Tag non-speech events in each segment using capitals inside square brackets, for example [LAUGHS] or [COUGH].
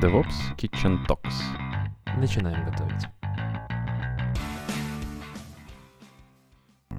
DevOps Kitchen Talks. Начинаем готовить.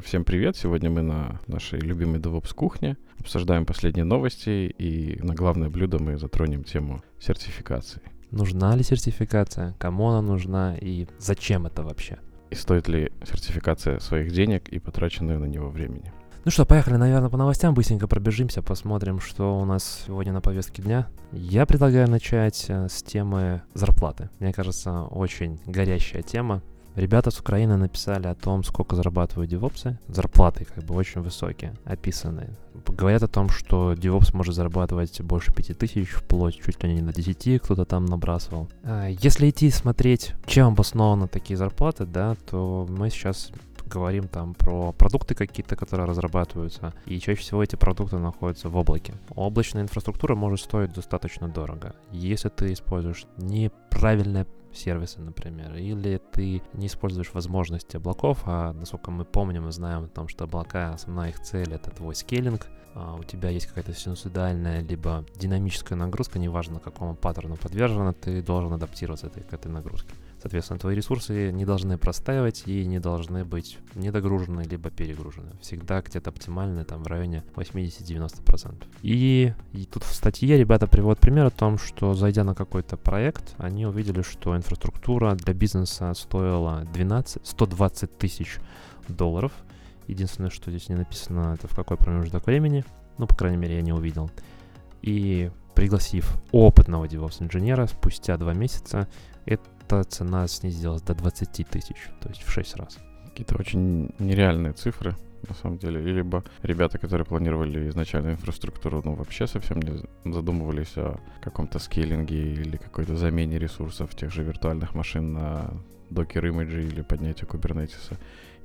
Всем привет! Сегодня мы на нашей любимой DevOps кухне обсуждаем последние новости и на главное блюдо мы затронем тему сертификации. Нужна ли сертификация? Кому она нужна и зачем это вообще? И стоит ли сертификация своих денег и потраченного на него времени? Ну что, поехали, наверное, по новостям, быстренько пробежимся, посмотрим, что у нас сегодня на повестке дня. Я предлагаю начать э, с темы зарплаты. Мне кажется, очень горящая тема. Ребята с Украины написали о том, сколько зарабатывают девопсы. Зарплаты как бы очень высокие, описанные. Говорят о том, что девопс может зарабатывать больше 5000, вплоть чуть ли не на 10, кто-то там набрасывал. А, если идти смотреть, чем обоснованы такие зарплаты, да, то мы сейчас говорим там про продукты какие-то, которые разрабатываются, и чаще всего эти продукты находятся в облаке. Облачная инфраструктура может стоить достаточно дорого. Если ты используешь неправильное сервисы, например, или ты не используешь возможности облаков, а насколько мы помним и знаем о том, что облака, основная их цель — это твой скейлинг, а у тебя есть какая-то синусоидальная либо динамическая нагрузка, неважно какому паттерну подвержена, ты должен адаптироваться к этой нагрузке. Соответственно, твои ресурсы не должны простаивать и не должны быть недогружены либо перегружены. Всегда где-то оптимальны, там в районе 80-90%. И, и тут в статье ребята приводят пример о том, что зайдя на какой-то проект, они увидели, что инфраструктура для бизнеса стоила 12, 120 тысяч долларов. Единственное, что здесь не написано, это в какой промежуток времени. Ну, по крайней мере, я не увидел. И пригласив опытного DevOps-инженера спустя два месяца, эта цена снизилась до 20 тысяч, то есть в 6 раз. Какие-то очень нереальные цифры, на самом деле. И либо ребята, которые планировали изначально инфраструктуру, ну, вообще совсем не задумывались о каком-то скейлинге или какой-то замене ресурсов тех же виртуальных машин на Docker image и или поднятие Kubernetes а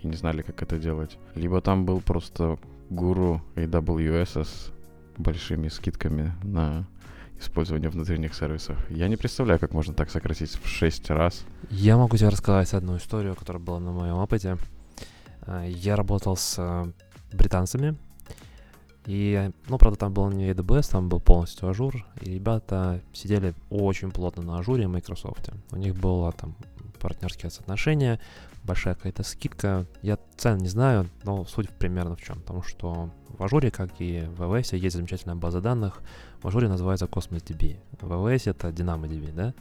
и не знали, как это делать. Либо там был просто гуру AWS с большими скидками на использования внутренних сервисов. Я не представляю, как можно так сократить в 6 раз. Я могу тебе рассказать одну историю, которая была на моем опыте. А, я работал с э, британцами, и, ну, правда, там был не AWS, там был полностью Azure, и ребята сидели очень плотно на Azure е и Microsoft. У них было там партнерские соотношения, большая какая-то скидка. Я цен не знаю, но суть примерно в чем. Потому что в ажуре, как и в AWS, есть замечательная база данных. В Azure е называется Cosmos DB. В AWS это DynamoDB, да?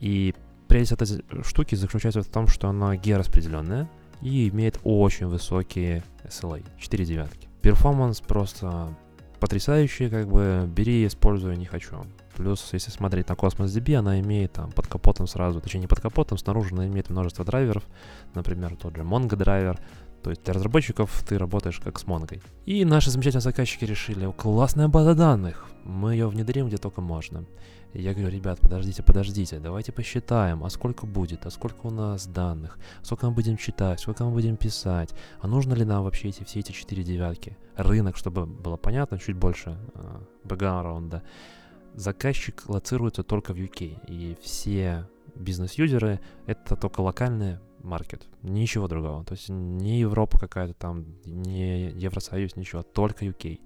И прелесть этой штуки заключается в том, что она геораспределенная и имеет очень высокие SLA, 4 девятки. Performance просто потрясающий, как бы бери, используй, не хочу. Плюс, если смотреть на Cosmos DB, она имеет там под капотом сразу, точнее не под капотом, снаружи она имеет множество драйверов, например, тот же Mongo драйвер, то есть для разработчиков ты работаешь как с Mongo. И наши замечательные заказчики решили, классная база данных, мы ее внедрим где только можно. И я говорю, ребят, подождите, подождите, давайте посчитаем, а сколько будет, а сколько у нас данных, сколько мы будем читать, сколько мы будем писать, а нужно ли нам вообще эти, все эти четыре девятки. Рынок, чтобы было понятно, чуть больше э, бэкграунда. Заказчик лоцируется только в UK, и все бизнес-юзеры — это только локальные маркет, ничего другого. То есть не Европа какая-то там, не Евросоюз, ничего, только UK.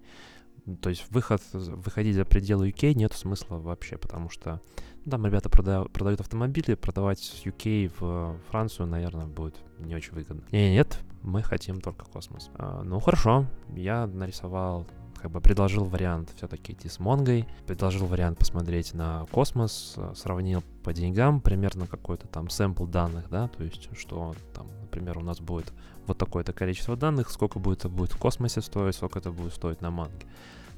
То есть выход, выходить за пределы UK нет смысла вообще, потому что ну, там ребята продают, продают автомобили, продавать с UK в Францию, наверное, будет не очень выгодно. Не, нет, мы хотим только космос. А, ну хорошо, я нарисовал как бы предложил вариант все-таки идти с Монгой, предложил вариант посмотреть на космос, сравнил по деньгам примерно какой-то там сэмпл данных, да, то есть что там, например, у нас будет вот такое-то количество данных, сколько будет это будет в космосе стоить, сколько это будет стоить на Манге.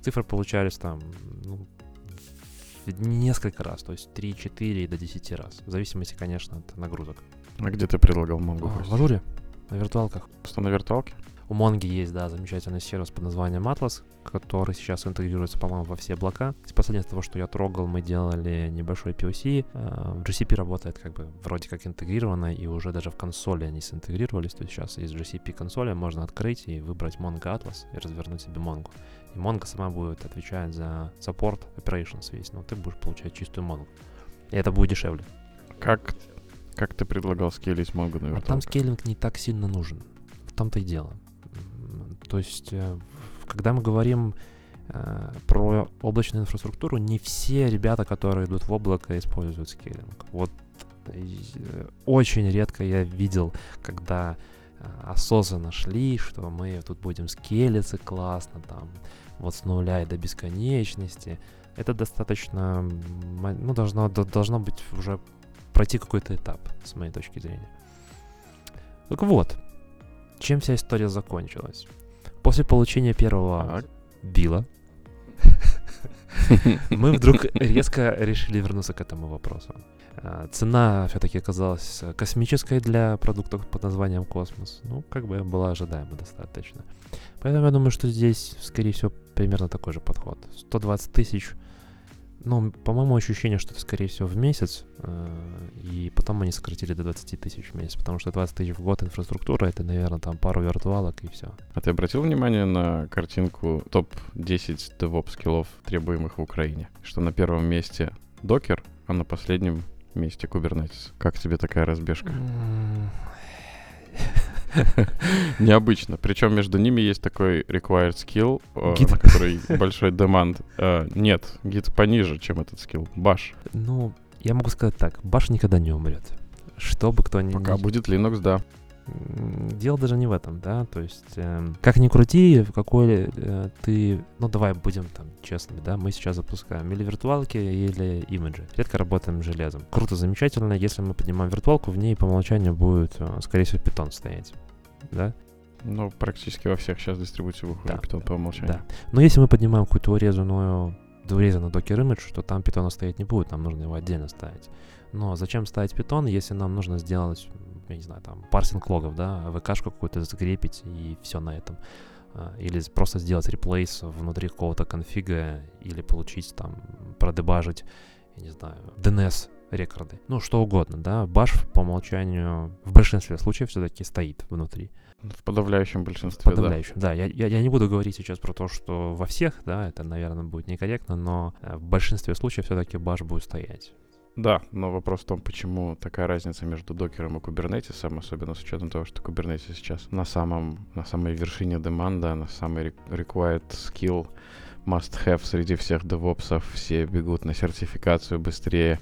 Цифры получались там ну, несколько раз, то есть 3, 4 и до 10 раз, в зависимости, конечно, от нагрузок. А где ты предлагал Монгу? А, в ажуре, на виртуалках. Просто на виртуалке? У Монги есть, да, замечательный сервис под названием Atlas, который сейчас интегрируется, по-моему, во все облака. Из последнего того, что я трогал, мы делали небольшой POC. В GCP работает как бы вроде как интегрировано, и уже даже в консоли они синтегрировались. То есть сейчас из GCP консоли можно открыть и выбрать Mongo Atlas и развернуть себе Mongo. И Mongo сама будет отвечать за support operations весь, но ты будешь получать чистую Mongo. И это будет дешевле. Как, как ты предлагал скейлить Mongo на а Там скейлинг не так сильно нужен. В том-то и дело. То есть, э, когда мы говорим э, про облачную инфраструктуру не все ребята, которые идут в облако, используют скейлинг. Вот э, очень редко я видел, когда осознанно шли, что мы тут будем скелиться классно, там, вот с нуля и до бесконечности. Это достаточно, ну, должно, должно быть уже пройти какой-то этап, с моей точки зрения. Так вот, чем вся история закончилась? После получения первого била, [LAUGHS] мы вдруг резко решили вернуться к этому вопросу. А, цена все-таки оказалась космической для продуктов под названием Космос. Ну, как бы была ожидаема достаточно. Поэтому я думаю, что здесь, скорее всего, примерно такой же подход. 120 тысяч ну, по-моему, ощущение, что это, скорее всего, в месяц, э, и потом они сократили до 20 тысяч в месяц, потому что 20 тысяч в год инфраструктура, это, наверное, там пару виртуалок и все. А ты обратил внимание на картинку топ-10 DevOps скиллов, требуемых в Украине? Что на первом месте докер, а на последнем месте Kubernetes. Как тебе такая разбежка? [LAUGHS] Необычно. Причем между ними есть такой required skill, э, на который большой demand. Э, нет, гид пониже, чем этот скилл. Баш. Ну, я могу сказать так. Баш никогда не умрет. Что бы кто ни... Пока будет Linux, да дело даже не в этом, да, то есть э, как ни крути, в какой э, ты, ну давай будем там честными, да, мы сейчас запускаем или виртуалки, или имиджи, редко работаем железом. Круто, замечательно, если мы поднимаем виртуалку, в ней по умолчанию будет, э, скорее всего, питон стоять, да, ну, практически во всех сейчас дистрибуциях выходит да. Python по умолчанию. Да. Но если мы поднимаем какую-то урезанную, урезанный докер имидж, то там питона стоять не будет, нам нужно его отдельно ставить. Но зачем ставить питон, если нам нужно сделать я не знаю, там, парсинг логов, да, ВКшку какую-то закрепить и все на этом. А, или просто сделать реплейс внутри какого-то конфига, или получить там, продебажить, я не знаю, DNS рекорды. Ну, что угодно, да. Баш по умолчанию в большинстве случаев все-таки стоит внутри. В подавляющем большинстве, В подавляющем, да. да. Я, я, я не буду говорить сейчас про то, что во всех, да, это, наверное, будет некорректно, но э, в большинстве случаев все-таки баш будет стоять. Да, но вопрос в том, почему такая разница между докером и кубернетисом, особенно с учетом того, что Kubernetes сейчас на самом, на самой вершине деманда, на самый required skill, must have среди всех девопсов, все бегут на сертификацию быстрее,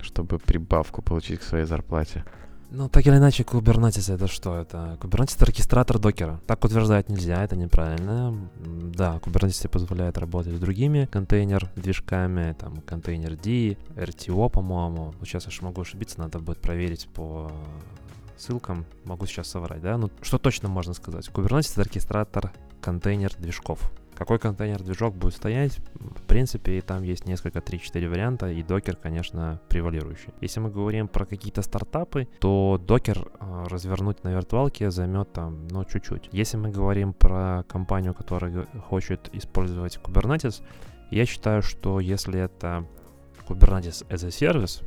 чтобы прибавку получить к своей зарплате. Ну, так или иначе, Kubernetes это что? Это Kubernetes это регистратор докера. Так утверждать нельзя, это неправильно. Да, Kubernetes позволяет работать с другими контейнер-движками, там, контейнер D, RTO, по-моему. Сейчас я могу ошибиться, надо будет проверить по ссылкам. Могу сейчас соврать, да? Ну, что точно можно сказать? Kubernetes это регистратор контейнер-движков какой контейнер-движок будет стоять, в принципе, там есть несколько, 3-4 варианта, и докер, конечно, превалирующий. Если мы говорим про какие-то стартапы, то докер э, развернуть на виртуалке займет там, ну, чуть-чуть. Если мы говорим про компанию, которая хочет использовать Kubernetes, я считаю, что если это Kubernetes as a service,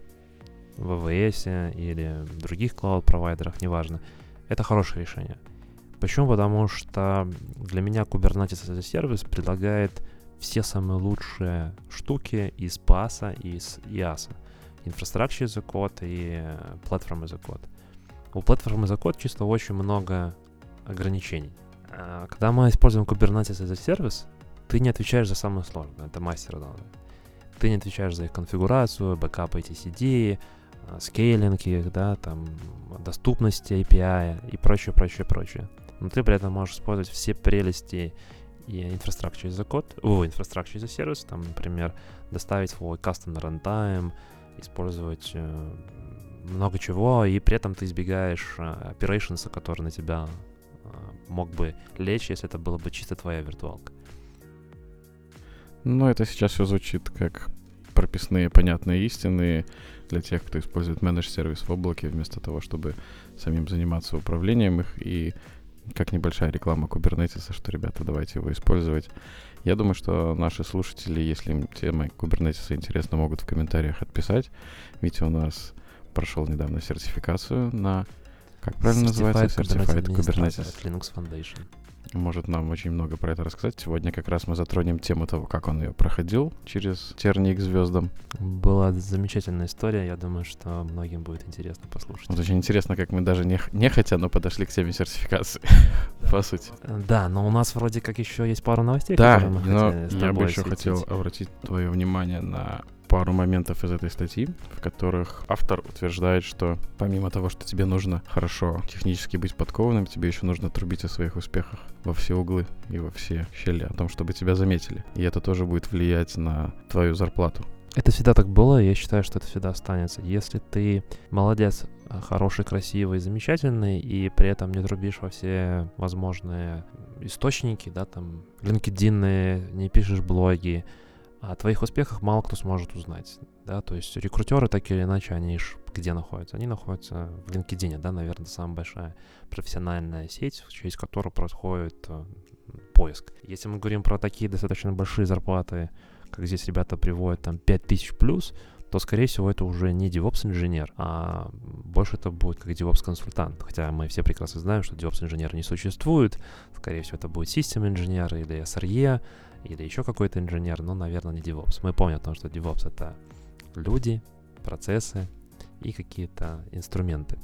в AWS или других клауд-провайдерах, неважно, это хорошее решение. Почему? Потому что для меня Kubernetes as a service предлагает все самые лучшие штуки из PaaS из IaaS. Infrastructure as a Code и Platform as a Code. У Platform as a Code чисто очень много ограничений. А когда мы используем Kubernetes as a service, ты не отвечаешь за самое сложное, это мастер надо. Ты не отвечаешь за их конфигурацию, бэкап etcd, скейлинг их, да, там, доступность API и прочее, прочее, прочее но ты при этом можешь использовать все прелести и инфраструктуры за код, о, инфраструктуры за сервис, там, например, доставить свой custom runtime, использовать э, много чего, и при этом ты избегаешь э, который на тебя э, мог бы лечь, если это было бы чисто твоя виртуалка. Ну, это сейчас все звучит как прописные понятные истины для тех, кто использует менедж сервис в облаке, вместо того, чтобы самим заниматься управлением их и как небольшая реклама Kubernetes, что, ребята, давайте его использовать. Я думаю, что наши слушатели, если им тема Kubernetes интересна, могут в комментариях отписать. Витя у нас прошел недавно сертификацию на Как правильно называется? Certified Certified Kubernetes Linux Foundation. Может нам очень много про это рассказать. Сегодня как раз мы затронем тему того, как он ее проходил через тернии к звездам. Была замечательная история, я думаю, что многим будет интересно послушать. Вот очень интересно, как мы даже не, не хотя, но подошли к теме сертификации, [LAUGHS] по сути. Да, но у нас вроде как еще есть пару новостей, Да, которые мы но хотели с я бы тобой еще осветить. хотел обратить твое внимание на пару моментов из этой статьи, в которых автор утверждает, что помимо того, что тебе нужно хорошо технически быть подкованным, тебе еще нужно трубить о своих успехах во все углы и во все щели, о том, чтобы тебя заметили. И это тоже будет влиять на твою зарплату. Это всегда так было, я считаю, что это всегда останется. Если ты молодец, э, хороший, красивый, замечательный, и при этом не трубишь во все возможные источники, да, там, LinkedIn, не пишешь блоги, о твоих успехах мало кто сможет узнать, да, то есть рекрутеры так или иначе, они ж где находятся? Они находятся в LinkedIn, да, наверное, самая большая профессиональная сеть, через которую происходит э, поиск. Если мы говорим про такие достаточно большие зарплаты, как здесь ребята приводят, там, 5000 плюс, то, скорее всего, это уже не DevOps-инженер, а больше это будет как DevOps-консультант. Хотя мы все прекрасно знаем, что DevOps-инженера не существует. Скорее всего, это будет System-инженер или SRE, или еще какой-то инженер, но, наверное, не DevOps. Мы помним о том, что DevOps — это люди, процессы и какие-то инструменты.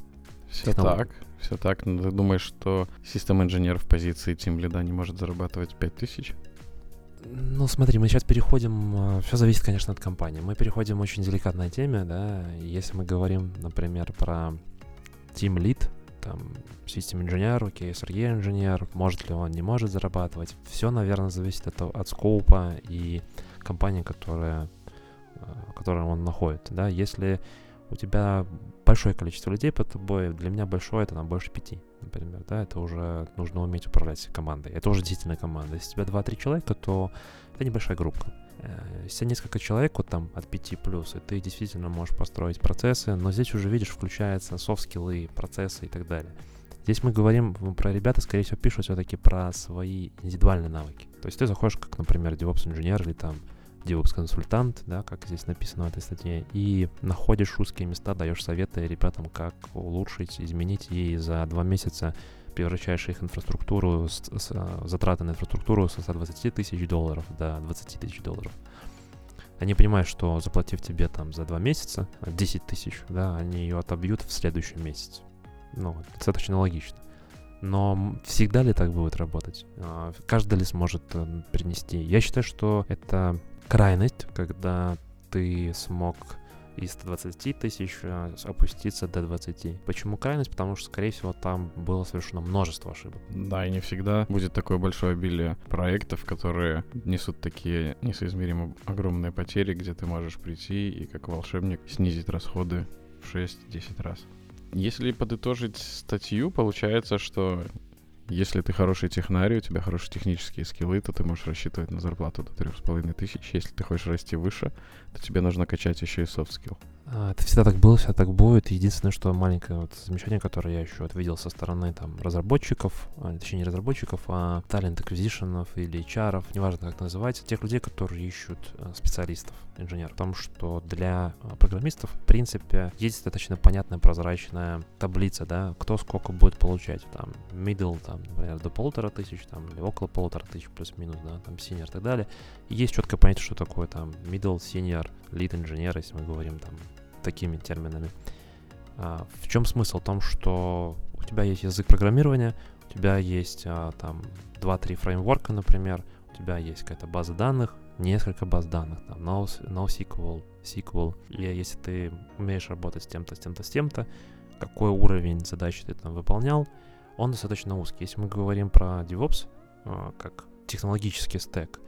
Все Технологии. так, все так. Но ты думаешь, что систем-инженер в позиции тим лида не может зарабатывать 5000? Ну, смотри, мы сейчас переходим, все зависит, конечно, от компании. Мы переходим к очень деликатной теме, да, если мы говорим, например, про Team Lead, там, систем инженер, окей, SRE инженер, может ли он, не может зарабатывать. Все, наверное, зависит от, от скопа и компании, которая, э, которой он находит, да. Если у тебя большое количество людей под тобой, для меня большое это там больше пяти, например, да, это уже нужно уметь управлять командой. Это уже действительно команда. Если у тебя 2-3 человека, то это небольшая группа. Э, Если несколько человек, вот там от 5 плюс, и ты действительно можешь построить процессы, но здесь уже, видишь, включаются софт-скиллы, процессы и так далее. Здесь мы говорим про ребята, скорее всего, пишут все-таки про свои индивидуальные навыки. То есть ты заходишь, как, например, DevOps-инженер или там DevOps-консультант, да, как здесь написано в этой статье, и находишь узкие места, даешь советы ребятам, как улучшить, изменить, и за два месяца превращаешь их инфраструктуру, с, с, а, затраты на инфраструктуру со 120 тысяч долларов до 20 тысяч долларов. Они понимают, что заплатив тебе там за два месяца 10 тысяч, да, они ее отобьют в следующем месяце. Ну, достаточно логично. Но всегда ли так будет работать? А, Каждый ли сможет э, принести? Я считаю, что это крайность, когда ты смог из 120 тысяч э, опуститься до 20. Почему крайность? Потому что, скорее всего, там было совершено множество ошибок. Да, и не всегда будет такое большое обилие проектов, которые несут такие несоизмеримо огромные потери, где ты можешь прийти и как волшебник снизить расходы в 6-10 раз. Если подытожить статью, получается, что если ты хороший технарий, у тебя хорошие технические скиллы, то ты можешь рассчитывать на зарплату до 3,5 тысяч. Если ты хочешь расти выше, то тебе нужно качать еще и soft skill. А, Это всегда так было, всегда так будет. Единственное, что маленькое вот замечание, которое я еще вот видел со стороны там разработчиков, а, точнее не разработчиков, а talent acquisition или HR, неважно как называть, тех людей, которые ищут а, специалистов, инженеров. В том, что для а, программистов, в принципе, есть достаточно понятная прозрачная таблица, да, кто сколько будет получать. Там middle, там, например, до полутора тысяч, там, или около полутора тысяч плюс-минус, да, там senior и так далее. И есть четкое понятие, что такое там middle, senior, lead инженер, если мы говорим там такими терминами. А, в чем смысл? В том, что у тебя есть язык программирования, у тебя есть а, там 2-3 фреймворка, например, у тебя есть какая-то база данных, несколько баз данных, там NoS- NoSQL, SQL. И если ты умеешь работать с тем-то, с тем-то, с тем-то, какой уровень задач ты там выполнял, он достаточно узкий. Если мы говорим про DevOps, а, как технологический стек,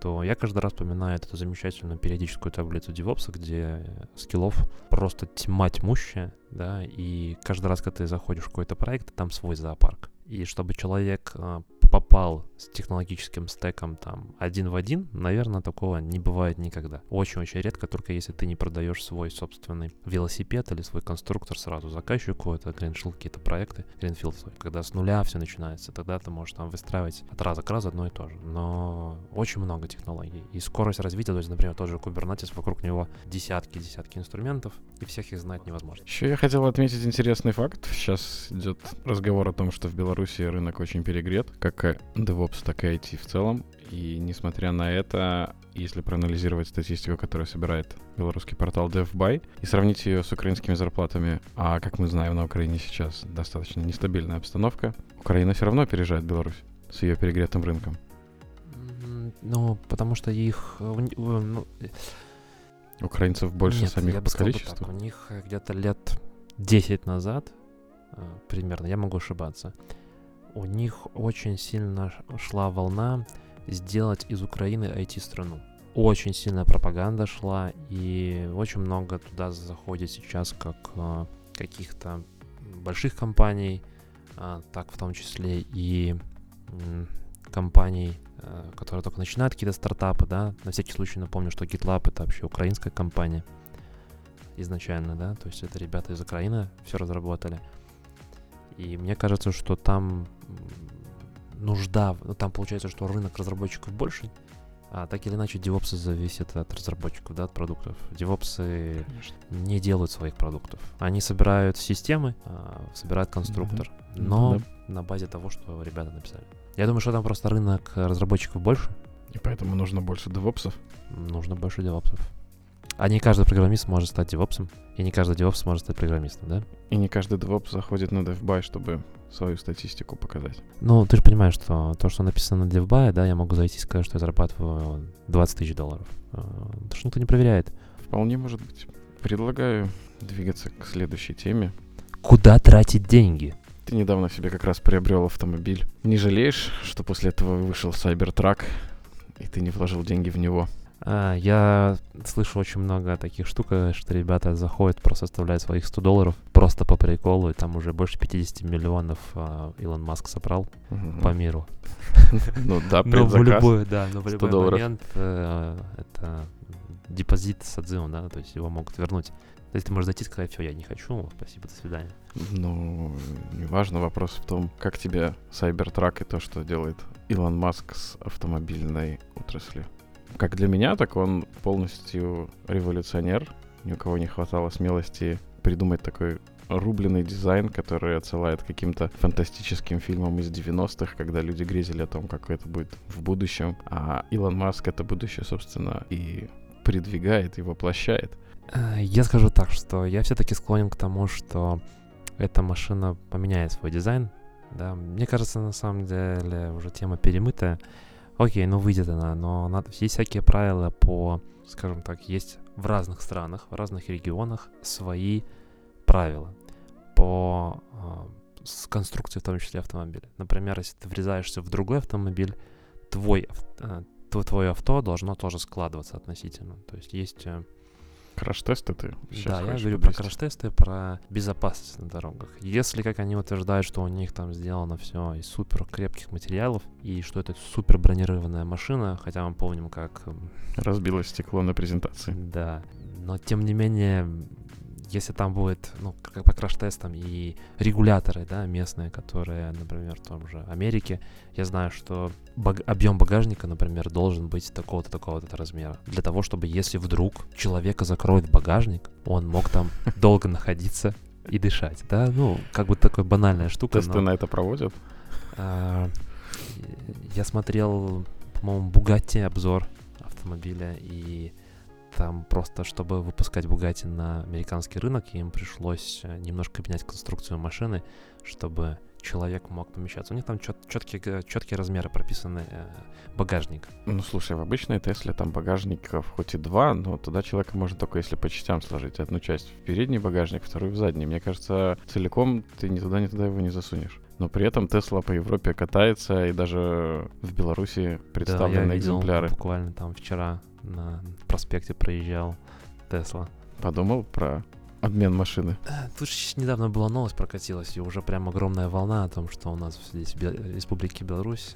то я каждый раз вспоминаю эту замечательную периодическую таблицу DevOps, где скиллов просто тьма тьмущая, да, и каждый раз, когда ты заходишь в какой-то проект, там свой зоопарк. И чтобы человек а, попал с технологическим стеком там один в один, наверное, такого не бывает никогда. Очень-очень редко, только если ты не продаешь свой собственный велосипед или свой конструктор сразу заказчику, это Greenfield какие-то проекты, Greenfield. Когда с нуля все начинается, тогда ты можешь там выстраивать от раза к разу одно и то же. Но очень много технологий. И скорость развития, то есть, например, тот же Kubernetes, вокруг него десятки-десятки инструментов, и всех их знать невозможно. Еще я хотел отметить интересный факт. Сейчас идет разговор о том, что в Беларуси рынок очень перегрет, как DevOps, так и IT в целом. И несмотря на это, если проанализировать статистику, которую собирает белорусский портал DevBuy, и сравнить ее с украинскими зарплатами, а как мы знаем, на Украине сейчас достаточно нестабильная обстановка, Украина все равно опережает Беларусь с ее перегретым рынком. Ну, потому что их... Э, ну, Украинцев больше Нет, самих я по количеству? Так, у них где-то лет 10 назад, э, примерно, я могу ошибаться, у них очень сильно шла волна сделать из Украины IT-страну. Очень сильная пропаганда шла, и очень много туда заходит сейчас как э, каких-то больших компаний, э, так в том числе и э, компаний, э, которые только начинают какие-то стартапы, да. На всякий случай напомню, что GitLab это вообще украинская компания изначально, да, то есть это ребята из Украины все разработали. И мне кажется, что там нужда, ну, там получается, что рынок разработчиков больше, а так или иначе девопсы зависят от разработчиков, да, от продуктов. Девопсы не делают своих продуктов. Они собирают системы, а, собирают конструктор, mm-hmm. но mm-hmm. на базе того, что ребята написали. Я думаю, что там просто рынок разработчиков больше. И поэтому нужно больше девопсов? Нужно больше девопсов. А не каждый программист может стать девопсом, и не каждый девопс может стать программистом, да? И не каждый девопс заходит на DevBuy, чтобы свою статистику показать. Ну, ты же понимаешь, что то, что написано на DevBuy, да, я могу зайти и сказать, что я зарабатываю 20 тысяч долларов. А, потому что никто не проверяет. Вполне может быть. Предлагаю двигаться к следующей теме. Куда тратить деньги? Ты недавно себе как раз приобрел автомобиль. Не жалеешь, что после этого вышел Cybertruck, и ты не вложил деньги в него? А, я слышу очень много таких штук, э, что ребята заходят, просто оставляют своих 100 долларов просто по приколу, и там уже больше 50 миллионов а, Илон Маск собрал угу. по миру. [LAUGHS] Ну да, но в любой, да, но в любой момент э, это депозит с отзывом, да, то есть его могут вернуть. То есть ты можешь зайти и сказать, все, я не хочу, спасибо, до свидания. Ну, неважно, вопрос в том, как тебе Cybertruck и то, что делает Илон Маск с автомобильной отраслью. Как для меня, так он полностью революционер. Ни у кого не хватало смелости придумать такой рубленый дизайн, который отсылает к каким-то фантастическим фильмам из 90-х, когда люди грезили о том, как это будет в будущем. А Илон Маск это будущее, собственно, и придвигает, и воплощает. Э, я скажу так, что я все-таки склонен к тому, что эта машина поменяет свой дизайн. Да, мне кажется, на самом деле уже тема перемытая. Окей, ну выйдет она, но надо, есть всякие правила по, скажем так, есть в разных странах, в разных регионах свои правила по э, с конструкции, в том числе автомобиля. Например, если ты врезаешься в другой автомобиль, твой, э, твое авто должно тоже складываться относительно. То есть есть э, Краш-тесты ты Да, я говорю про краш-тесты, про безопасность на дорогах. Если, как они утверждают, что у них там сделано все из супер крепких материалов, и что это супер бронированная машина, хотя мы помним, как... Разбилось стекло на презентации. Да, но тем не менее если там будет, ну, как по краш-тестам и регуляторы, да, местные, которые, например, в том же Америке, я знаю, что баг- объем багажника, например, должен быть такого-то, такого-то размера. Для того, чтобы если вдруг человека закроет багажник, он мог там [LAUGHS] долго находиться и дышать, да, ну, как бы такая банальная штука. Тесты на это проводят? А, я смотрел, по-моему, Бугатти обзор автомобиля, и там просто, чтобы выпускать Bugatti на американский рынок, им пришлось э, немножко менять конструкцию машины, чтобы человек мог помещаться. У них там чет, четкие, четкие размеры прописаны э, багажник. Ну, слушай, в обычной Тесле там багажников хоть и два, но туда человек может только если по частям сложить. Одну часть в передний багажник, вторую в задний. Мне кажется, целиком ты ни туда, ни туда его не засунешь. Но при этом Тесла по Европе катается, и даже в Беларуси представлены да, я видел экземпляры. буквально там вчера на проспекте проезжал Тесла. Подумал про обмен машины? Тут же недавно была новость прокатилась, и уже прям огромная волна о том, что у нас здесь в Республике Беларусь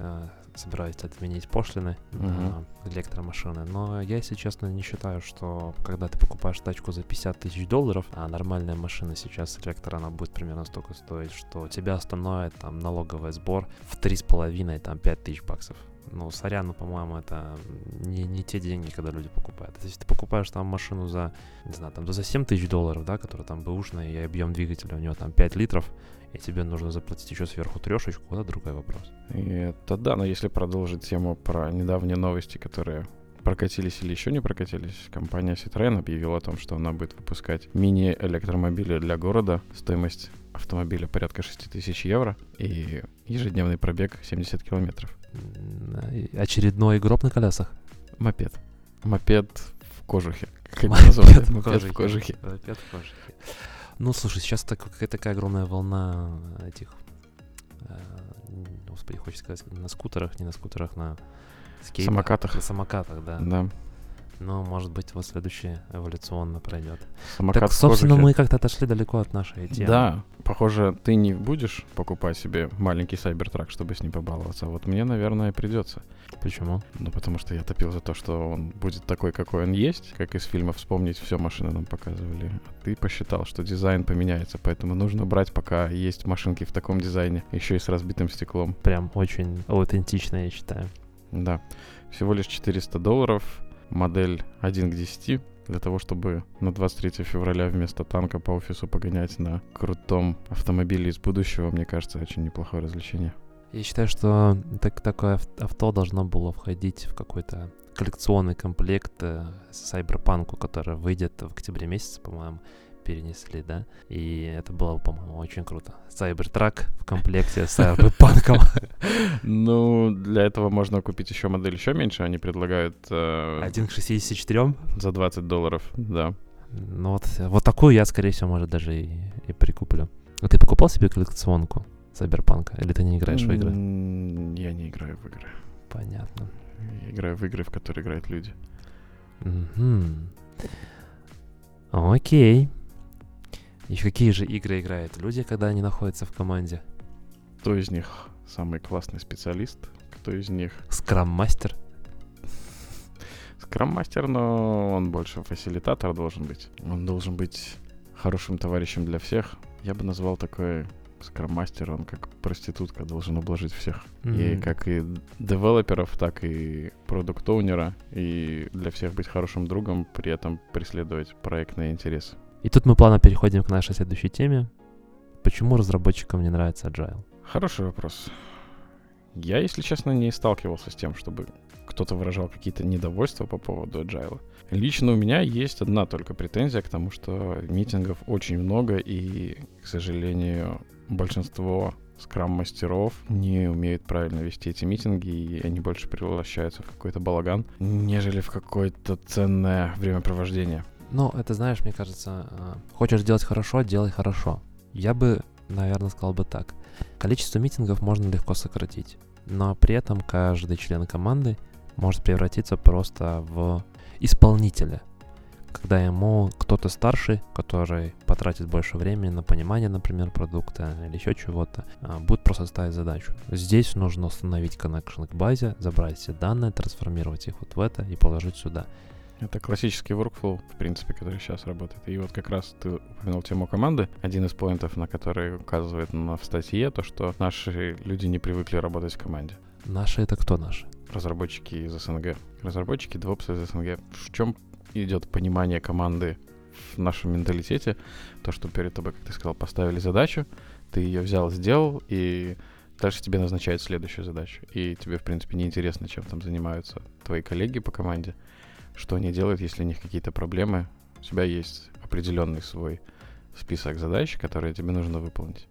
собираются отменить пошлины на электромашины. Но я, если честно, не считаю, что когда ты покупаешь тачку за 50 тысяч долларов, а нормальная машина сейчас электро, она будет примерно столько стоить, что тебя остановит там налоговый сбор в 3,5, там 5 тысяч баксов. Ну, сорян, ну, по-моему, это не, не те деньги, когда люди покупают. То есть, если ты покупаешь там машину за, не знаю, там за 7 тысяч долларов, да, которая там бэушная, и объем двигателя у нее там 5 литров, и тебе нужно заплатить еще сверху трешечку, это другой вопрос. И это да, но если продолжить тему про недавние новости, которые прокатились или еще не прокатились, компания Citroёn объявила о том, что она будет выпускать мини-электромобили для города. Стоимость автомобиля порядка 6 тысяч евро и ежедневный пробег 70 километров. И Очередной гроб на колесах. Мопед. Мопед в кожухе. Мопед в Мопед в кожухе. Мопед в кожухе. Ну, слушай, сейчас так, какая такая огромная волна этих, э, господи, хочется сказать, на скутерах, не на скутерах, на скейтах. Самокатах. На самокатах, да. Да. Но, может быть, вот следующее эволюционно пройдет. Самокат так, собственно, мы как-то отошли далеко от нашей темы. Да, похоже, ты не будешь покупать себе маленький Сайбертрак, чтобы с ним побаловаться. А вот мне, наверное, придется. Почему? Ну, потому что я топил за то, что он будет такой, какой он есть, как из фильмов вспомнить, все машины нам показывали. А ты посчитал, что дизайн поменяется, поэтому нужно брать, пока есть машинки в таком дизайне, еще и с разбитым стеклом. Прям очень аутентично, я считаю. Да, всего лишь 400 долларов, модель 1 к 10, для того, чтобы на 23 февраля вместо танка по офису погонять на крутом автомобиле из будущего, мне кажется, очень неплохое развлечение. Я считаю, что так, такое ав- авто должно было входить в какой-то коллекционный комплект э, Cyberpunk, который выйдет в октябре месяце, по-моему, перенесли, да? И это было, бы, по-моему, очень круто. Cybertruck в комплекте с Cyberpunk. [LAUGHS] Ну, для этого можно купить еще модель еще меньше. Они предлагают э, 1 к 64. за 20 долларов, да. Ну вот, вот такую я, скорее всего, может, даже и, и прикуплю. А ты покупал себе коллекционку Cyberpunk? Или ты не играешь в игры? Я не играю в игры. Понятно. Я играю в игры, в которые играют люди. Окей. И в какие же игры играют люди, когда они находятся в команде? Кто из них самый классный специалист? Кто из них Скрам-мастер? скрам-мастер, но он больше фасилитатор должен быть. Он должен быть хорошим товарищем для всех. Я бы назвал такой скрам-мастер, он как проститутка должен ублажить всех. И М. как и девелоперов, так и продукт-оунера. И для всех быть хорошим другом, при этом преследовать проектные интересы. И тут мы плавно переходим к нашей следующей теме. Почему разработчикам не нравится Agile? Хороший вопрос. Я, если честно, не сталкивался с тем, чтобы кто-то выражал какие-то недовольства по поводу agile. Лично у меня есть одна только претензия к тому, что митингов очень много, и, к сожалению, большинство скрам-мастеров не умеют правильно вести эти митинги, и они больше превращаются в какой-то балаган, нежели в какое-то ценное времяпровождение. Ну, это, знаешь, мне кажется, а, хочешь делать хорошо, делай хорошо. Я бы, наверное, сказал бы так. Количество митингов можно легко сократить, но при этом каждый член команды может превратиться просто в исполнителя. Когда ему кто-то старший, который потратит больше времени на понимание, например, продукта или еще чего-то, а, будет просто ставить задачу. Здесь нужно установить connection к базе, забрать все данные, трансформировать их вот в это и положить сюда. Это классический workflow, в принципе, который сейчас работает. И вот как раз ты упомянул тему команды. Один из поинтов, на который указывает на, в статье, то, что наши люди не привыкли работать в команде. Наши это кто наши? Разработчики из СНГ. Разработчики DevOps из СНГ. В чем идет понимание команды в нашем менталитете? То, что перед тобой, как ты сказал, поставили задачу, ты ее взял, сделал, и дальше тебе назначают следующую задачу. И тебе, в принципе, неинтересно, чем там занимаются твои коллеги по команде что они делают, если у них какие-то проблемы. У тебя есть определенный свой список задач, которые тебе нужно выполнить.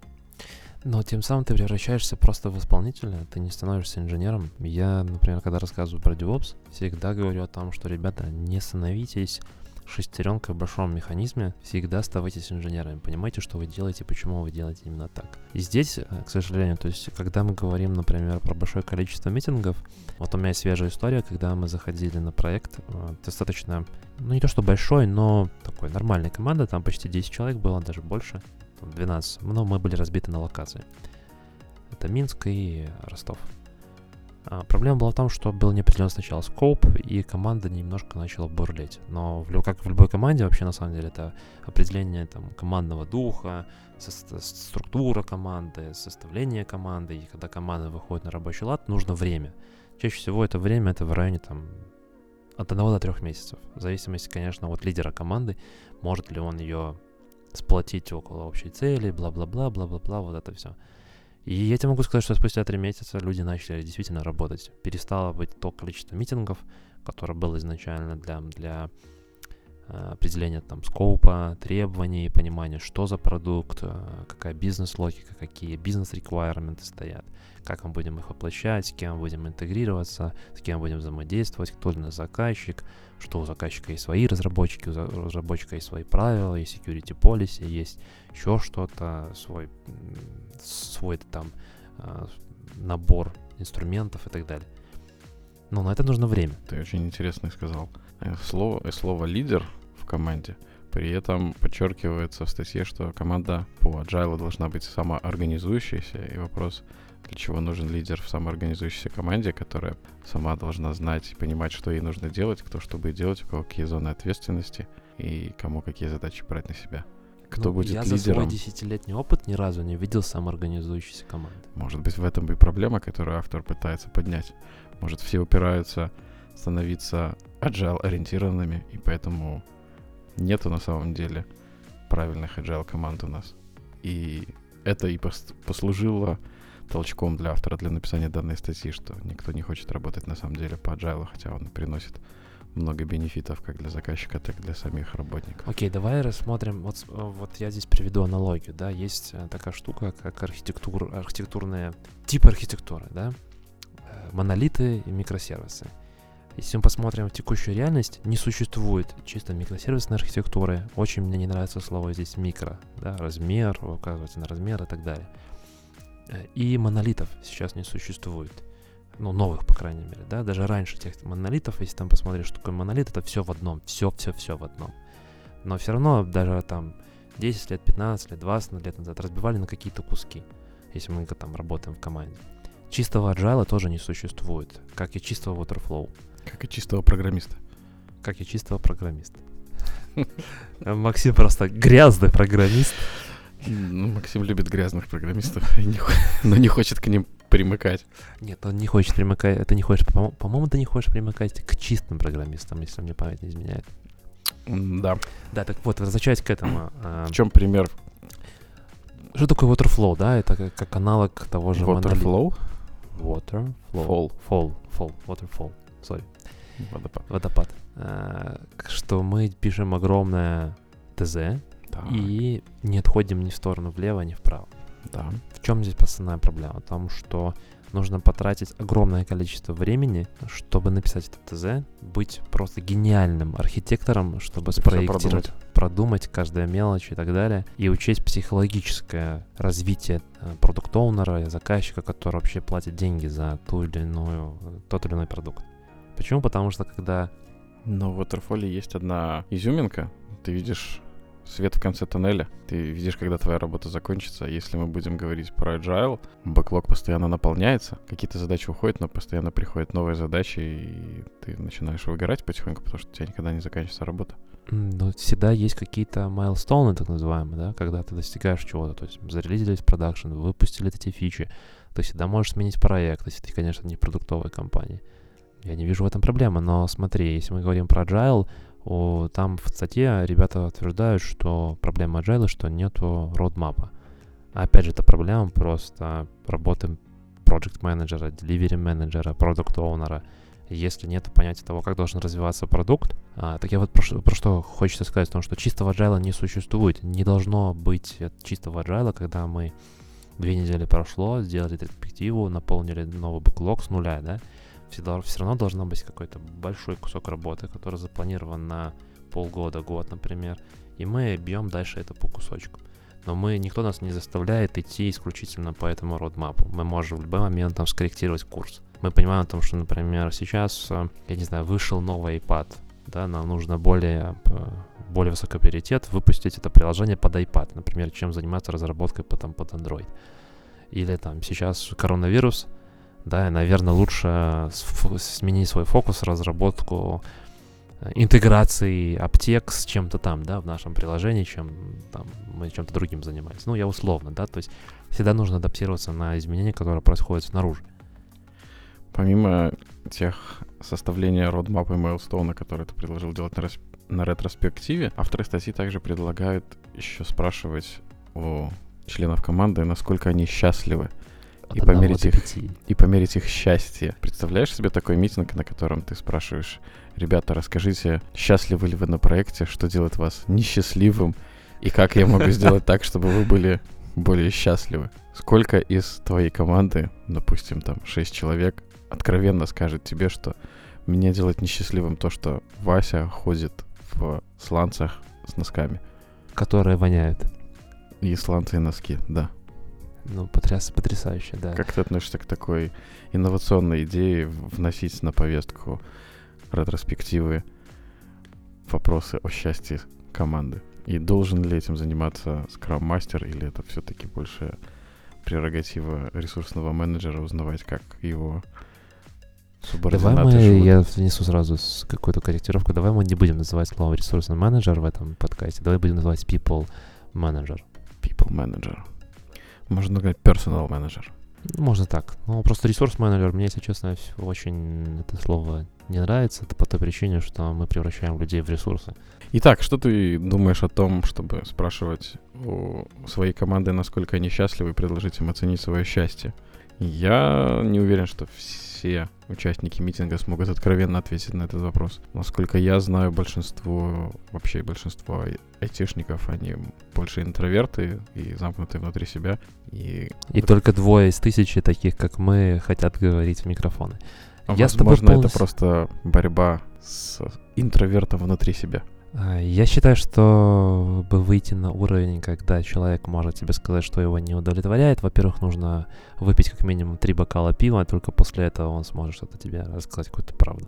Но тем самым ты превращаешься просто в исполнителя, ты не становишься инженером. Я, например, когда рассказываю про DevOps, всегда говорю о том, что, ребята, не становитесь шестеренкой в большом механизме, всегда оставайтесь инженерами. Понимаете, что вы делаете, почему вы делаете именно так. И здесь, э, к сожалению, то есть, когда мы говорим, например, про большое количество митингов, вот у меня есть свежая история, когда мы заходили на проект, э, достаточно, ну не то что большой, но такой нормальной команда, там почти 10 человек было, даже больше, 12, но мы были разбиты на локации. Это Минск и Ростов. А, проблема была в том, что был неопределен сначала скоп, и команда немножко начала бурлить. Но в, как в любой команде, вообще на самом деле, это определение там, командного духа, со- структура команды, составление команды. И когда команда выходит на рабочий лад, нужно время. Чаще всего это время это в районе там, от 1 до 3 месяцев. В зависимости, конечно, от лидера команды, может ли он ее сплотить около общей цели, бла-бла-бла, бла-бла-бла, вот это все. И я тебе могу сказать, что спустя три месяца люди начали действительно работать. Перестало быть то количество митингов, которое было изначально для, для э, определения там скопа, требований, понимания, что за продукт, э, какая бизнес-логика, какие бизнес-реквайрменты стоят, как мы будем их воплощать, с кем будем интегрироваться, с кем будем взаимодействовать, кто для нас заказчик, что у заказчика есть свои разработчики, у разработчика есть свои правила, есть security policy, есть еще что-то, свой, свой там а, набор инструментов и так далее. Но на это нужно время. Ты очень интересно сказал. Э, слово, э, слово лидер в команде при этом подчеркивается в статье, что команда по agile должна быть самоорганизующейся, и вопрос, для чего нужен лидер в самоорганизующейся команде, которая сама должна знать и понимать, что ей нужно делать, кто что будет делать, у кого какие зоны ответственности и кому какие задачи брать на себя. Кто ну, будет я лидером? Я за свой десятилетний опыт ни разу не видел самоорганизующейся команды. Может быть, в этом и проблема, которую автор пытается поднять. Может, все упираются становиться agile-ориентированными, и поэтому нету на самом деле правильных agile команд у нас. И это и послужило толчком для автора для написания данной статьи, что никто не хочет работать на самом деле по agile, хотя он приносит много бенефитов как для заказчика, так и для самих работников. Окей, okay, давай рассмотрим. Вот, вот я здесь приведу аналогию, да, есть э, такая штука, как архитектура, архитектурная тип архитектуры, да, э, монолиты и микросервисы. Если мы посмотрим в текущую реальность, не существует чисто микросервисной архитектуры. Очень мне не нравится слово здесь микро, да, размер, указывается на размер и так далее. Э, и монолитов сейчас не существует. Ну, новых, по крайней мере, да. Даже раньше тех монолитов, если там посмотреть, что такое монолит, это все в одном. Все-все-все в одном. Но все равно даже там 10 лет, 15 лет, 20 лет назад разбивали на какие-то куски, если мы там работаем в команде. Чистого agile тоже не существует, как и чистого waterflow. Как и чистого программиста. Как и чистого программиста. [LAUGHS] Максим просто грязный программист. Ну, Максим любит грязных программистов, [LAUGHS] но не хочет к ним примыкать. Нет, он не хочет примыкать. Это не хочешь, по-моему, ты не хочешь примыкать к чистым программистам, если мне память не изменяет. Да. Да, так вот, возвращаясь к этому. А, В чем пример? Что такое waterflow, да? Это как, как аналог того же Waterflow? Water, flow. Fall. Fall, fall, waterfall. Sorry. Водопад. Водопад. А, что мы пишем огромное ТЗ, да. И не отходим ни в сторону влево, ни вправо. Да. В чем здесь основная проблема? В том, что нужно потратить огромное количество времени, чтобы написать это ТЗ, быть просто гениальным архитектором, чтобы спроектировать, продумать. продумать каждая мелочь и так далее, и учесть психологическое развитие э, продукт-оунера и заказчика, который вообще платит деньги за ту или иную, тот или иной продукт. Почему? Потому что когда... Но в Waterfall есть одна изюминка. Ты видишь свет в конце тоннеля. Ты видишь, когда твоя работа закончится. Если мы будем говорить про agile, бэклог постоянно наполняется. Какие-то задачи уходят, но постоянно приходят новые задачи, и ты начинаешь выгорать потихоньку, потому что у тебя никогда не заканчивается работа. Но всегда есть какие-то майлстоуны, так называемые, да, когда ты достигаешь чего-то. То есть зарелизились продакшн, выпустили эти фичи. Ты всегда можешь сменить проект, если ты, конечно, не в продуктовой компании. Я не вижу в этом проблемы, но смотри, если мы говорим про agile, о, там в статье ребята утверждают, что проблема agile, что нету родмапа. Опять же, это проблема просто работы project менеджера, delivery менеджера, продукт оунера если нет понятия того, как должен развиваться продукт. А, так я вот про, про что хочется сказать, потому что чистого agile не существует. Не должно быть чистого agile, когда мы две недели прошло, сделали перспективу, наполнили новый бэклог с нуля, да, всегда, все равно должно быть какой-то большой кусок работы, который запланирован на полгода, год, например, и мы бьем дальше это по кусочку. Но мы, никто нас не заставляет идти исключительно по этому родмапу. Мы можем в любой момент там скорректировать курс. Мы понимаем о том, что, например, сейчас, э, я не знаю, вышел новый iPad, да, нам нужно более, э, более высокий приоритет выпустить это приложение под iPad, например, чем заниматься разработкой потом под Android. Или там сейчас коронавирус, да, наверное, лучше сменить свой фокус, разработку э, интеграции аптек с чем-то там, да, в нашем приложении, чем там мы чем-то другим занимались. Ну, я условно, да, то есть всегда нужно адаптироваться на изменения, которые происходят снаружи. Помимо тех составления родмапа и мейлстоуна, который ты предложил делать на, на ретроспективе, авторы статьи также предлагают еще спрашивать у членов команды, насколько они счастливы и померить, их, и померить их счастье. Представляешь себе такой митинг, на котором ты спрашиваешь, ребята, расскажите, счастливы ли вы на проекте, что делает вас несчастливым, и как я могу сделать так, чтобы вы были более счастливы? Сколько из твоей команды, допустим, там 6 человек, откровенно скажет тебе, что меня делает несчастливым то, что Вася ходит в сланцах с носками. Которые воняют. И сланцы и носки, да. Ну, потряс, потрясающе, да. Как ты относишься к такой инновационной идее вносить на повестку ретроспективы вопросы о счастье команды? И должен ли этим заниматься скрам-мастер, или это все-таки больше прерогатива ресурсного менеджера узнавать, как его Давай мы, живут. я внесу сразу какую-то корректировку. Давай мы не будем называть слово ресурсный менеджер в этом подкасте. Давай будем называть people manager. People manager. Можно говорить personal manager. Можно так. Ну, просто ресурс менеджер, мне, если честно, очень это слово не нравится. Это по той причине, что мы превращаем людей в ресурсы. Итак, что ты думаешь о том, чтобы спрашивать у своей команды, насколько они счастливы, и предложить им оценить свое счастье? Я не уверен, что все участники митинга смогут откровенно ответить на этот вопрос. Насколько я знаю, большинство, вообще большинство айтишников, они больше интроверты и замкнутые внутри себя. И, и только двое из тысячи таких, как мы, хотят говорить в микрофоны. А я возможно, полностью... это просто борьба с интровертом внутри себя. А, я считаю, что бы выйти на уровень, когда человек может тебе сказать, что его не удовлетворяет, во-первых, нужно выпить как минимум три бокала пива, только после этого он сможет что-то тебе рассказать, какую-то правду.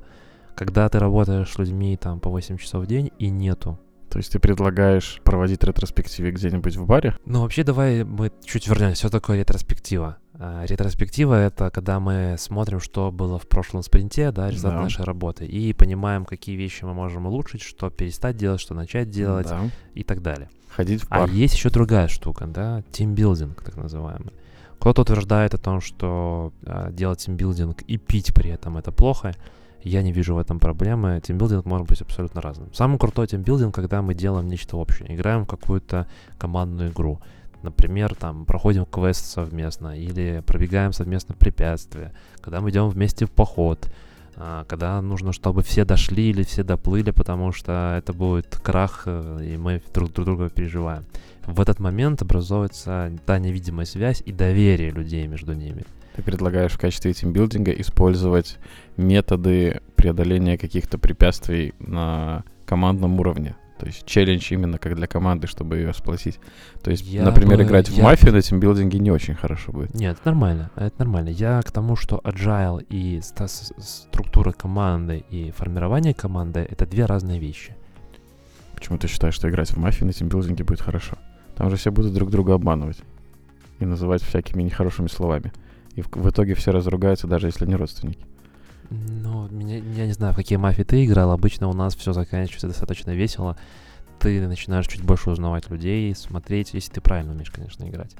Когда ты работаешь с людьми там по 8 часов в день и нету то есть ты предлагаешь проводить ретроспективы где-нибудь в баре? Ну, вообще, давай мы чуть вернемся. Что такое ретроспектива? А, ретроспектива — это когда мы смотрим, что было в прошлом спринте, да, результат да. нашей работы, и понимаем, какие вещи мы можем улучшить, что перестать делать, что начать делать да. и так далее. Ходить в бар. А есть еще другая штука, да, тимбилдинг, так называемый. Кто-то утверждает о том, что а, делать тимбилдинг и пить при этом это плохо. Я не вижу в этом проблемы. Тимбилдинг может быть абсолютно разным. Самый крутой тимбилдинг, когда мы делаем нечто общее, играем в какую-то командную игру. Например, там проходим квест совместно или пробегаем совместно препятствия, когда мы идем вместе в поход, а, когда нужно, чтобы все дошли или все доплыли, потому что это будет крах, э, и мы друг, друг друга переживаем. В этот момент образуется та невидимая связь и доверие людей между ними. Ты предлагаешь в качестве тимбилдинга использовать методы преодоления каких-то препятствий на командном уровне. То есть челлендж именно как для команды, чтобы ее сплотить. То есть, я например, бы, играть в мафию на тимбилдинге не очень хорошо будет. Нет, это нормально, это нормально. Я к тому, что agile и структура команды и формирование команды — это две разные вещи. Почему ты считаешь, что играть в мафию на тимбилдинге будет хорошо? Там же все будут друг друга обманывать и называть всякими нехорошими словами. И в, в итоге все разругаются, даже если не родственники. Ну, меня, я не знаю, в какие мафии ты играл. Обычно у нас все заканчивается достаточно весело. Ты начинаешь чуть больше узнавать людей, смотреть, если ты правильно умеешь, конечно, играть.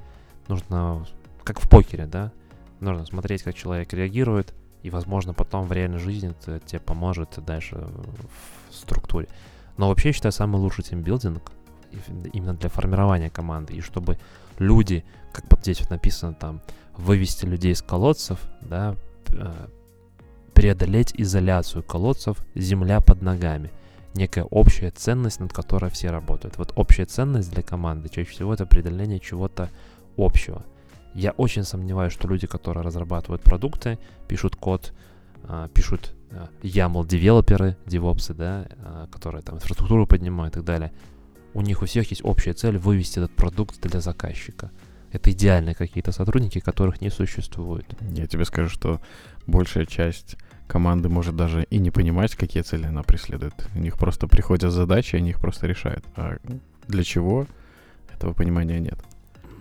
Нужно, как в покере, да? Нужно смотреть, как человек реагирует, и, возможно, потом в реальной жизни это тебе поможет дальше в структуре. Но вообще, я считаю, самый лучший тимбилдинг именно для формирования команды, и чтобы люди, как вот здесь вот написано там, вывести людей из колодцев, да, э, преодолеть изоляцию колодцев, земля под ногами. Некая общая ценность, над которой все работают. Вот общая ценность для команды чаще всего это преодоление чего-то общего. Я очень сомневаюсь, что люди, которые разрабатывают продукты, пишут код, а, пишут а, YAML девелоперы, девопсы, да, которые там инфраструктуру поднимают и так далее. У них у всех есть общая цель вывести этот продукт для заказчика. Это идеальные какие-то сотрудники, которых не существует. Я тебе скажу, что большая часть команды может даже и не понимать, какие цели она преследует. У них просто приходят задачи, они их просто решают. А для чего, этого понимания нет.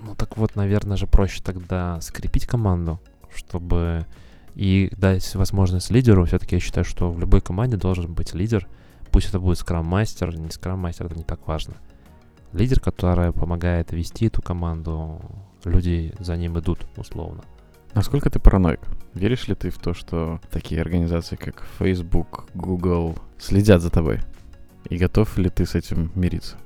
Ну так вот, наверное же проще тогда скрепить команду, чтобы и дать возможность лидеру. Все-таки я считаю, что в любой команде должен быть лидер. Пусть это будет скрам-мастер, не скрам-мастер, это не так важно. Лидер, который помогает вести эту команду, люди за ним идут, условно. Насколько ты параноик? Веришь ли ты в то, что такие организации, как Facebook, Google, следят за тобой? И готов ли ты с этим мириться?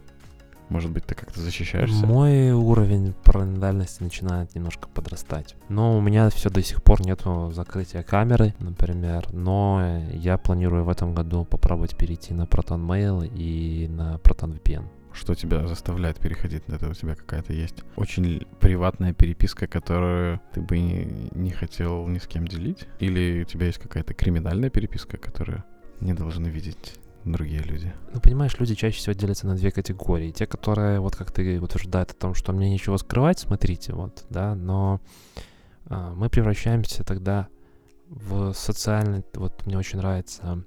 Может быть, ты как-то защищаешься? Мой уровень параноидальности начинает немножко подрастать. Но у меня все до сих пор нету закрытия камеры, например. Но я планирую в этом году попробовать перейти на Proton Mail и на Proton VPN что тебя заставляет переходить на это? У тебя какая-то есть очень приватная переписка, которую ты бы не, хотел ни с кем делить? Или у тебя есть какая-то криминальная переписка, которую не должны видеть другие люди? Ну, понимаешь, люди чаще всего делятся на две категории. Те, которые, вот как ты утверждают о том, что мне ничего скрывать, смотрите, вот, да, но а, мы превращаемся тогда в социальный... Вот мне очень нравится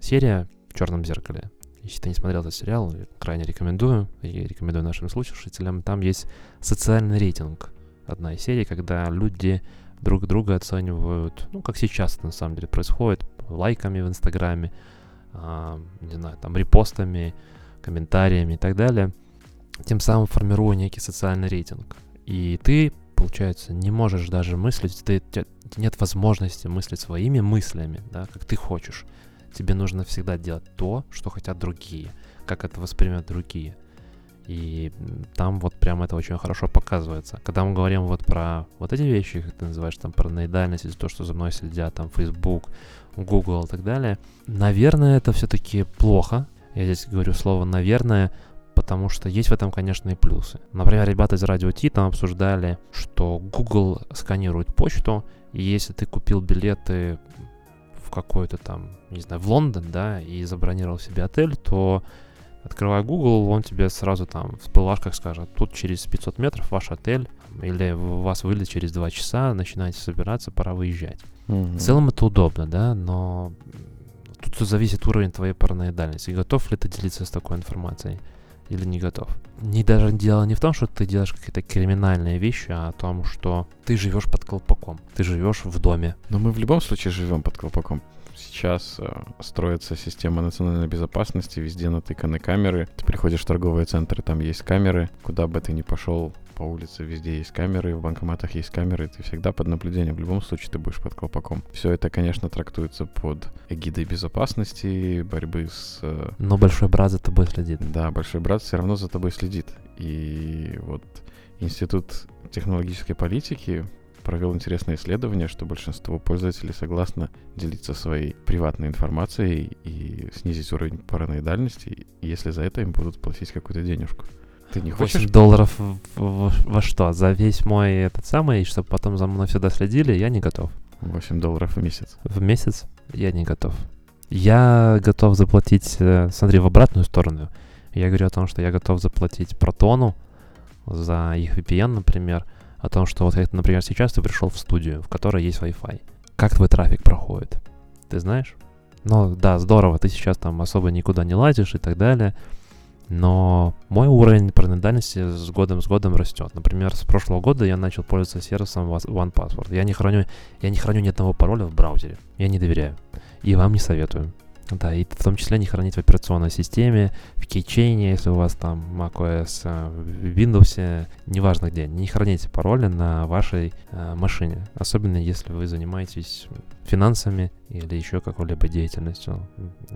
серия в черном зеркале. Если ты не смотрел этот сериал, крайне рекомендую, и рекомендую нашим слушателям. Там есть социальный рейтинг. Одна из серий, когда люди друг друга оценивают, ну, как сейчас это на самом деле происходит, лайками в Инстаграме, а, не знаю, там, репостами, комментариями и так далее, тем самым формируя некий социальный рейтинг. И ты, получается, не можешь даже мыслить, ты, нет возможности мыслить своими мыслями, да, как ты хочешь тебе нужно всегда делать то, что хотят другие, как это воспримут другие. И там вот прям это очень хорошо показывается. Когда мы говорим вот про вот эти вещи, как ты называешь, там, параноидальность, или то, что за мной следят, там, Facebook, Google и так далее, наверное, это все-таки плохо. Я здесь говорю слово «наверное», потому что есть в этом, конечно, и плюсы. Например, ребята из Радио Ти там обсуждали, что Google сканирует почту, и если ты купил билеты в какой-то там, не знаю, в Лондон, да, и забронировал себе отель, то открывая Google, он тебе сразу там в всплывашках скажет, тут через 500 метров ваш отель, или у вас вылет через 2 часа, начинаете собираться, пора выезжать. Mm-hmm. В целом это удобно, да, но тут зависит уровень твоей параноидальности. Готов ли ты делиться с такой информацией? Или не готов. Не даже дело не в том, что ты делаешь какие-то криминальные вещи, а о том, что ты живешь под колпаком, ты живешь в доме. Но мы в любом случае живем под колпаком. Сейчас э, строится система национальной безопасности, везде натыканы камеры. Ты приходишь в торговые центры, там есть камеры. Куда бы ты ни пошел, по улице везде есть камеры, в банкоматах есть камеры, ты всегда под наблюдением. В любом случае ты будешь под колпаком. Все это, конечно, трактуется под эгидой безопасности, борьбы с... Э, Но большой брат за тобой следит. Да, большой брат все равно за тобой следит. И вот Институт технологической политики провел интересное исследование, что большинство пользователей согласно делиться своей приватной информацией и снизить уровень параноидальности, если за это им будут платить какую-то денежку. Ты не хочешь? 8 долларов в, в, во что? За весь мой этот самый, чтобы потом за мной всегда следили, я не готов. 8 долларов в месяц. В месяц? Я не готов. Я готов заплатить, э, смотри, в обратную сторону. Я говорю о том, что я готов заплатить Протону за их VPN, например, о том, что вот, например, сейчас ты пришел в студию, в которой есть Wi-Fi. Как твой трафик проходит? Ты знаешь? Ну да, здорово, ты сейчас там особо никуда не лазишь и так далее. Но мой уровень параноидальности с годом с годом растет. Например, с прошлого года я начал пользоваться сервисом OnePassword. Я не храню, я не храню ни одного пароля в браузере. Я не доверяю. И вам не советую. Да, и в том числе не хранить в операционной системе, в кейчейне, если у вас там macOS, э, в Windows, неважно где. Не храните пароли на вашей э, машине, особенно если вы занимаетесь финансами или еще какой-либо деятельностью.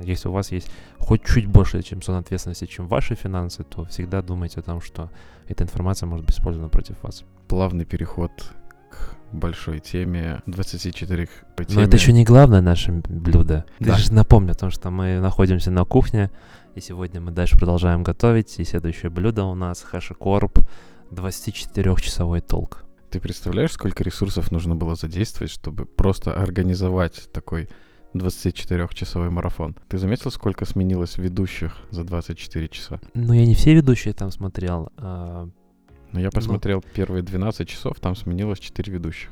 Если у вас есть хоть чуть больше, чем сон ответственности, чем ваши финансы, то всегда думайте о том, что эта информация может быть использована против вас. Плавный переход большой теме 24 по теме. Но это еще не главное наше блюдо. Да. Ты же напомни о том, что мы находимся на кухне, и сегодня мы дальше продолжаем готовить, и следующее блюдо у нас хэшикорп 24-часовой толк. Ты представляешь, сколько ресурсов нужно было задействовать, чтобы просто организовать такой 24-часовой марафон. Ты заметил, сколько сменилось ведущих за 24 часа? Ну, я не все ведущие там смотрел. А... Но я посмотрел ну... первые 12 часов, там сменилось 4 ведущих.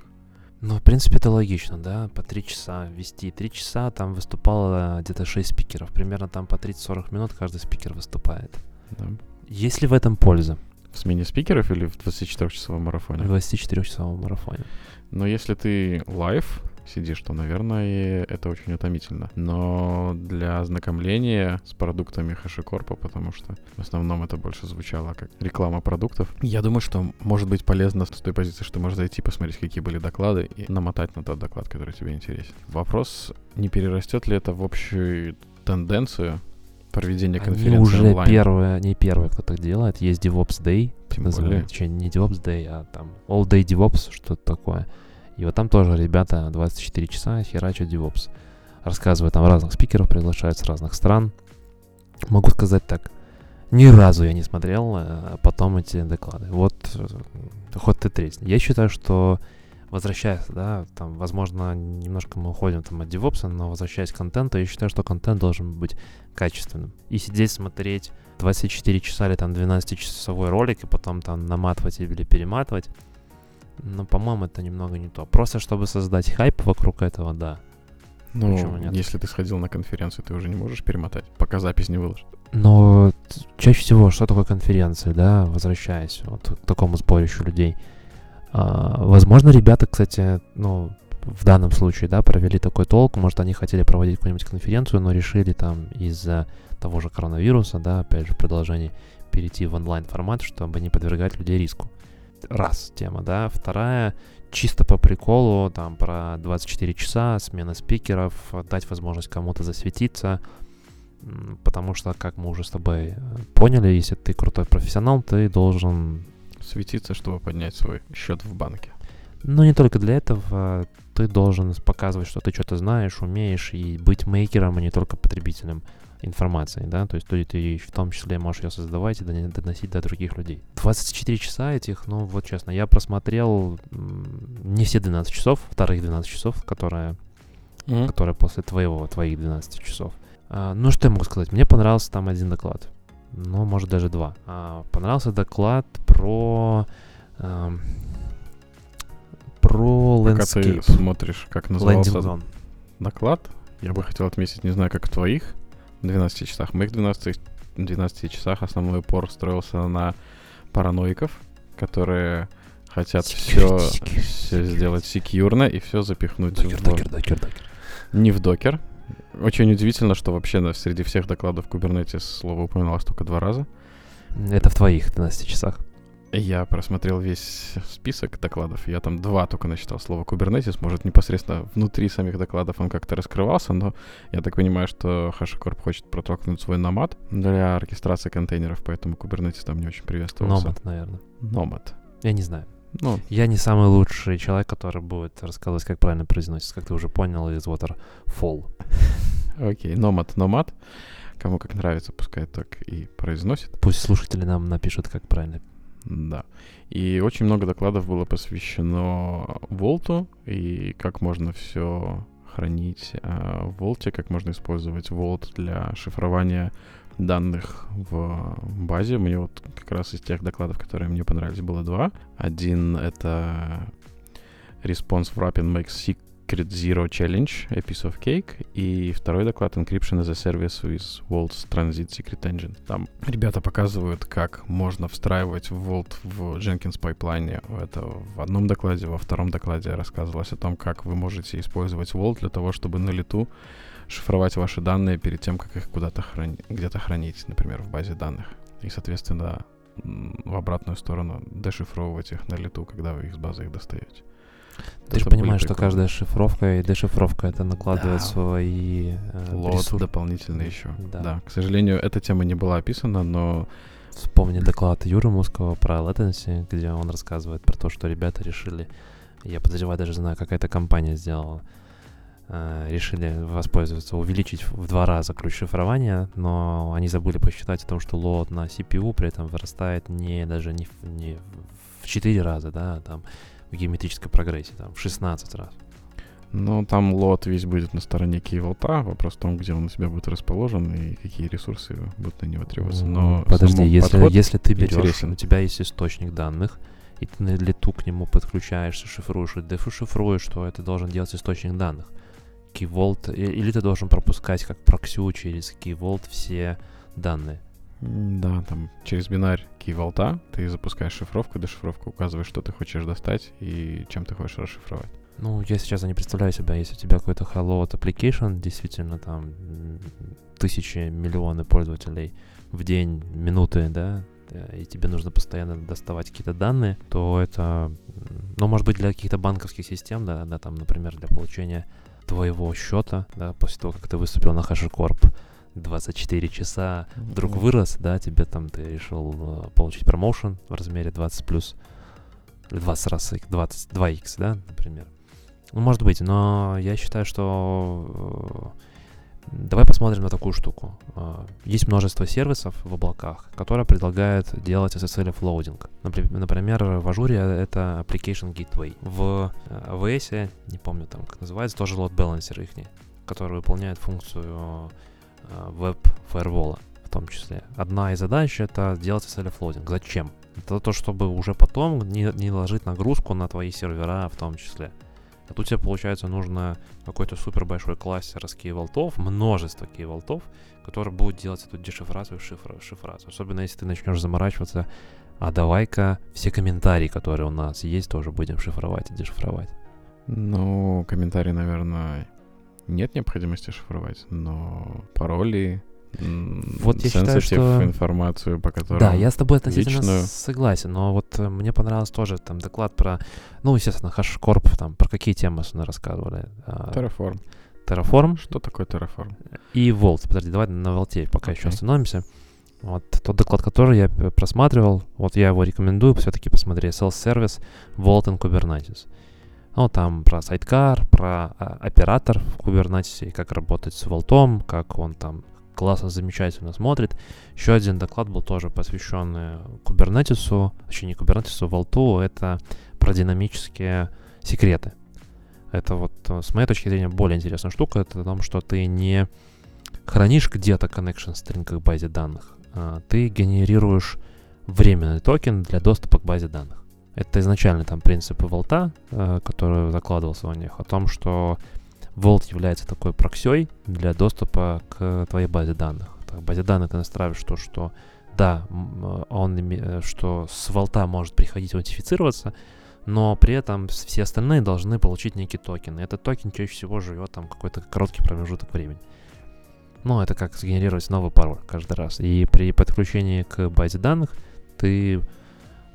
Ну, в принципе, это логично, да, по 3 часа вести. 3 часа там выступало где-то 6 спикеров. Примерно там по 30-40 минут каждый спикер выступает. Да. Есть ли в этом польза? В смене спикеров или в 24-часовом марафоне? В 24-часовом марафоне. Но если ты live сидишь, то, наверное, это очень утомительно. Но для ознакомления с продуктами HashiCorp, потому что в основном это больше звучало как реклама продуктов, я думаю, что может быть полезно с той позиции, что ты можешь зайти, посмотреть, какие были доклады, и намотать на тот доклад, который тебе интересен. Вопрос, не перерастет ли это в общую тенденцию проведения конференции Они уже онлайн. первые, не первые, кто так делает. Есть DevOps Day, Тем называют, более. не DevOps Day, а там All Day DevOps, что-то такое. И вот там тоже ребята 24 часа херачат DevOps. Рассказывают там разных спикеров, приглашают с разных стран. Могу сказать так, ни разу я не смотрел а потом эти доклады. Вот э, хоть ты тресни. Я считаю, что возвращаясь, да, там, возможно, немножко мы уходим там от DevOps, но возвращаясь к контенту, я считаю, что контент должен быть качественным. И сидеть, смотреть 24 часа или там 12-часовой ролик, и потом там наматывать или перематывать, но, по-моему, это немного не то. Просто чтобы создать хайп вокруг этого, да. Ну, если ты сходил на конференцию, ты уже не можешь перемотать, пока запись не выложит. Но чаще всего, что такое конференция, да, возвращаясь вот к такому сборищу людей. А, возможно, ребята, кстати, ну, в данном случае, да, провели такой толк, может, они хотели проводить какую-нибудь конференцию, но решили там из-за того же коронавируса, да, опять же, продолжение перейти в онлайн-формат, чтобы не подвергать людей риску раз тема, да. Вторая, чисто по приколу, там, про 24 часа, смена спикеров, дать возможность кому-то засветиться, потому что, как мы уже с тобой э, поняли, если ты крутой профессионал, ты должен... Светиться, чтобы поднять свой счет в банке. Но не только для этого, ты должен показывать, что ты что-то знаешь, умеешь, и быть мейкером, а не только потребителем информации, да, то есть ты, ты в том числе можешь ее создавать и доносить до других людей. 24 часа этих, ну вот честно, я просмотрел не все 12 часов, вторых 12 часов, которые, mm-hmm. которые после твоего, твоих 12 часов. А, ну что я могу сказать, мне понравился там один доклад, ну может даже два. А, понравился доклад про... А, про Пока ты смотришь, как назывался доклад, я бы хотел отметить, не знаю, как в твоих, 12 часах. В моих 12, 12 часах основной упор строился на параноиков, которые хотят все, все сделать секьюрно и все запихнуть докер, в... Докер, докер, докер. Не в докер. Очень удивительно, что вообще среди всех докладов Kubernetes слово упоминалось только два раза. Это в твоих 12 часах. Я просмотрел весь список докладов. Я там два только насчитал слова Kubernetes. Может, непосредственно внутри самих докладов он как-то раскрывался, но я так понимаю, что HashiCorp хочет протолкнуть свой Nomad для оркестрации контейнеров, поэтому Kubernetes там не очень приветствовался. Nomad, наверное. Nomad. Я не знаю. Ну. Я не самый лучший человек, который будет рассказывать, как правильно произносится, как ты уже понял из Waterfall. Окей, okay. Nomad, Nomad. Кому как нравится, пускай так и произносит. Пусть слушатели нам напишут, как правильно да. И очень много докладов было посвящено Волту и как можно все хранить э, в Волте, как можно использовать Волт для шифрования данных в базе. Мне вот как раз из тех докладов, которые мне понравились, было два. Один — это Response Wrapping Makes Secret Zero Challenge, A Piece of Cake, и второй доклад Encryption as a Service with Vault's Transit Secret Engine. Там ребята показывают, как можно встраивать Vault в Jenkins пайплайне. Это в одном докладе, во втором докладе рассказывалось о том, как вы можете использовать Vault для того, чтобы на лету шифровать ваши данные перед тем, как их куда-то храни- где-то хранить, например, в базе данных. И, соответственно, в обратную сторону дешифровывать их на лету, когда вы их с базы их достаете. Ты же понимаешь, что каждая шифровка и дешифровка это накладывает да. свои э, Лот ресурсы. дополнительно еще. Да. да. К сожалению, эта тема не была описана, но Вспомни доклад Юры Мускова про latency, где он рассказывает про то, что ребята решили, я подозреваю, даже знаю, какая-то компания сделала, э, решили воспользоваться, увеличить в два раза ключ шифрования, но они забыли посчитать о том, что лот на CPU при этом вырастает не даже не в, не в 4 раза, да, а там в геометрической прогрессии, там, в 16 раз. Ну, там лот весь будет на стороне Key Вопрос в том, где он у тебя будет расположен и какие ресурсы будут на него требоваться. Но Подожди, если, если ты берешь, интересен. у тебя есть источник данных, и ты на лету к нему подключаешься, шифруешь и дешифруешь, что это должен делать источник данных. Vault, и- или ты должен пропускать как проксю через Vault все данные. Да, там через бинарь Key ты запускаешь шифровку, дешифровку, указываешь, что ты хочешь достать и чем ты хочешь расшифровать. Ну, я сейчас не представляю себя, если у тебя какой-то hello от application, действительно там тысячи, миллионы пользователей в день, минуты, да, э, и тебе нужно постоянно доставать какие-то данные, то это, ну, может быть, для каких-то банковских систем, да, да, там, например, для получения твоего счета, да, после того, как ты выступил на HashiCorp, 24 часа вдруг вырос, да, тебе там ты решил э, получить промоушен в размере 20 плюс, или 20 раз, х- 22x, да, например. Ну, может быть, но я считаю, что э, давай посмотрим на такую штуку. Э, Есть множество сервисов в облаках, которые предлагают делать SSL offloading. Напри- Например, в Azure е это Application Gateway. В AWS, не помню там, как называется, тоже load balancer их, который выполняет функцию веб-фаервола в том числе. Одна из задач это сделать SSL offloading. Зачем? Это то, чтобы уже потом не, не ложить нагрузку на твои сервера в том числе. А тут тебе, получается, нужно какой-то супер большой кластер из Key Vault ов, множество Key Vault ов, которые будут делать эту дешифрацию, шифра, шифрацию. Особенно если ты начнешь заморачиваться, а давай-ка все комментарии, которые у нас есть, тоже будем шифровать и дешифровать. Ну, комментарии, наверное, нет необходимости шифровать, но пароли, Вот я считаю, что- информацию, по которой... Да, я с тобой относительно личную. согласен, но вот э, мне понравилось тоже там доклад про, ну, естественно, HashiCorp, там, про какие темы мы рассказывали? А, Terraform. Terraform Что такое Terraform? и Vault. Подожди, давай на Vault пока еще Окей. остановимся. Вот тот доклад, который я п- просматривал, вот я его рекомендую все-таки посмотреть. Self-Service Vault in Kubernetes. Ну, там про сайткар, про а, оператор в Kubernetes, как работать с Vault, как он там классно, замечательно смотрит. Еще один доклад был тоже посвящен Kubernetes, точнее не Kubernetes, Vault, это про динамические секреты. Это вот, э, с моей точки зрения, более интересная штука. Это о том, что ты не хранишь где-то connection string к базе данных, а ты генерируешь временный токен для доступа к базе данных. Это изначально там принципы Vault а, э, который закладывался в них, о том, что Vault является такой проксей для доступа к твоей базе данных. Так, базе данных ты настраиваешь то, что да, э, он, э, что с Vault а может приходить аутентифицироваться, но при этом все остальные должны получить некий токен. И этот токен чаще всего живет там какой-то короткий промежуток времени. Ну, это как сгенерировать новый пароль каждый раз. И при подключении к базе данных ты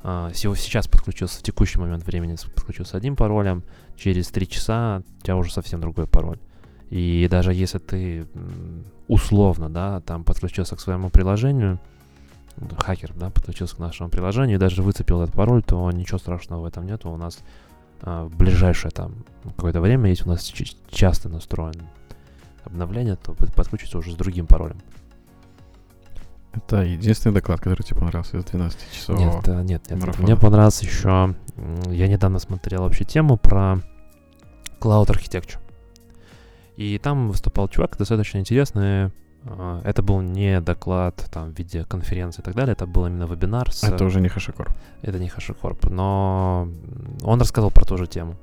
а, сего- сейчас подключился в текущий момент времени, подключился одним паролем, через три часа у тебя уже совсем другой пароль. И даже если ты условно, да, там подключился к своему приложению, хакер, да, подключился к нашему приложению и даже выцепил этот пароль, то ничего страшного в этом нету. У нас а, в ближайшее там какое-то время, если у нас часто настроен обновление, то под- подключится уже с другим паролем. Это единственный доклад, который тебе понравился из 12 часов. Нет, э, нет, нет. марафона. Мне понравился еще... Я недавно смотрел вообще тему про Cloud Architecture. И там выступал чувак достаточно интересный. а, Это был не доклад там, в виде конференции и так далее, это был именно вебинар с... Это уже не HashiCorp. Это не HashiCorp, но он рассказывал про ту же тему.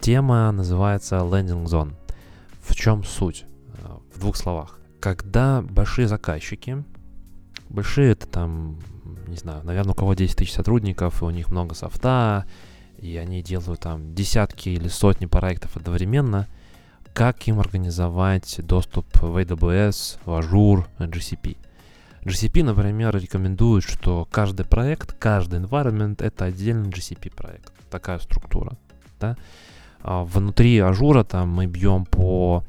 Тема называется Landing Zone. В чем суть? Э, В двух словах. Когда большие заказчики, большие это там, не знаю, наверное, у кого 10 тысяч сотрудников, и у них много софта, и они делают там десятки или сотни проектов одновременно, как им организовать доступ в AWS, в Azure, GCP. GCP, например, рекомендует, что каждый проект, каждый environment — это отдельный GCP проект. Такая структура. Да? А внутри Azure а там мы бьем по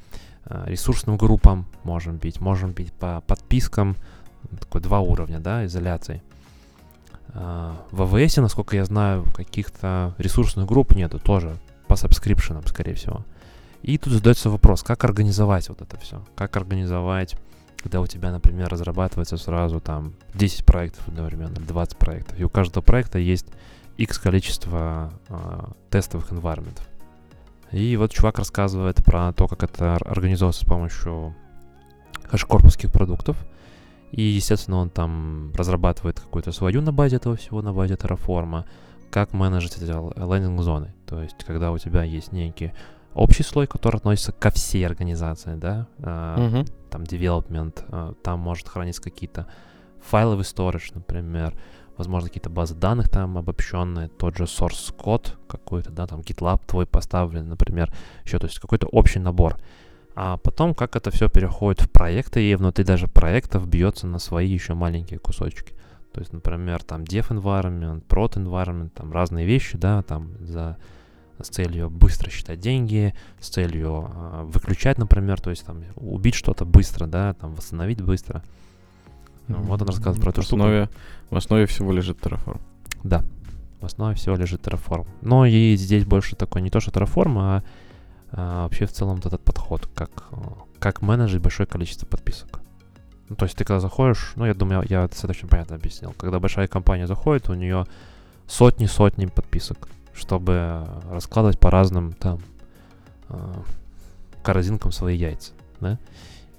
а, ресурсным группам, можем бить, можем бить по подпискам, такой два уровня, да, изоляции. А, в AWS, насколько я знаю, каких-то ресурсных групп нету, тоже по subscription ам, скорее всего. И тут задается вопрос, как организовать вот это все? Как организовать, когда у тебя, например, разрабатывается сразу там 10 проектов одновременно, 20 проектов, и у каждого проекта есть X количество а, тестовых environment. И вот чувак рассказывает про то, как это организовывается с помощью хэшкорповских продуктов. И, естественно, он там разрабатывает какую-то свою на базе этого всего, на базе Terraform, как менеджить эти лендинг-зоны. То есть, когда у тебя есть некий общий слой, который относится ко всей организации, да, uh, там development, uh, там может храниться какие-то файловый storage, например, возможно, какие-то базы данных там обобщенные, тот же source код какой-то, да, там GitLab твой поставлен, например, еще, то есть какой-то общий набор. А потом, как это все переходит в проекты, и внутри даже проектов бьется на свои еще маленькие кусочки. То есть, например, там dev environment, prod environment, там разные вещи, да, там за с целью быстро считать деньги, с целью э, выключать, например, то есть там убить что-то быстро, да, там восстановить быстро. Mm-hmm. Вот он рассказывает про эту основе, штуку. В основе всего лежит Terraform. Да, в основе всего лежит Terraform. Но и здесь больше такой не то, что Terraform, а, а вообще в целом вот этот подход, как, как менеджить большое количество подписок. Ну, то есть ты когда заходишь, ну, я думаю, я, я достаточно понятно объяснил. Когда большая компания заходит, у нее сотни-сотни подписок, чтобы раскладывать по разным там э, корзинкам свои яйца, да.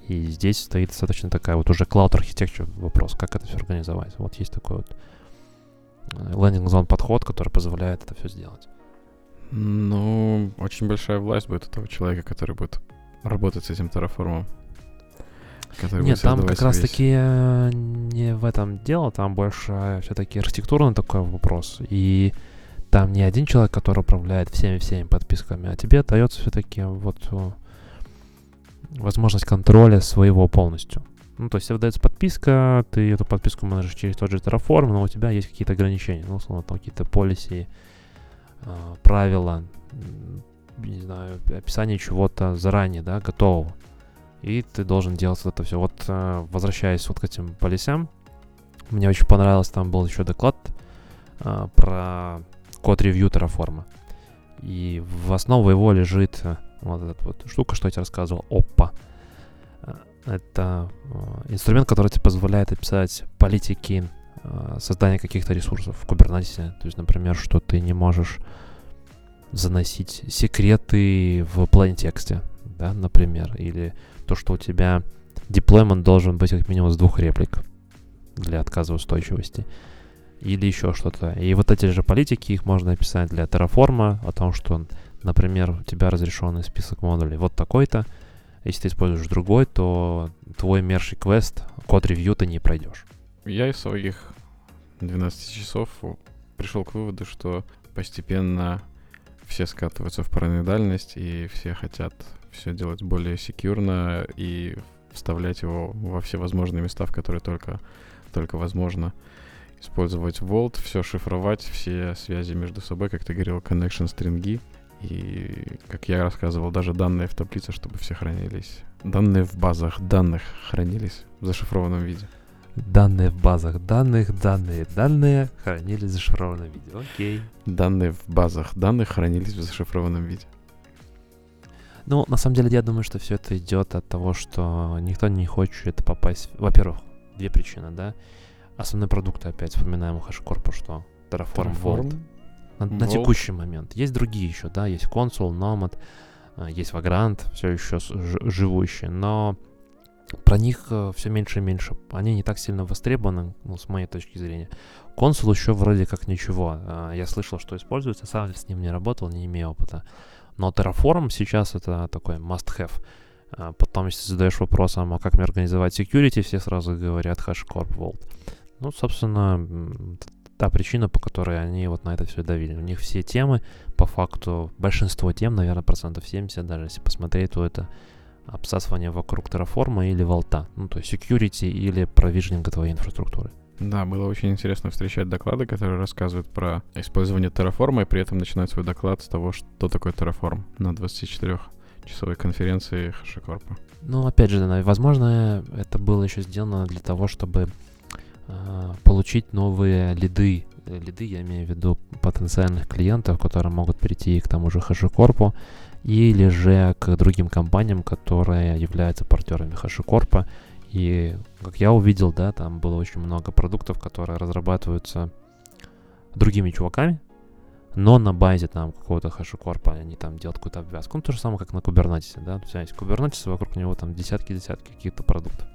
И здесь стоит достаточно такая вот уже cloud architecture вопрос, как это все организовать. Вот есть такой вот landing zone подход, который позволяет это все сделать. Ну, очень большая власть будет этого человека, который будет работать с этим терраформом. Нет, там как раз таки э, не в этом дело, там больше все-таки архитектурный такой вопрос. И там не один человек, который управляет всеми-всеми подписками, а тебе дается все-таки вот э, возможность контроля своего полностью. Ну, то есть тебе выдается подписка, ты эту подписку менеджешь через тот же Terraform, но у тебя есть какие-то ограничения, ну, условно, там какие-то полиси, э, правила, не знаю, описание чего-то заранее, да, готового. И ты должен делать это все. Вот э, возвращаясь вот к этим полисям, мне очень понравилось, там был еще доклад э, про код-ревью Terraform. И в основу его лежит вот эта вот штука, что я тебе рассказывал. Э, это инструмент, который тебе позволяет описать политики создания каких-то ресурсов в Kubernetes. То есть, например, что ты не можешь заносить секреты в plain да, например, или то, что у тебя деплоймент должен быть как минимум с двух реплик для отказоустойчивости или еще что-то. И вот эти же политики, их можно описать для Terraform, о том, что Например, у тебя разрешенный список модулей вот такой-то. Если ты используешь другой, то твой merge квест, код ревью ты не пройдешь. Я из своих 12 часов пришел к выводу, что постепенно все скатываются в параноидальность, и все хотят все делать более секьюрно и вставлять его во все возможные места, в которые только, только возможно. Использовать Vault, все шифровать, все связи между собой, как ты говорил, connection стринги. И, как я рассказывал, даже данные в таблице, чтобы все хранились. Данные в базах данных хранились в зашифрованном виде. Данные в базах данных, данные, данные хранились в зашифрованном виде. Окей. Данные в базах данных хранились в зашифрованном виде. Ну, на самом деле, я думаю, что все это идет от того, что никто не хочет попасть... Во-первых, две причины, да. Основной продукт, опять вспоминаем у HashiCorp, что Terraform, Terraform Vault на, на текущий момент. Есть другие еще, да, есть Consul, Nomad, э, есть Vagrant, все еще живущие, но про них э, все меньше и меньше. Они не так сильно востребованы, ну, с моей точки зрения. Консул еще вроде как ничего. Э, я слышал, что используется, сам с ним не работал, не имею опыта. Но Terraform сейчас это такой must-have. Потом, если задаешь вопросом, а как мне организовать security, все сразу говорят HashiCorp Vault. Ну, собственно, та причина, по которой они вот на это все давили. У них все темы, по факту, большинство тем, наверное, процентов 70, даже если посмотреть, то это обсасывание вокруг Terraform или Волта. Ну, то есть security или провижнинг твоей инфраструктуры. Да, было очень интересно встречать доклады, которые рассказывают про использование Terraform, и при этом начинают свой доклад с того, что такое Terraform на 24-часовой конференции HashiCorp. Ну, опять же, возможно, это было еще сделано для того, чтобы а, получить новые лиды. Э, лиды, я имею в виду потенциальных клиентов, которые могут прийти к тому же HashiCorp или же к другим компаниям, которые являются партнерами HashiCorp. И, как я увидел, да, там было очень много продуктов, которые разрабатываются другими чуваками, но на базе там какого-то HashiCorp они там делают какую-то обвязку. Ну, то же самое, как на Kubernetes, да, то есть Kubernetes, вокруг него там десятки-десятки каких-то продуктов.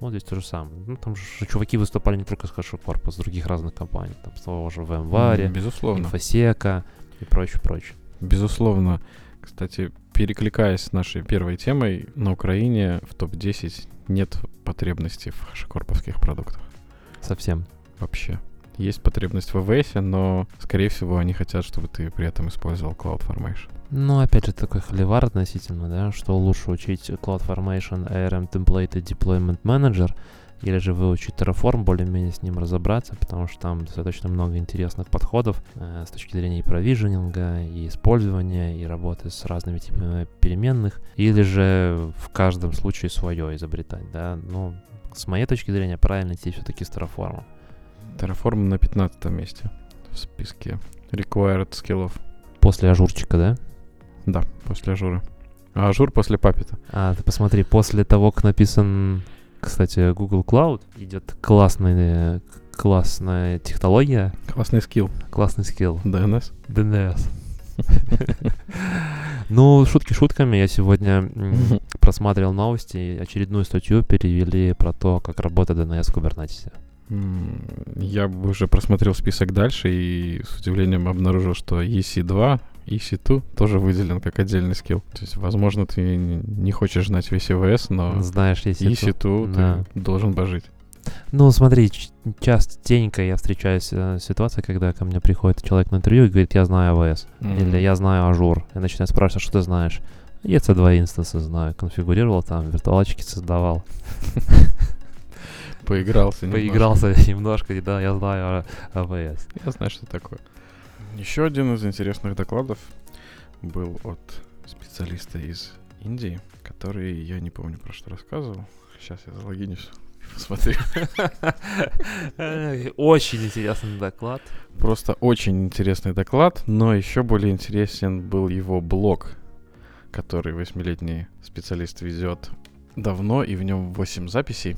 Вот здесь то же самое. Ну, там же чуваки выступали не только с HashiCorp, а с других разных компаний. Там с того же VMware, Безусловно. Инфосека и прочее, прочее. Безусловно. Кстати, перекликаясь с нашей первой темой, на Украине в топ-10 нет потребности в хашикорповских продуктах. Совсем. Вообще. Есть потребность в AWS, но, скорее всего, они хотят, чтобы ты при этом использовал CloudFormation. Ну, опять же, такой холивар относительно, да, что лучше учить CloudFormation ARM Template Deployment Manager, или же выучить Terraform, более-менее с ним разобраться, потому что там достаточно много интересных подходов э, с точки зрения и провиженинга, и использования, и работы с разными типами переменных, или же в каждом случае свое изобретать, да. Ну, с моей точки зрения, правильно идти все-таки с Terraform. Terraform на 15 месте в списке required skill ов. После ажурчика, да? Да, после Azure а. А Azure после Puppet а. А, ты посмотри, после того, как написан, кстати, Google Cloud, идет классная, классная технология, Классный skill. классный skill. DNS. [LAUGHS] DNS. Ну, шутки шутками. Я сегодня [LAUGHS] просматривал новости, очередную статью перевели про то, как работает DNS в Kubernetes. М, Я уже просмотрел список дальше и с удивлением обнаружил, что EC2, EC2 тоже выделен как отдельный skill. То есть, возможно, ты не хочешь знать весь AWS, но Знаешь, если... EC2 тут- да. ты должен божить. Ну, смотри, частенько я встречаюсь э, с ситуацией, когда ко мне приходит человек на интервью и говорит, я знаю AWS, или я знаю Azure. И начинает спрашивать, что ты знаешь. Я EC2 инстансы знаю, конфигурировал там, виртуалочки создавал, Поигрался немножко. поигрался [LAUGHS] немножко, и да, я знаю а- AWS. Я знаю, что такое. Еще один из интересных докладов был от специалиста из Индии, который, я не помню, про что рассказывал. Сейчас я залогинюсь и посмотрю. Очень интересный доклад. Просто очень интересный доклад, но еще более интересен был его блог, который восьмилетний специалист ведет давно, и в нем 8 записей.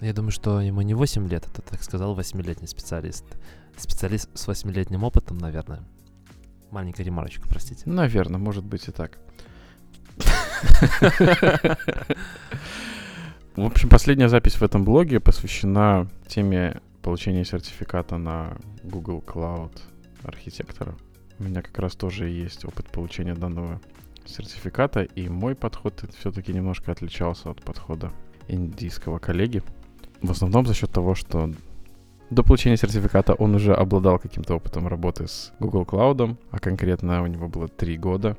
Я думаю, что ему не 8 лет, это, так сказал, 8-летний специалист. Специалист с 8-летним опытом, наверное. Маленькая ремарочка, простите. Наверное, может быть и так. В общем, последняя запись в этом блоге посвящена теме получения сертификата на Google Cloud архитектора. У меня как раз тоже есть опыт получения данного сертификата, и мой подход все-таки немножко отличался от подхода индийского коллеги. В основном за счет того, что до получения сертификата он уже обладал каким-то опытом работы с Google Cloud, а конкретно у него было три года.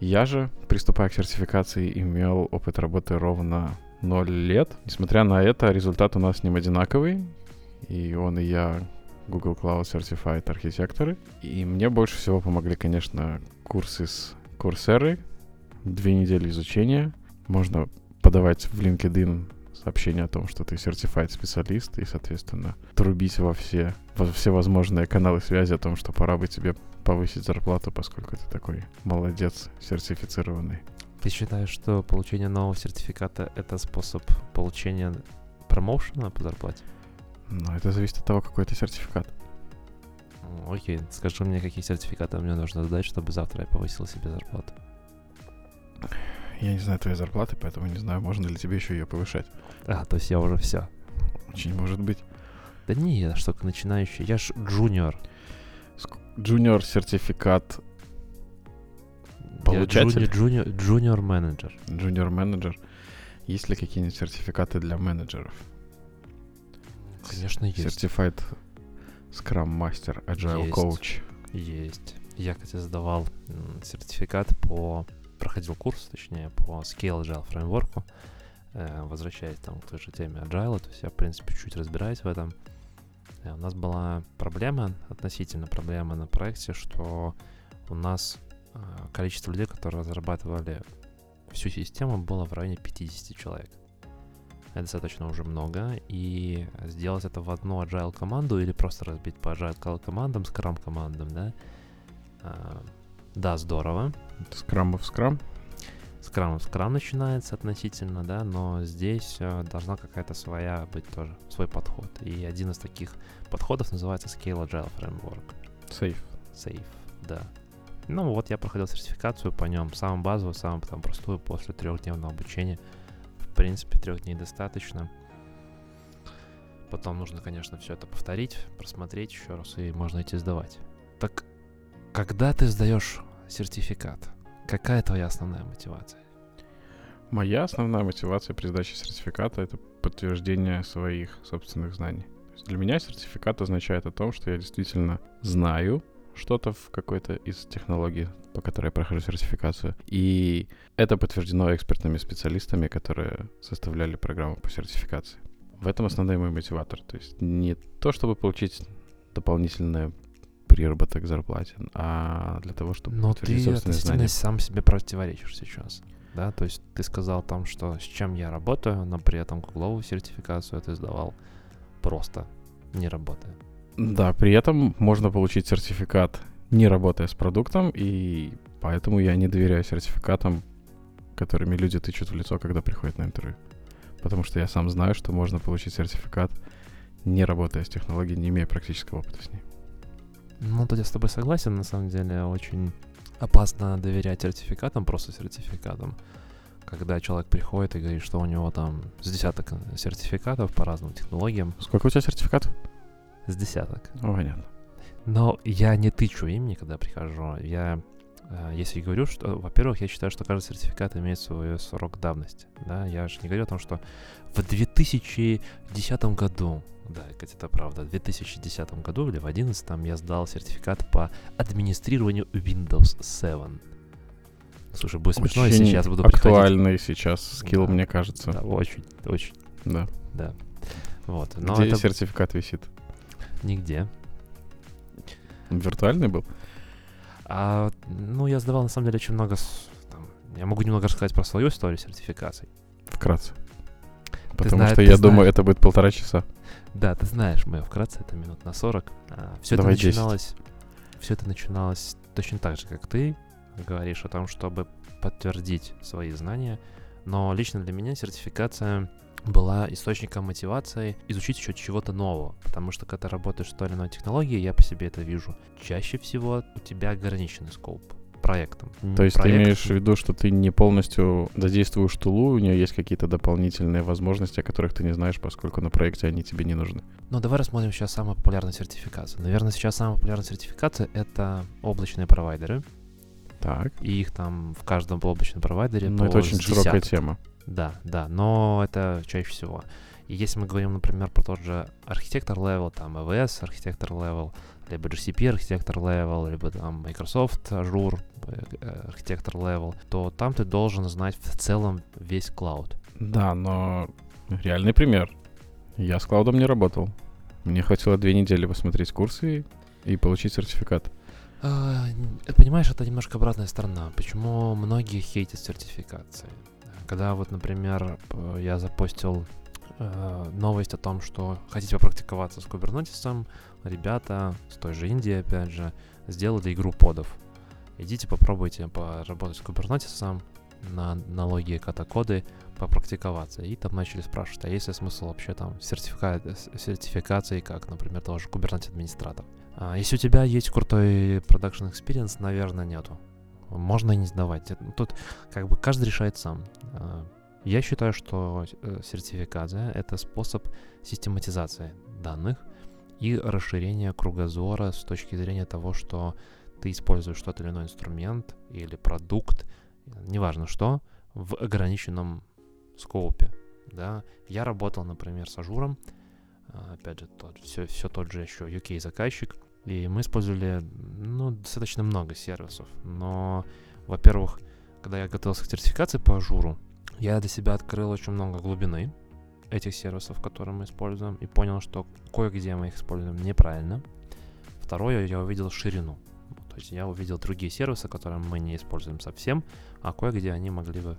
Я же, приступая к сертификации, имел опыт работы ровно 0 лет. Несмотря на это, результат у нас с ним одинаковый. И он, и я Google Cloud Certified архитекторы. И мне больше всего помогли, конечно, курсы с Coursera. Две недели изучения. Можно подавать в LinkedIn сообщение о том, что ты сертифайт специалист, и, соответственно, трубить во все, во все возможные каналы связи о том, что пора бы тебе повысить зарплату, поскольку ты такой молодец, сертифицированный. Ты считаешь, что получение нового сертификата — это способ получения промоушена по зарплате? Но это зависит от того, какой это сертификат. М, Окей, скажи мне, какие сертификаты мне нужно сдать, чтобы завтра я повысил себе зарплату. Я не знаю твоей зарплаты, поэтому не знаю, можно ли тебе еще ее повышать. А, то есть я уже все. Очень может быть. Да не, я только начинающий, я ж джуниор. Джуниор сертификат, Получатель? джуни- джуниор, джуниор менеджер. джуниор менеджер. Есть ли какие-нибудь сертификаты для менеджеров? Конечно, есть. Certified Scrum Master, Agile Есть. Coach. Есть. Я, кстати, сдавал сертификат по... Проходил курс, точнее, по Scale Agile фреймворку. Э, возвращаясь там к той же теме Agile, то есть я, в принципе, чуть разбираюсь в этом. Э, у нас была проблема, относительно проблема на проекте, что у нас э, количество людей, которые разрабатывали всю систему, было в районе 50 человек. Это достаточно уже много, и сделать это в одну agile команду или просто разбить по agile командам, скрам командам, да, да, здорово. Скрам в скрам. Скрам в скрам начинается относительно, да, но здесь э, должна какая-то своя быть тоже, свой подход. И один из таких подходов называется Scale Agile Framework. Safe. Safe, да. Ну вот я проходил сертификацию по нем, самую базовую, самую там простую, после трехдневного обучения. В принципе, трех дней достаточно. Потом нужно, конечно, все это повторить, просмотреть еще раз, и можно идти сдавать. Так, когда ты сдаешь сертификат, какая твоя основная мотивация? Моя основная мотивация при сдаче сертификата — это подтверждение своих собственных знаний. Для меня сертификат означает о том, что я действительно знаю что-то в какой-то из технологий, по которой я прохожу сертификацию. И это подтверждено экспертными специалистами, которые составляли программу по сертификации. В этом основной мой мотиватор. То есть не то, чтобы получить дополнительное приработок к зарплате, а для того, чтобы Но ты относительно сам себе противоречишь сейчас. Да, то есть ты сказал там, что с чем я работаю, но при этом гугловую сертификацию ты сдавал просто не работая. Да, при этом можно получить сертификат, не работая с продуктом, и поэтому я не доверяю сертификатам, которыми люди тычут в лицо, когда приходят на интервью. Потому что я сам знаю, что можно получить сертификат, не работая с технологией, не имея практического опыта с ней. Ну, тут я с тобой согласен, на самом деле, очень опасно доверять сертификатам, просто сертификатам. Когда человек приходит и говорит, что у него там с десяток сертификатов по разным технологиям. Сколько у тебя сертификатов? С десяток. О, понятно. Но я не тычу ими, когда прихожу. Я, э, если говорю, что, во-первых, я считаю, что каждый сертификат имеет свой срок давности. Да, я же не говорю о том, что в 2010 году, да, Катя, это правда, в 2010 году или в 2011 я сдал сертификат по администрированию Windows 7. Слушай, будет смешно, очень если сейчас буду актуальный приходить. сейчас скилл, да, мне кажется. Да, очень, очень. Да. Да. Вот. Но Где это... сертификат висит? Нигде. Виртуальный был? А, ну, я сдавал, на самом деле, очень много... Там, я могу немного рассказать про свою историю сертификаций. Вкратце. Потому знаешь, что я знаешь. думаю, это будет полтора часа. Да, ты знаешь, мы вкратце, это минут на 40. А, все это Давай 10. начиналось... Все это начиналось точно так же, как ты говоришь о том, чтобы подтвердить свои знания. Но лично для меня сертификация была источником мотивации изучить еще чего-то нового. Потому что когда работаешь с той или иной технологией, я по себе это вижу. Чаще всего у тебя ограниченный скоп проектом. То есть Проект- ты имеешь в виду, что ты не полностью задействуешь тулу, у нее есть какие-то дополнительные возможности, о которых ты не знаешь, поскольку на проекте они тебе не нужны. Ну, давай рассмотрим сейчас самую популярную сертификацию. Наверное, сейчас самая популярная сертификация — это облачные провайдеры. Так. И их там в каждом облачном провайдере Ну, это очень с широкая десяток. тема. Да, да, но это чаще всего. И если мы говорим, например, про тот же архитектор level, там AWS архитектор level, либо GCP архитектор level, либо там Microsoft Azure э, архитектор level, то там ты должен знать в целом весь клауд. Да, но реальный пример. Я с клаудом не работал. Мне хватило две недели посмотреть курсы и, и получить сертификат. А, Понимаешь, это немножко обратная сторона. Почему многие хейтят сертификации? Когда вот, например, я запостил э, новость о том, что хотите попрактиковаться с кубернетисом, ребята с той же Индии, опять же, сделали игру подов. Идите попробуйте поработать с кубернетисом на налоги катакоды, попрактиковаться. И там начали спрашивать, а есть ли смысл вообще там сертифика... сертификации, как, например, того же Kubernetes администратор. А, если у тебя есть крутой продакшн experience, наверное, нету. Можно и не сдавать. Это- Тут как бы каждый решает сам. А, Я считаю, что э, сертификация — это способ систематизации данных и расширения кругозора с точки зрения того, что ты используешь тот или иной инструмент или продукт, неважно что, в ограниченном скопе. Да? Я работал, например, с Azure'ом, опять же, тот, все, все тот же еще UK заказчик, и мы использовали ну, достаточно много сервисов. Но, во-первых, когда я готовился к сертификации по Azure, я для себя открыл очень много глубины этих сервисов, которые мы используем, и понял, что кое-где мы их используем неправильно. Второе, я увидел ширину. То есть я увидел другие сервисы, которые мы не используем совсем, а кое-где они могли бы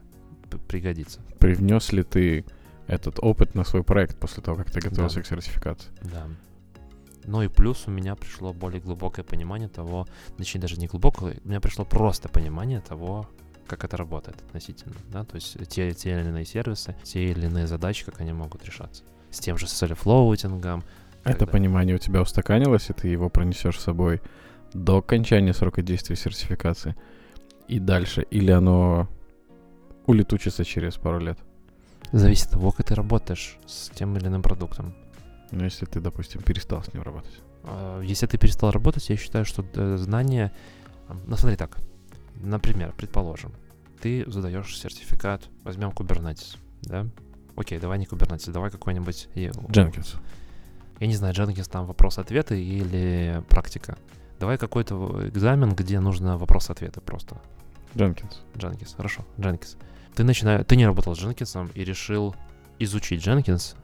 пригодиться. Привнес ли ты этот опыт на свой проект после того, как ты готовился Да. к сертификации? Да. Ну и плюс у меня пришло более глубокое понимание того, точнее даже не глубокое, у меня пришло просто понимание того, как это работает относительно, да, то есть те, те или иные сервисы, те или иные задачи, как они могут решаться. С тем же self-loading, Это Тогда. понимание у тебя устаканилось, и ты его пронесешь с собой до окончания срока действия сертификации и дальше, или оно улетучится через пару лет? Зависит от того, как ты работаешь с тем или иным продуктом. Ну, если ты, допустим, перестал с ним работать. А, Если ты перестал работать, я считаю, что э, знания... а, Ну, смотри так. Например, предположим, ты задаешь сертификат, возьмем Kubernetes, да? Окей, давай не Kubernetes, давай какой-нибудь... Jenkins. Я не знаю, Jenkins там вопрос-ответы или практика. Давай какой-то экзамен, где нужно вопрос-ответы просто. Jenkins. Jenkins, хорошо, Jenkins. Ты, начинаешь, ты не работал с Jenkins и решил изучить Jenkins,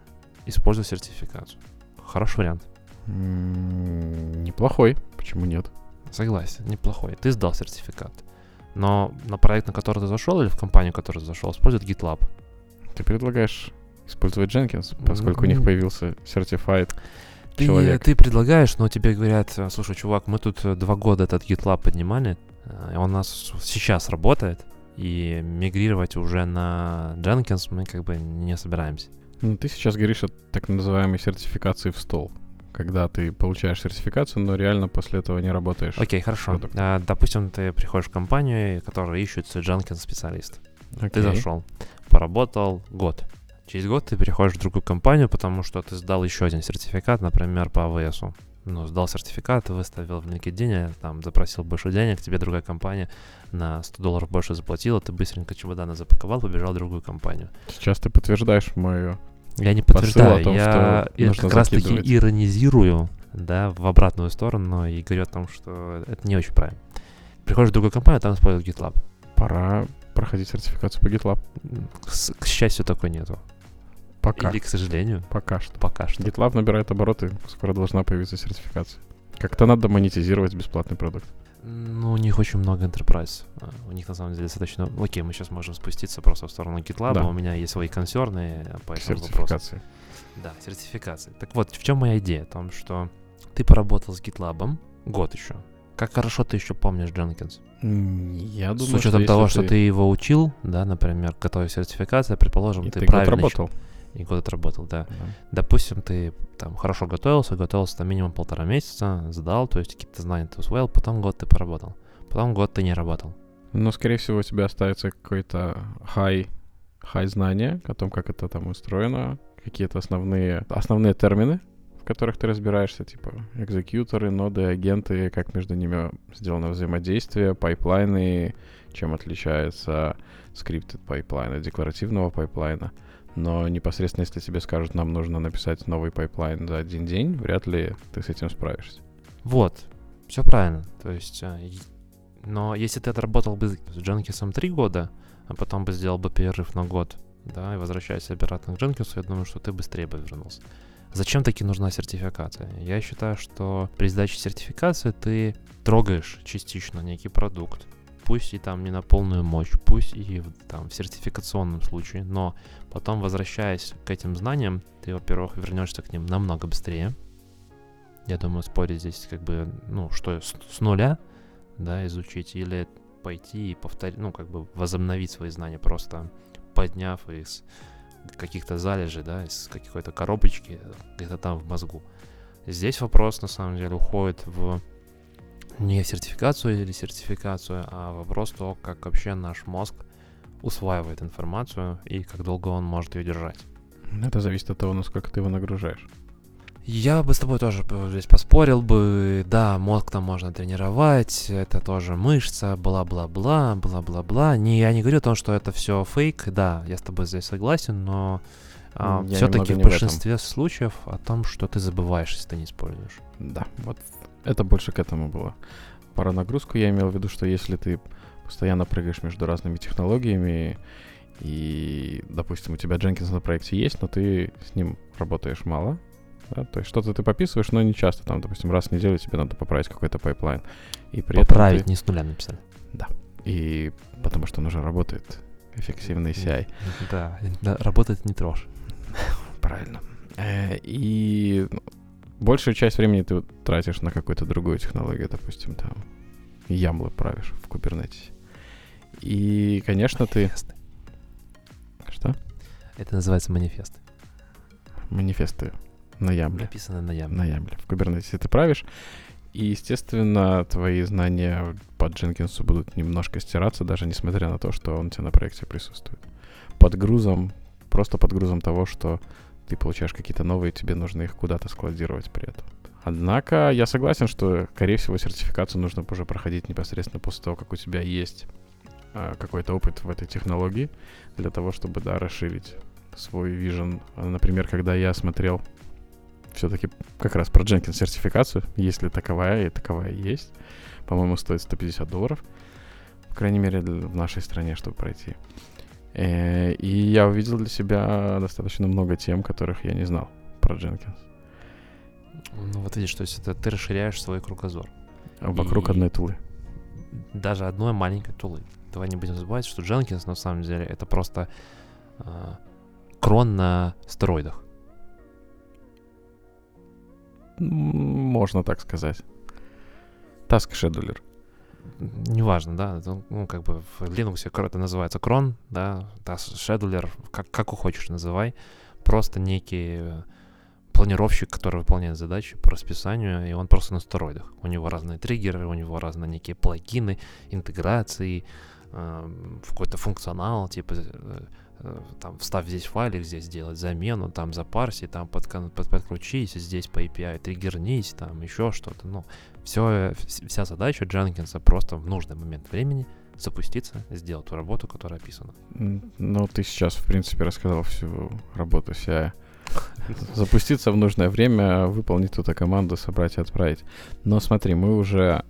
используя сертификацию. Хороший вариант. Неплохой. Почему нет? Согласен, неплохой. Ты сдал сертификат. Но на проект, на который ты зашел, или в компанию, в которую ты зашел, используют GitLab. Ты предлагаешь использовать Jenkins, поскольку у них появился Certified Ты, человек. ты предлагаешь, но тебе говорят, «А, слушай, чувак, мы тут э, два года этот GitLab поднимали, э, он у нас сейчас работает, и мигрировать уже на Jenkins мы как бы не собираемся. Ну, ты сейчас говоришь о так называемой сертификации в стол. Когда ты получаешь сертификацию, но реально после этого не работаешь. Окей, хорошо. А, допустим, ты приходишь в компанию, которая ищет Jenkins специалист. Ты Окей. зашел, поработал год. Через год ты переходишь в другую компанию, потому что ты сдал еще один сертификат, например, по АВСу. Ну, сдал сертификат, выставил в LinkedIn, там, запросил больше денег, тебе другая компания на 100 долларов больше заплатила, ты быстренько чемоданы запаковал, побежал в другую компанию. Сейчас ты подтверждаешь мою... Я не подтверждаю, том, я нужно как раз таки закидывать. иронизирую, да, в обратную сторону и говорю о том, что это не очень правильно. Приходишь в другую компанию, там используют GitLab. Пора проходить сертификацию по GitLab. К, к счастью, такой нету. Пока. Или, к сожалению, Пока что. пока что. GitLab набирает обороты, скоро должна появиться сертификация. Как-то надо монетизировать бесплатный продукт. Ну, у них очень много enterprise. А, У них на самом деле достаточно... Окей, мы сейчас можем спуститься просто в сторону GitLab. Да. У меня есть свои консерны по этому вопросу. сертификации. Да, сертификации. Так вот, в чем моя идея? В том, что ты поработал с GitLab год еще. Как хорошо ты еще помнишь? М, Я думаю, С учетом если того, что ты его учил, да, например, готовя сертификация, предположим, И ты, ты правильно работал. щ- И год отработал, да. Да. Допустим, ты там хорошо готовился, готовился там минимум полтора месяца, сдал, то есть какие-то знания ты усвоил, потом год ты поработал. Потом год ты не работал. Но, скорее всего, у тебя останется какой-то high, high знание о том, как это там устроено, какие-то основные, основные термины, в которых ты разбираешься, типа executor'ы, ноды, агенты, как между ними сделано взаимодействие, пайплайны, чем отличается scripted pipeline от декларативного пайплайна. Но непосредственно, если тебе скажут, нам нужно написать новый пайплайн за один день, вряд ли ты с этим справишься. Вот, все правильно. То есть, и- но если ты отработал бы с Jenkins 3 года, а потом бы сделал бы перерыв на год, да, и возвращаясь обратно к Jenkins, я думаю, что ты быстрее бы вернулся. Зачем таки нужна сертификация? Я считаю, что при сдаче сертификации ты трогаешь частично некий продукт, пусть и там не на полную мощь, пусть и там в сертификационном случае, но потом, возвращаясь к этим знаниям, ты, во-первых, вернешься к ним намного быстрее, я думаю, спорить здесь как бы, ну, что с, с нуля, да, изучить, или пойти и повторить, ну, как бы возобновить свои знания, просто подняв из каких-то залежей, да, из какой-то коробочки где-то там в мозгу. Здесь вопрос, на самом деле, уходит в не сертификацию или сертификацию, а вопрос того, как вообще наш мозг усваивает информацию и как долго он может ее держать. Это зависит от того, насколько ты его нагружаешь. Я бы с тобой тоже здесь поспорил бы. Да, мозг там можно тренировать, это тоже мышца, бла-бла-бла, бла-бла-бла. Не, я не говорю о том, что это все фейк, да, я с тобой здесь согласен, но я все-таки в не в большинстве случаев о том, что ты забываешь, если ты не используешь. Да, вот это больше к этому было. Про нагрузку я имел в виду, что если ты постоянно прыгаешь между разными технологиями, и, допустим, у тебя Jenkins на проекте есть, но ты с ним работаешь мало, да, то есть что-то ты пописываешь, но не часто, там, допустим, раз в неделю тебе надо поправить какой-то пайплайн. И при Поправить, этом не с нуля написали. ты- И потому что он уже работает, эффективный CI. Да, да, работает не трожь. Правильно. Э, И ну, большую часть времени ты тратишь на какую-то другую технологию, допустим, там ямлы правишь в Kubernetes. И, конечно, ты... Манифесты. Что? Это называется манифест. Манифесты на ямле. Написано на ямле. На ямле в Kubernetes ты правишь. И, естественно, твои знания по Дженкинсу будут немножко стираться, даже несмотря на то, что он у тебя на проекте присутствует. Под грузом, просто под грузом того, что ты получаешь какие-то новые, тебе нужно их куда-то складировать при этом. Однако я согласен, что, скорее всего, сертификацию нужно уже проходить непосредственно после того, как у тебя есть какой-то опыт в этой технологии, для того, чтобы, да, расширить свой вижен. Например, когда я смотрел все-таки как раз про Jenkins сертификацию, если таковая, и таковая есть. По-моему, стоит 150 долларов. По крайней мере, в нашей стране, чтобы пройти. Э, и я увидел для себя достаточно много тем, которых я не знал про Jenkins. Ну вот видишь, то есть это ты расширяешь свой кругозор. Вокруг и одной тулы. Даже одной маленькой тулы. Давай не будем забывать, что Jenkins на самом деле это просто э, крон на стероидах. Можно так сказать. Task Scheduler. Неважно, да, это, ну, как бы в Linux это называется крон, да, Task Scheduler, как, как хочешь называй, просто некий э, планировщик, который выполняет задачи по расписанию, и он просто на стероидах. У него разные триггеры, у него разные некие плагины, интеграции, э, какой-то функционал, типа э, Э, там вставь здесь файлик, здесь сделать замену, там запарси, там под, под, подключись, здесь по API триггернись, там еще что-то. Ну, все, вся задача Дженкинса просто в нужный момент времени запуститься, сделать ту работу, которая описана. Ну, ты сейчас, в принципе, рассказал всю работу вся. Запуститься в нужное время, выполнить эту команду, собрать и отправить. Но смотри, мы уже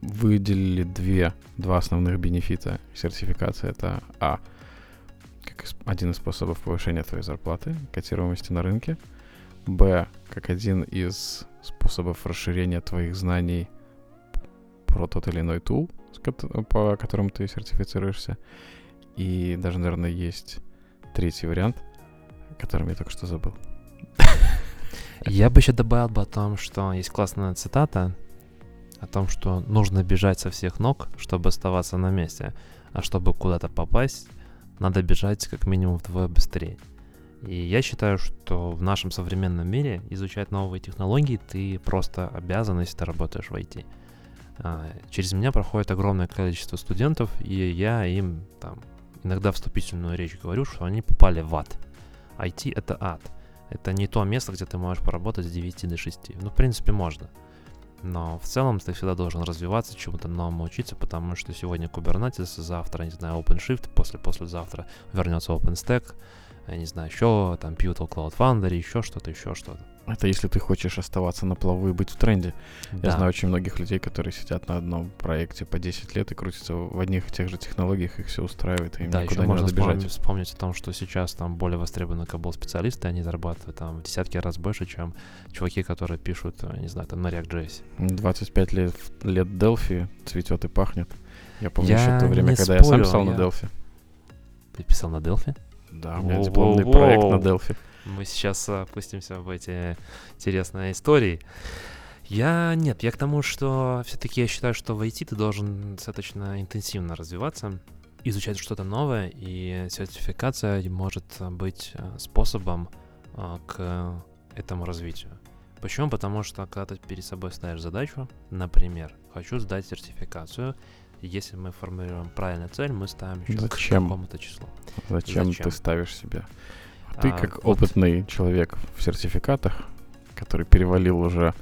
выделили две, два основных бенефита сертификации. Это А — как один из способов повышения твоей зарплаты, котируемости на рынке. Б, как один из способов расширения твоих знаний про тот или иной тул, по которому ты сертифицируешься. И даже, наверное, есть третий вариант, которым я только что забыл. Я бы еще добавил бы о том, что есть классная цитата о том, что нужно бежать со всех ног, чтобы оставаться на месте, а чтобы куда-то попасть, надо бежать как минимум вдвое быстрее. И я считаю, что в нашем современном мире изучать новые технологии ты просто обязан, если ты работаешь в IT. А, через меня проходит огромное количество студентов, и я им там иногда вступительную речь говорю, что они попали в ад. IT — это ад. Это не то место, где ты можешь поработать с 9 до 6. Ну, в принципе, можно. Но в целом ты всегда должен развиваться, чему-то новому учиться, потому что сегодня Kubernetes, завтра, не знаю, OpenShift, после-послезавтра вернется OpenStack, я не знаю, еще там Pivotal Cloud Foundry, еще что-то, еще что-то. Это если ты хочешь оставаться на плаву и быть в тренде. Да. Я знаю очень многих людей, которые сидят на одном проекте по 10 лет и крутятся в одних и тех же технологиях, их все устраивает, и им да, никуда еще не можно надо бежать. Вспомнить, вспомнить о том, что сейчас там более востребованы кабл специалисты, они зарабатывают там в десятки раз больше, чем чуваки, которые пишут, э, не знаю, там на React.js. 25 лет, лет Delphi цветет и пахнет. Я помню я еще то время, когда спорю, я сам писал я... на Delphi. Ты писал на Delphi? Да, у меня дипломный проект на Delphi. Мы сейчас опустимся в эти интересные истории. Я нет, я к тому, что все-таки я считаю, что в IT ты должен достаточно интенсивно развиваться, изучать что-то новое, и сертификация может быть э, способом э, к этому развитию. Почему? Потому что когда ты перед собой ставишь задачу, например, хочу сдать сертификацию, если мы формулируем правильную цель, мы ставим еще Зачем? к какому-то числу. Зачем, Зачем ты ставишь себе? Ты а, как вот. опытный человек в сертификатах, который перевалил уже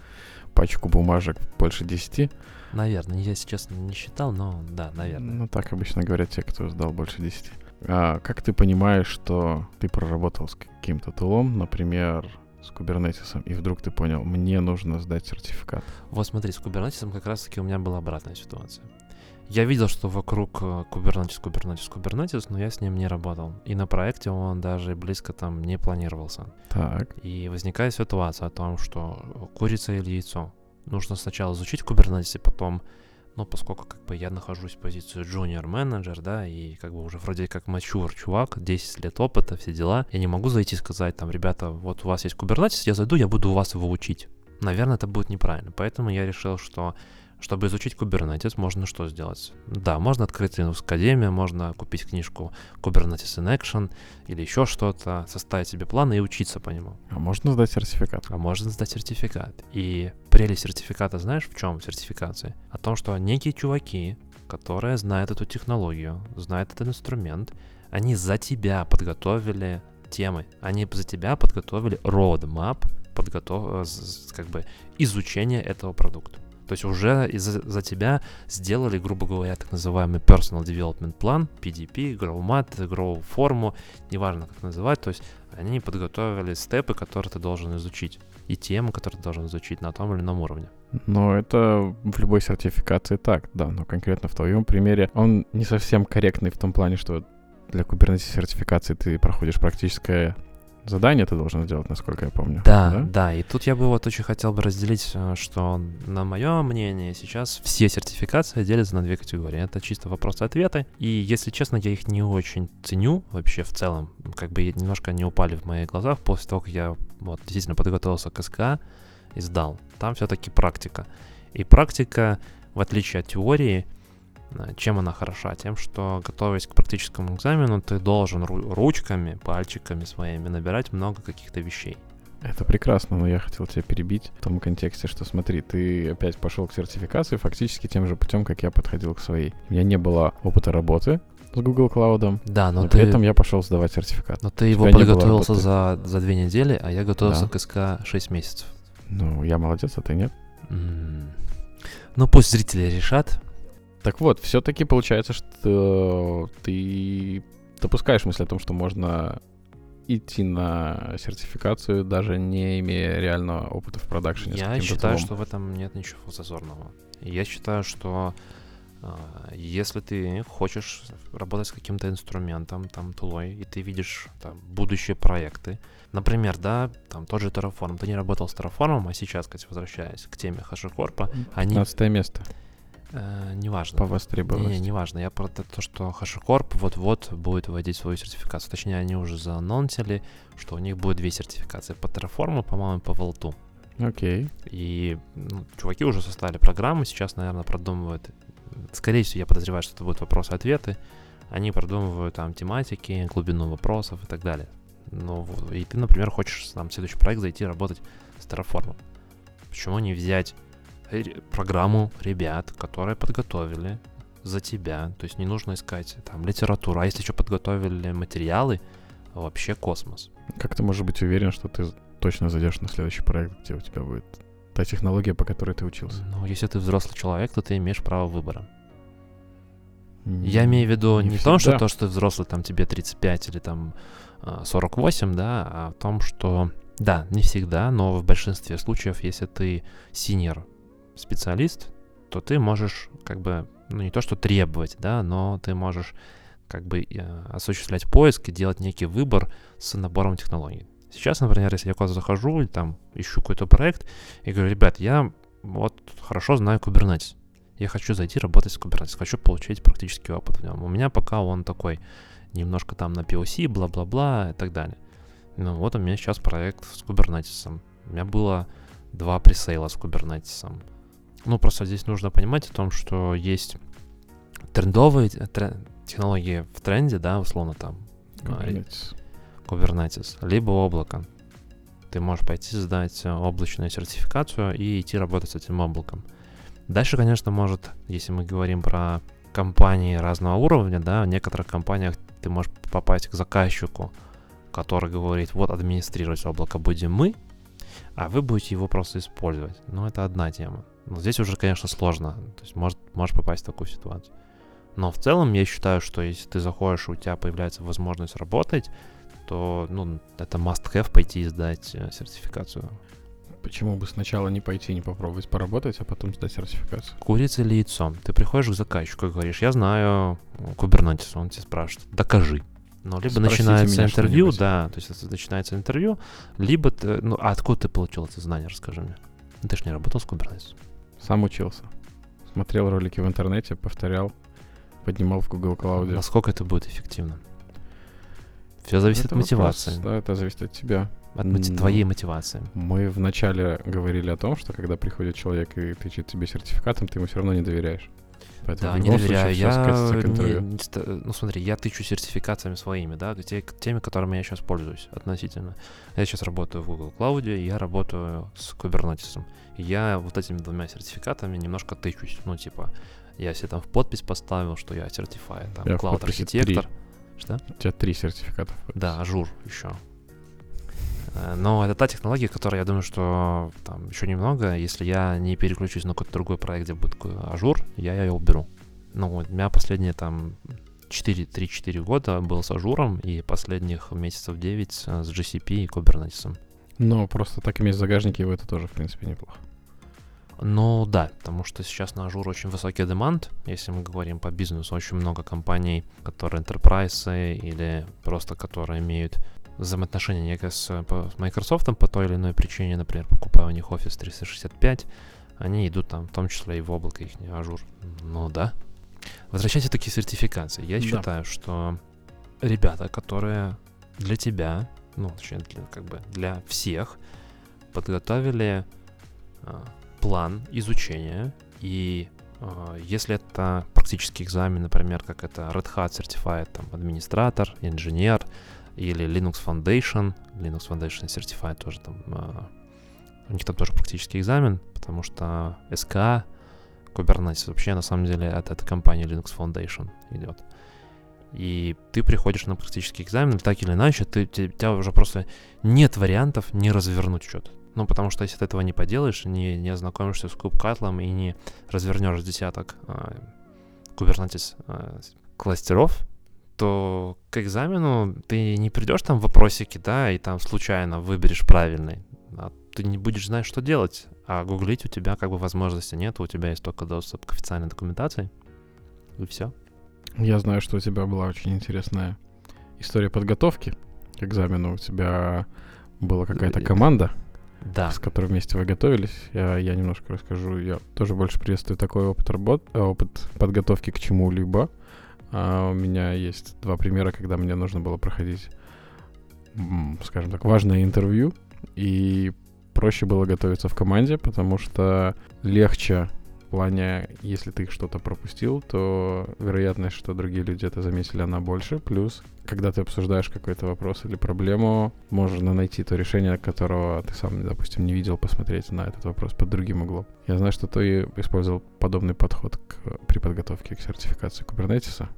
пачку бумажек больше 10. Наверное, я сейчас не считал, но да, наверное. Ну, так обычно говорят те, кто сдал больше 10. А как ты понимаешь, что ты проработал с каким-то тулом, например, с кубернетисом, и вдруг ты понял, мне нужно сдать сертификат? Вот смотри, с кубернетисом как раз-таки у меня была обратная ситуация. Я видел, что вокруг э, Kubernetes, Kubernetes, Kubernetes, но я с ним не работал. И на проекте он даже близко там не планировался. Так. И возникает ситуация о том, что курица или яйцо. Нужно сначала изучить Kubernetes, и потом, ну, поскольку как бы я нахожусь в позиции junior менеджер, да, и как бы уже вроде как мачур чувак, 10 лет опыта, все дела, я не могу зайти и сказать там, ребята, вот у вас есть Kubernetes, я зайду, я буду у вас его учить. Наверное, это будет неправильно. Поэтому я решил, что Чтобы изучить Kubernetes, можно что сделать? Да, можно открыть Linux Academy, можно купить книжку Kubernetes in Action или еще что-то, составить себе план и учиться по нему. А можно сдать сертификат? А можно сдать сертификат. И прелесть сертификата, знаешь, в чем сертификация? О том, что некие чуваки, которые знают эту технологию, знают этот инструмент, они за тебя подготовили темы, они за тебя подготовили roadmap, подготов... как бы изучение этого продукта. То есть уже за, за тебя сделали, грубо говоря, так называемый Personal Development план, PDP, GrowMat, Grow форму, неважно как называть. То есть они подготовили степы, которые ты должен изучить, и темы, которые ты должен изучить на том или ином уровне. Но это в любой сертификации так, да, но конкретно в твоем примере он не совсем корректный в том плане, что для Kubernetes сертификации ты проходишь практическое задание ты должен сделать, насколько я помню. Да, да, да. И тут я бы вот очень хотел бы разделить, э, что на мое мнение сейчас все сертификации делятся на две категории. Это чисто вопросы-ответы. И, если честно, я их не очень ценю вообще в целом. Как бы немножко не упали в моих глазах после того, как я вот действительно подготовился к СКА и сдал. Там все-таки практика. И практика, в отличие от теории, чем она хороша? Тем, что готовясь к практическому экзамену, ты должен ручками, пальчиками своими набирать много каких-то вещей. Это прекрасно, но я хотел тебя перебить в том контексте, что смотри, ты опять пошел к сертификации фактически тем же путем, как я подходил к своей. У меня не было опыта работы с Google Cloud, да, но, но ты... при этом я пошел сдавать сертификат. Но ты его подготовился за, за две недели, а я готовился да. к СК 6 месяцев. Ну, я молодец, а ты нет? Mm. Ну, пусть зрители решат, так вот, все-таки получается, что ты допускаешь мысль о том, что можно идти на сертификацию, даже не имея реального опыта в продакшене. Я считаю, что в этом нет ничего зазорного. Я считаю, что э, если ты хочешь работать с каким-то инструментом, там, тулой, и ты видишь там, будущие проекты, например, да, там тот же Terraform, ты не работал с Terraform, а сейчас, кстати, возвращаясь к теме HashiCorp, они... 15 место. Э, неважно. По востребованности. Не, не, неважно. Я про то, что HashiCorp вот-вот будет вводить свою сертификацию. Точнее, они уже заанонсили, что у них будет две сертификации. По Terraform, по-моему, по Vault. Окей. Okay. И ну, чуваки уже составили программу, сейчас, наверное, продумывают. Скорее всего, я подозреваю, что это будут вопросы-ответы. Они продумывают там тематики, глубину вопросов и так далее. Ну, и ты, например, хочешь там следующий проект зайти работать с Terraform. Почему не взять программу ребят, которые подготовили за тебя. То есть не нужно искать там литературу. А если еще подготовили материалы, вообще космос. Как ты можешь быть уверен, что ты точно зайдешь на следующий проект, где у тебя будет та технология, по которой ты учился? Ну, если ты взрослый человек, то ты имеешь право выбора. Не, Я имею в виду не, не в том, что то, что ты взрослый, там тебе 35 или там 48, а, да, а в том, что да, не всегда, но в большинстве случаев, если ты синер специалист, то ты можешь как бы, ну не то что требовать, да, но ты можешь как бы э, осуществлять поиск и делать некий выбор с набором технологий. Сейчас, например, если я куда-то захожу или там ищу какой-то проект и говорю, ребят, я вот хорошо знаю Kubernetes, я хочу зайти работать с Kubernetes, хочу получить практический опыт в нем. У меня пока он такой немножко там на POC, бла-бла-бла и так далее. Ну вот у меня сейчас проект с Kubernetes. У меня было два пресейла с Kubernetes. Ну, просто здесь нужно понимать о том, что есть трендовые трен, технологии в тренде, да, условно там. Kubernetes. Kubernetes, либо облако. Ты можешь пойти сдать облачную сертификацию и идти работать с этим облаком. Дальше, конечно, может, если мы говорим про компании разного уровня, да, в некоторых компаниях ты можешь попасть к заказчику, который говорит, вот администрировать облако будем мы, а вы будете его просто использовать. Но это одна тема. Но здесь уже, конечно, сложно. То есть может, можешь попасть в такую ситуацию. Но в целом я считаю, что если ты заходишь, у тебя появляется возможность работать, то ну, это must-have пойти и сдать э, сертификацию. Почему бы сначала не пойти, не попробовать поработать, а потом сдать сертификацию? Курица или яйцо? Ты приходишь к заказчику и говоришь, я знаю Kubernetes, он тебе спрашивает, докажи. Ну, либо Спросите начинается интервью, да, то есть начинается интервью, либо ты, ну, а откуда ты получил это знание, расскажи мне. Ты же не работал с Kubernetes. Сам учился. Смотрел ролики в интернете, повторял, поднимал в Google Cloud. Насколько это будет эффективно? Все зависит это от мотивации. Вопрос, да, это зависит от тебя. от моти- Ну, твоей мотивации. Мы вначале говорили о том, что когда приходит человек и тычет тебе сертификатом, ты ему все равно не доверяешь. Поэтому Да, не доверяю. случае Я не- не ста- ну смотри, я тычу сертификациями своими, да, те- теми, которыми я сейчас пользуюсь относительно. Я сейчас работаю в Google Cloud, я работаю с Kubernetes. Я вот этими двумя сертификатами немножко тычусь. Ну, типа, я себе там в подпись поставил, что я certified, там, Я Cloud архитектор. Что? У тебя три сертификата. Да, ажур еще. Э, Но это та технология, которая, я думаю, что там еще немного, если я не переключусь на какой-то другой проект, где будет ажур, я ее уберу. Ну, у меня последние там 4, 3-4 года был с ажуром, и последних месяцев 9 с с GCP и Kubernetes. Но просто так иметь в загажнике его это тоже, в принципе, неплохо. Ну да, потому что сейчас на ажур очень высокий demand, если мы говорим по бизнесу, очень много компаний, которые enterprise или просто которые имеют взаимоотношения некое с, по- с Microsoft по той или иной причине, например, покупая у них Office 365, они идут там, в том числе и в облако их ажур. Ну да. Возвращаясь таки к сертификации, я Да. считаю, что ребята, которые для тебя, ну, точнее, для, как бы для всех, подготовили а, план изучения, и а, если это практический экзамен, например, как это Red Hat Certified там, администратор, инженер, или Linux Foundation, Linux Foundation Certified тоже там, а, у них там тоже практический экзамен, потому что SK, Kubernetes вообще на самом деле от этой компании Linux Foundation идет. И ты приходишь на практический экзамен, так или иначе, ты, у тебя уже просто нет вариантов не развернуть что-то. Ну, потому что если ты этого не поделаешь, не, не ознакомишься с кубкатлом и не развернешь десяток а, Kubernetes а, кластеров, то к экзамену ты не придешь там вопросики, да, и там случайно выберешь правильный, а ты не будешь знать, что делать. А гуглить у тебя как бы возможности нет, у тебя есть только доступ к официальной документации, и все. Я знаю, что у тебя была очень интересная история подготовки к экзамену. У тебя была какая-то Э, команда, Да. с которой вместе вы готовились. Я, я немножко расскажу. Я тоже больше приветствую такой опыт работ, э, опыт подготовки к чему-либо. А у меня есть два примера, когда мне нужно было проходить, скажем так, важное интервью, и проще было готовиться в команде, потому что легче в плане, если ты что-то пропустил, то вероятность, что другие люди это заметили, она больше. Плюс, когда ты обсуждаешь какой-то вопрос или проблему, можно найти то решение, которого ты сам, допустим, не видел, посмотреть на этот вопрос под другим углом. Я знаю, что ты использовал подобный подход к, при подготовке к сертификации Kubernetes.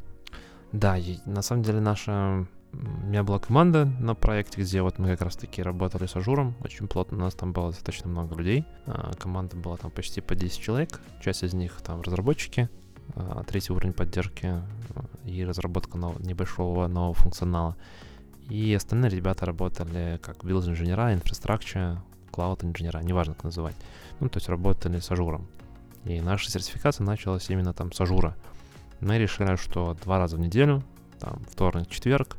Да, на самом деле наша... У меня была команда на проекте, где вот мы как раз-таки работали с ажуром, очень плотно, у нас там было достаточно много людей, А, команда была там почти по 10 человек, часть из них там разработчики, а, третий уровень поддержки а, и разработка нов- небольшого нового функционала. И остальные ребята работали как build-инженера, инфраструктура, cloud-инженера, неважно как называть. Ну, то есть работали с ажуром. И наша сертификация началась именно там с ажура. Мы решили, что два раза в неделю, там вторник, четверг,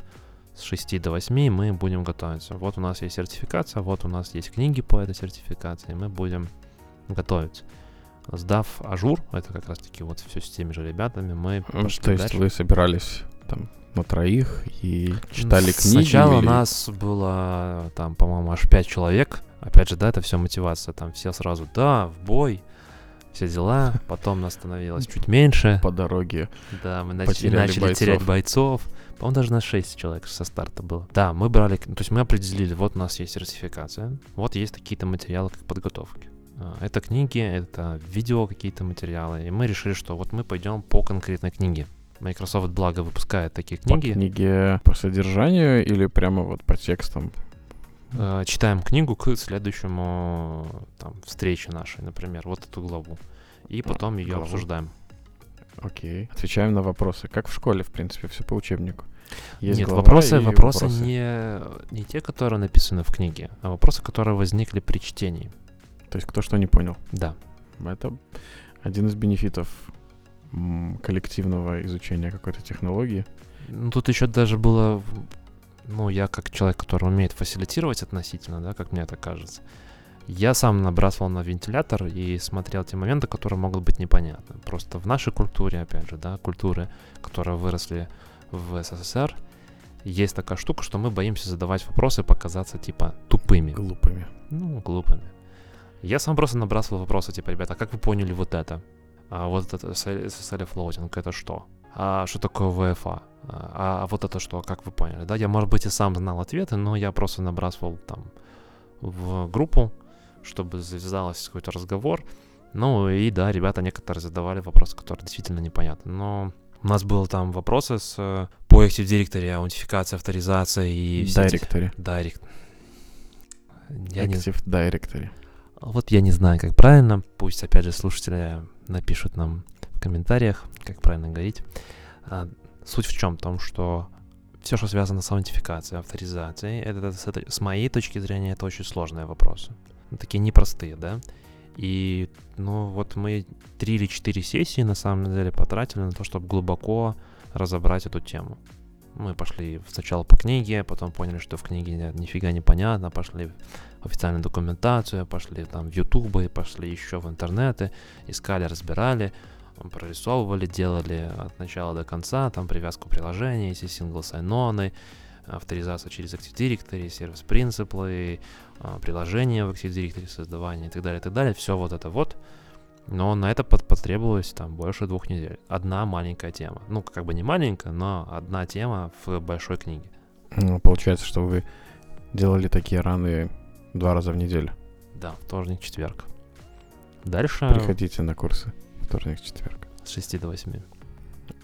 с 6 до 8 мы будем готовиться. Вот у нас есть сертификация, вот у нас есть книги по этой сертификации, мы будем готовиться. Сдав ажур, это как раз таки вот все с теми же ребятами, мы пошли То есть дальше. вы собирались там на троих и читали книги? Сначала или- нас было там, по-моему, аж 5 человек. Опять же, да, это все мотивация. Там все сразу, да, в бой, все дела. Потом нас становилось чуть меньше. по дороге. Да, мы начали, начали бойцов. терять бойцов. По-моему, даже на 6 человек со старта было. Да, мы брали, то есть мы определили, вот у нас есть сертификация, вот есть какие-то материалы как подготовки. А, Это книги, это видео какие-то материалы. И мы решили, что вот мы пойдем по конкретной книге. Microsoft, благо, выпускает такие По книги. книге по содержанию или прямо вот по текстам? Э, читаем книгу к следующему там, встрече нашей, например, вот эту главу. И потом ее главу. обсуждаем. Окей. Отвечаем на вопросы. Как в школе, в принципе, все по учебнику. Есть Нет, вопросы, и вопросы, Не, не те, которые написаны в книге, а вопросы, которые возникли при чтении. То есть кто что не понял. Да. Это один из бенефитов коллективного изучения какой-то технологии. Ну, тут еще даже было, ну, я как человек, который умеет фасилитировать относительно, да, как мне это кажется, я сам набрасывал на вентилятор и смотрел те моменты, которые могут быть непонятны. Просто в нашей культуре, опять же, да, культуры, которые выросли в СССР, есть такая штука, что мы боимся задавать вопросы показаться типа тупыми. Глупыми. Ну, глупыми. Я сам просто набрасывал вопросы, типа, ребята, а как вы поняли вот это? А вот это SSL floating, это что? А что такое VFA? А, а вот это что, как вы поняли? Да, я, может быть, и сам знал ответы, но я просто набрасывал там в группу, чтобы завязался какой-то разговор. Ну и да, ребята некоторые задавали вопросы, которые действительно непонятны. Но у нас было там вопросы с э, по Active Directory, аутентификация, авторизация и... все эти- Directory. Direct. Я не, Active Directory. вот я не знаю, как правильно. Пусть, опять же, слушатели напишут нам в комментариях, как правильно говорить. А, суть в чем? В том, что все, что связано с аутентификацией, авторизацией, это, с, этой- с моей точки зрения, это очень сложные вопросы. Такие непростые, да? И, ну, вот мы три или четыре сессии, на самом деле, потратили на то, чтобы глубоко разобрать эту тему. Мы пошли сначала по книге, потом поняли, что в книге ни- нифига не понятно, пошли в официальную документацию, пошли там в ютубы, пошли еще в интернеты, искали, разбирали, прорисовывали, делали от начала до конца, там привязку приложения, эти сингл сайноны, авторизацию через Active Directory, сервис принципы, а, приложения в Active Directory создавание и так далее, и так далее. Все вот это вот. Но на это под- потребовалось там больше двух недель. Одна маленькая тема. Ну, как бы не маленькая, но одна тема в большой книге. Ну, получается, что вы делали такие раны два раза в неделю. Да, вторник, четверг. Дальше Приходите на курсы вторник, четверг. с 6 до 8.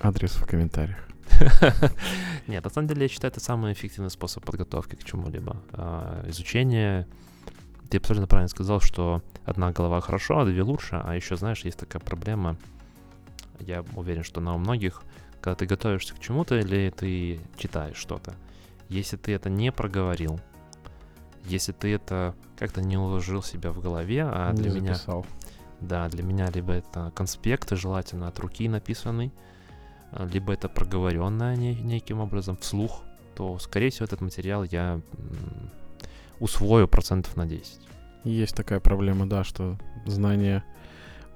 Адрес в комментариях. [LAUGHS] Нет, на самом деле я считаю, это самый эффективный способ подготовки к чему-либо. А, Изучение. Ты абсолютно правильно сказал, что одна голова хорошо, а две лучше. А еще, знаешь, есть такая проблема. Я уверен, что она у многих, когда ты готовишься к чему-то или ты читаешь что-то, если ты это не проговорил, если ты это как-то не уложил себя в голове, а Не для меня записал. да, для меня либо это конспект, желательно от руки написанный, либо это проговоренное не- неким образом вслух, то, скорее всего, этот материал я усвою процентов на 10. Есть такая проблема, да, что знания,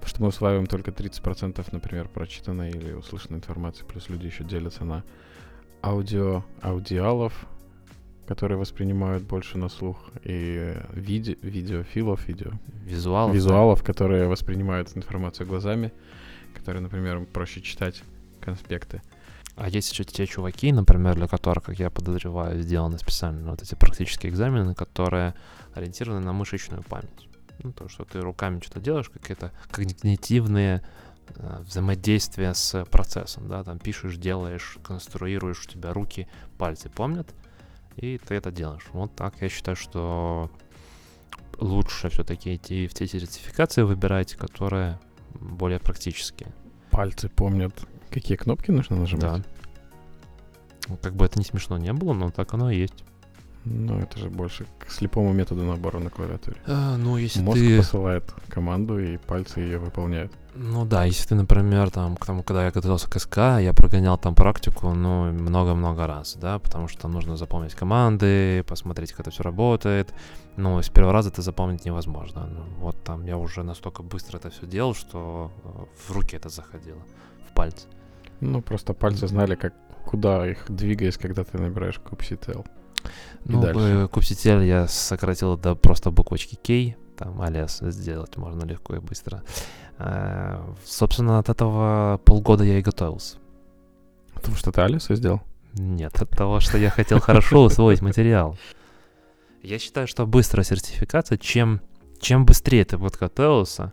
что мы усваиваем только 30%, например, прочитанной или услышанной информации, плюс люди еще делятся на аудио, аудиалов, которые воспринимают больше на слух, и виде, видеофилов, видео, Визуал. визуалов, которые воспринимают информацию глазами, которые, например, проще читать конспекты. А есть еще те чуваки, например, для которых, как я подозреваю, сделаны специально вот эти практические экзамены, которые ориентированы на мышечную память. Ну, то, что ты руками что-то делаешь, какие-то когнитивные э, взаимодействия с процессом, да, там пишешь, делаешь, конструируешь, у тебя руки, пальцы помнят, и ты это делаешь. Вот так я считаю, что лучше все-таки идти в те сертификации выбирать, которые более практические. Пальцы помнят, какие кнопки нужно нажимать. Да. Ну, Как бы это не смешно не было, но так оно и есть. Но это же больше к слепому методу набора на клавиатуре. ну, если Мозг ты... посылает команду, и пальцы ее выполняют. Ну да, если ты, например, там, к тому, когда я готовился к СК, я прогонял там практику, ну, много-много раз, да, потому что там нужно запомнить команды, посмотреть, как это все работает. Ну, с первого раза это запомнить невозможно. Ну, вот там я уже настолько быстро это все делал, что э, в руки это заходило, в пальцы. Ну, просто пальцы знали, как куда их двигаясь, когда ты набираешь. И Ну, э, кубсетель я сократил до просто буквочки K, там алиас сделать можно легко и быстро. Э, Собственно, от этого полгода я и готовился. Потому что ты Алиса сделал? Нет, от того, что я хотел хорошо [LAUGHS] усвоить материал. Я считаю, что быстрая сертификация, чем, чем быстрее ты подготовился,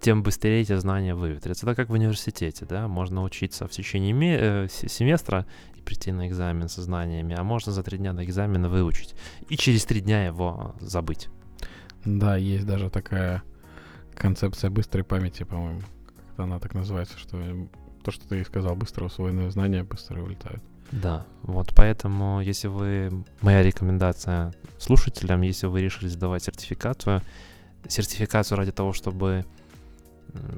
тем быстрее эти знания выветрятся. Это как в университете, да, можно учиться в течение ме- э, се- семестра и прийти на экзамен со знаниями, а можно за три дня до экзамена выучить и через три дня его забыть. Да, есть даже такая концепция быстрой памяти, по-моему. Она так называется, что э, то, что ты сказал, быстро усвоенные знания быстро улетают. Да, вот поэтому, если вы, моя рекомендация слушателям, если вы решили сдавать сертификацию, сертификацию ради того, чтобы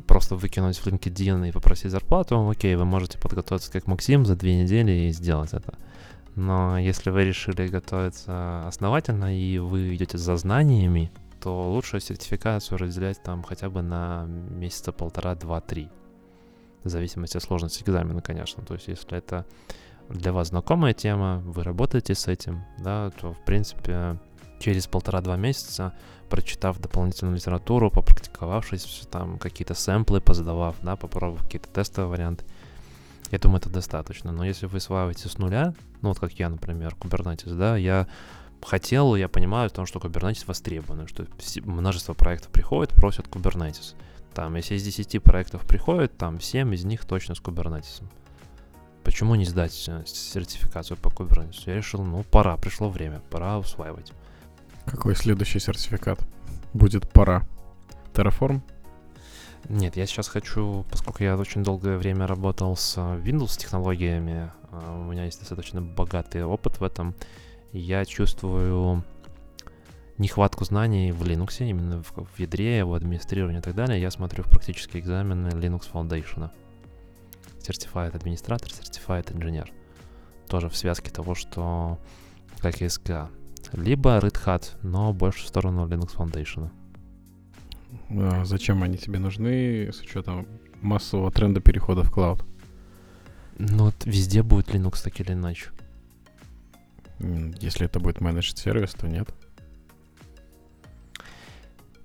просто выкинуть в LinkedIn и попросить зарплату, окей, вы можете подготовиться как Максим за две недели и сделать это. Но если вы решили готовиться основательно и вы идете за знаниями, то лучше сертификацию разделять там хотя бы на месяца полтора, два, три. В зависимости от сложности экзамена, конечно. То есть, если это для вас знакомая тема, вы работаете с этим, да, то, в принципе, через полтора-два месяца, прочитав дополнительную литературу, попрактиковавшись, там какие-то сэмплы позадавав, да, попробовав какие-то тестовые варианты, я думаю, это достаточно. Но если вы осваиваете с нуля, ну вот как я, например, Kubernetes, да, я хотел, я понимаю, потому что Kubernetes востребован, что множество проектов приходит, просят Kubernetes. Там, если из 10 проектов приходит, там 7 из них точно с Kubernetes. Почему не сдать э, сертификацию по Kubernetes? Я решил, ну, пора, пришло время, пора усваивать. Какой следующий сертификат? Будет пора. Terraform? Нет, я сейчас хочу, поскольку я очень долгое время работал с Windows технологиями, а, у меня есть достаточно богатый опыт в этом, я чувствую нехватку знаний в Linux, именно в, в ядре, в администрировании и так далее. Я смотрю в практические экзамены Linux Foundation. Certified администратор, Certified инженер. Тоже в связке того, что как СК. Либо Red Hat, но больше в сторону Linux Foundation. А зачем они тебе нужны с учетом массового тренда перехода в клауд? Ну, вот везде будет Linux так или иначе. Если это будет менеджер сервис, то нет.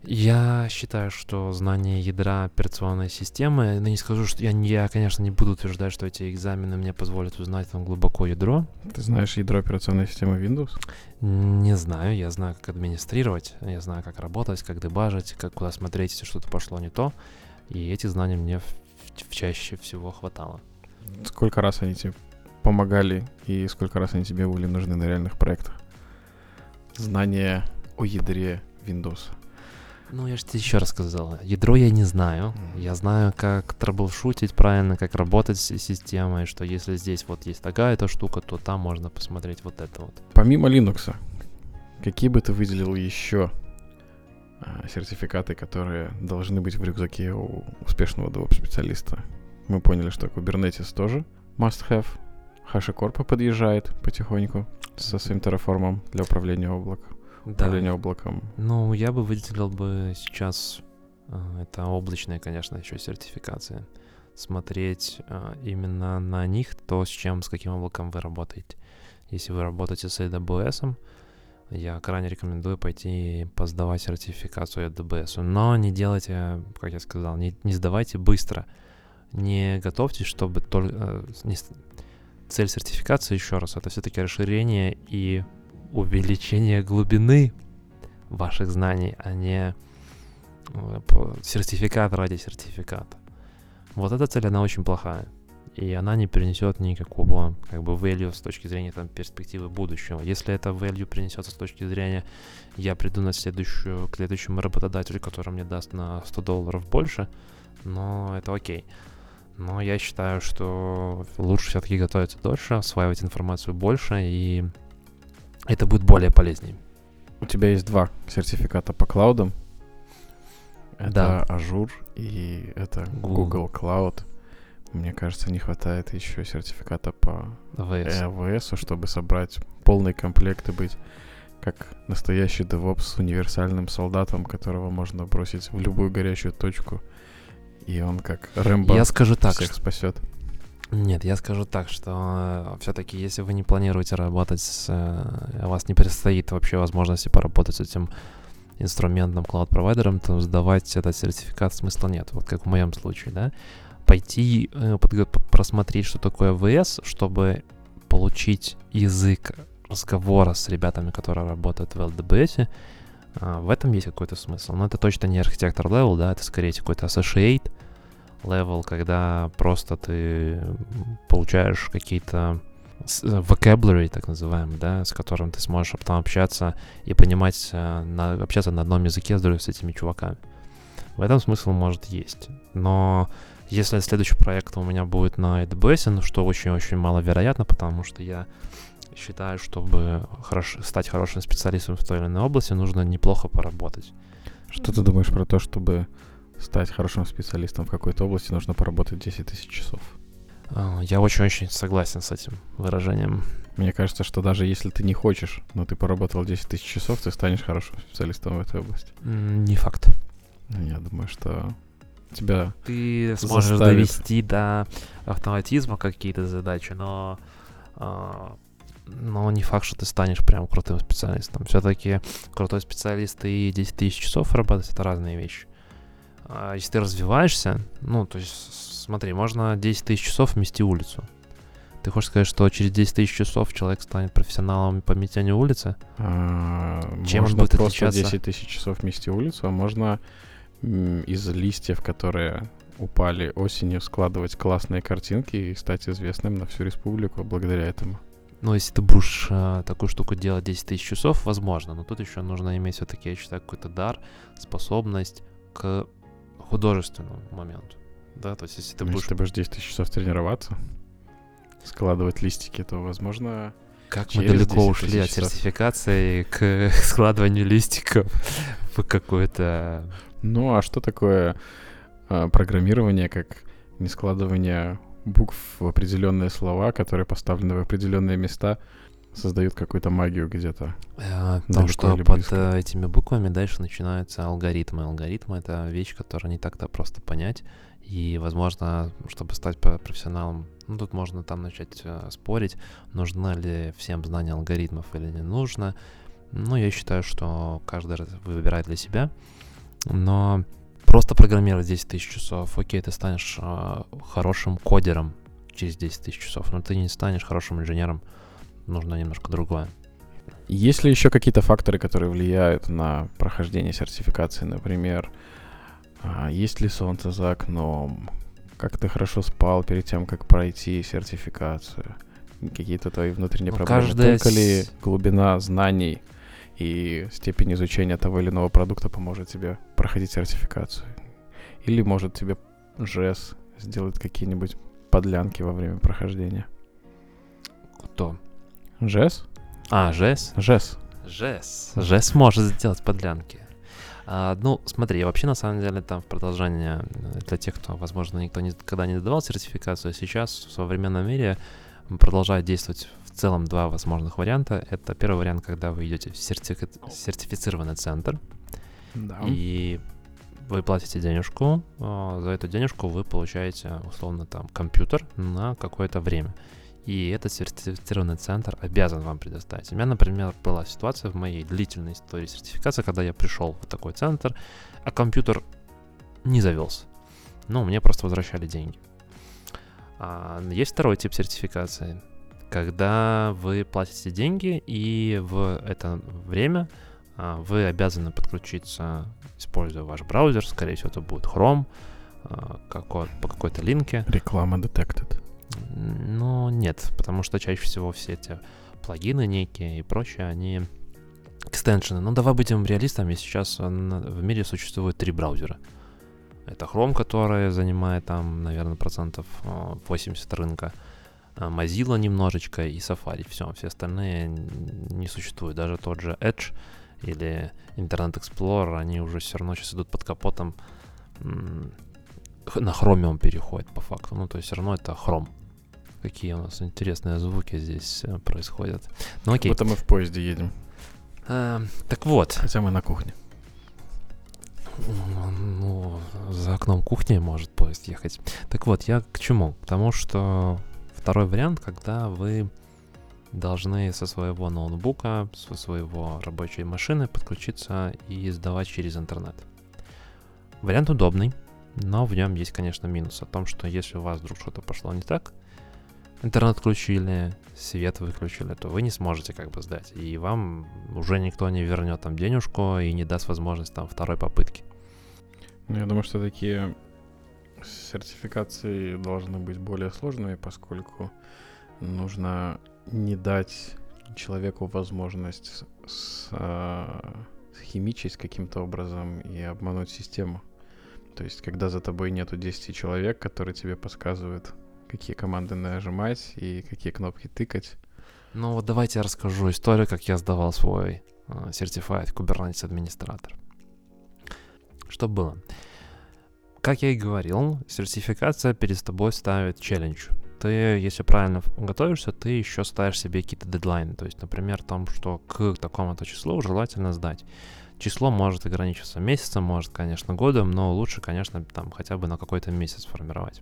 Я считаю, что знание ядра операционной системы, ну не скажу, что я, я, конечно, не буду утверждать, что эти экзамены мне позволят узнать там глубоко ядро. Ты знаешь ядро операционной системы Windows? Не знаю, я знаю, как администрировать, я знаю, как работать, как дебажить, как куда смотреть, если что-то пошло не то. И эти знания мне в, в чаще всего хватало. Сколько раз они тебе помогали и сколько раз они тебе были нужны на реальных проектах? Знания о ядре Windows. Ну, я же тебе еще раз сказал. Ядро я не знаю. Я знаю, как трэблшутить правильно, как работать с системой, что если здесь вот есть такая-то штука, то там можно посмотреть вот это вот. Помимо Linux, какие бы ты выделил еще а, сертификаты, которые должны быть в рюкзаке у успешного DevOps-специалиста? Мы поняли, что Kubernetes тоже must-have. HashiCorp подъезжает потихоньку со своим терраформом для управления облаком управление да. облаком? Ну, я бы выделил бы сейчас э, это облачная, конечно, еще сертификация. Смотреть э, именно на них, то, с чем, с каким облаком вы работаете. Если вы работаете с AWS, я крайне рекомендую пойти поздавать сертификацию AWS. Но не делайте, как я сказал, не, не сдавайте быстро. Не готовьтесь, чтобы только... Э, не, цель сертификации, еще раз, это все-таки расширение и увеличение глубины ваших знаний, а не э, сертификат ради сертификата. Вот эта цель, она очень плохая. И она не принесет никакого как бы value с точки зрения там, перспективы будущего. Если это value принесется с точки зрения я приду на следующую, к следующему работодателю, который мне даст на 100 долларов больше, но это окей. Но я считаю, что лучше все-таки готовиться дольше, осваивать информацию больше и это будет более полезнее. У тебя есть два сертификата по клаудам. Это да. Azure и это Google. Google Cloud. Мне кажется, не хватает еще сертификата по AWS, AWS чтобы собрать полный комплект и быть как настоящий DevOps с универсальным солдатом, которого можно бросить в любую горячую точку, и он как Рэмбо Я скажу так, всех спасет. Нет, я скажу так, что э, все-таки, если вы не планируете работать. Э, у вас не предстоит вообще возможности поработать с этим инструментом, клауд-провайдером, то сдавать этот сертификат смысла нет. Вот как в моем случае, да. Пойти э, просмотреть, что такое VS, чтобы получить язык разговора с ребятами, которые работают в LDBS, в этом есть какой-то смысл. Но это точно не архитектор level, да, это скорее какой-то associate, level, когда просто ты получаешь какие-то э, vocabulary, так называемый, да, с которым ты сможешь потом общаться и понимать, э, на, общаться на одном языке с, с этими чуваками. В этом смысл может есть. Но если следующий проект у меня будет на AWS, ну, что очень-очень маловероятно, потому что я считаю, чтобы хорош, стать хорошим специалистом в той или иной области, нужно неплохо поработать. Что ты думаешь про то, чтобы стать хорошим специалистом в какой-то области, нужно поработать 10 тысяч часов. А, я очень-очень согласен с этим выражением. Мне кажется, что даже если ты не хочешь, но ты поработал 10 тысяч часов, ты станешь хорошим специалистом в этой области. Не факт. Я думаю, что тебя Ты сможешь заставит... довести до автоматизма какие-то задачи, но э, но не факт, что ты станешь прям крутым специалистом. Все-таки крутой специалист и 10 тысяч часов работать — это разные вещи. А если ты развиваешься, ну, то есть, смотри, можно 10 тысяч часов вмести улицу. Ты хочешь сказать, что через 10 тысяч часов человек станет профессионалом по метению улицы? А, Чем он можно будет просто отличаться? 10 тысяч часов вмести улицу, а можно из листьев, которые упали осенью, складывать классные картинки и стать известным на всю республику благодаря этому. Ну, если ты будешь а, такую штуку делать 10 тысяч часов, возможно, но тут еще нужно иметь все-таки, я считаю, какой-то дар, способность к художественному моменту. Да, то есть если ты Если будешь... ты будешь 10 тысяч часов тренироваться, складывать листики, то, возможно, Как мы через далеко 10 ушли от сертификации к [LAUGHS] складыванию листиков [LAUGHS] в какое-то... Ну, а что такое а, программирование, как не складывание букв в определенные слова, которые поставлены в определенные места, создают какую-то магию где-то? э, Далеко Том, что под близко? э, этими буквами дальше начинаются алгоритмы. Алгоритмы — это вещь, которую не так-то просто понять. И, возможно, чтобы стать профессионалом, ну, тут можно там начать э, спорить, нужно ли всем знание алгоритмов или не нужно. Ну, я считаю, что каждый раз выбирает для себя. Но просто программировать 10 тысяч часов, окей, ты станешь э, хорошим кодером через 10 тысяч часов, но ты не станешь хорошим инженером. Нужно немножко другое. Есть ли еще какие-то факторы, которые влияют на прохождение сертификации? Например, а, есть ли солнце за окном? Как ты хорошо спал перед тем, как пройти сертификацию? Какие-то твои внутренние Ну, проблемы? каждая Только ли глубина знаний и степень изучения того или иного продукта поможет тебе проходить сертификацию? Или может тебе ЖЭС сделать какие-нибудь подлянки во время прохождения? Кто? ЖЭС? А, ЖЭС? ЖЭС. ЖЭС. ЖЭС может сделать подлянки. А, ну, смотри, вообще, на самом деле, там в продолжение э, для тех, кто, возможно, никто никогда не давал сертификацию, сейчас в современном мире продолжает действовать в целом два возможных варианта. Это первый вариант, когда вы идете в сертифи- сертифицированный центр, Да. и вы платите денежку, а, за эту денежку вы получаете, условно, там, компьютер на какое-то время. И этот сертифицированный центр обязан вам предоставить. У меня, например, была ситуация в моей длительной истории сертификации, когда я пришел в такой центр, а компьютер не завелся. Ну, мне просто возвращали деньги. А, есть второй тип сертификации, когда вы платите деньги, и в это время а, вы обязаны подключиться, используя ваш браузер, скорее всего, это будет Chrome, а, како- по какой-то линке. Реклама detected. Ну, нет, потому что чаще всего все эти плагины некие и прочее, они экстеншены. Ну, давай будем реалистами, сейчас э, в мире существует три браузера. Это Chrome, который занимает там, наверное, процентов э, 80 рынка. а Mozilla немножечко и Safari. Все, все остальные не существуют. Даже тот же Edge или Internet Explorer, они уже все равно сейчас идут под капотом. На Chromium переходит по факту. Ну, то есть все равно это Chrome. Какие у нас интересные звуки здесь э, происходят. Ну окей. Будто мы в поезде едем. Э, так вот. Хотя мы на кухне. Ну, за окном кухни может поезд ехать. Так вот, я к чему? К тому, что второй вариант, когда вы должны со своего ноутбука, со своего рабочей машины подключиться и сдавать через интернет. Вариант удобный, но в нем есть, конечно, минус о том, что если у вас вдруг что-то пошло не так, интернет включили, свет выключили, то вы не сможете как бы сдать. И вам уже никто не вернет там денежку и не даст возможность там второй попытки. Ну, я думаю, что такие сертификации должны быть более сложными, поскольку нужно не дать человеку возможность с, а, схимичить каким-то образом и обмануть систему. То есть, когда за тобой нету 10 человек, которые тебе подсказывают, какие команды нажимать и какие кнопки тыкать. Ну вот давайте я расскажу историю, как я сдавал свой э, Certified Kubernetes администратор. Что было? Как я и говорил, сертификация перед тобой ставит челлендж. Ты, если правильно готовишься, ты еще ставишь себе какие-то дедлайны. То есть, например, там, что к такому-то числу желательно сдать. Число может ограничиваться месяцем, может, конечно, годом, но лучше, конечно, там хотя бы на какой-то месяц формировать.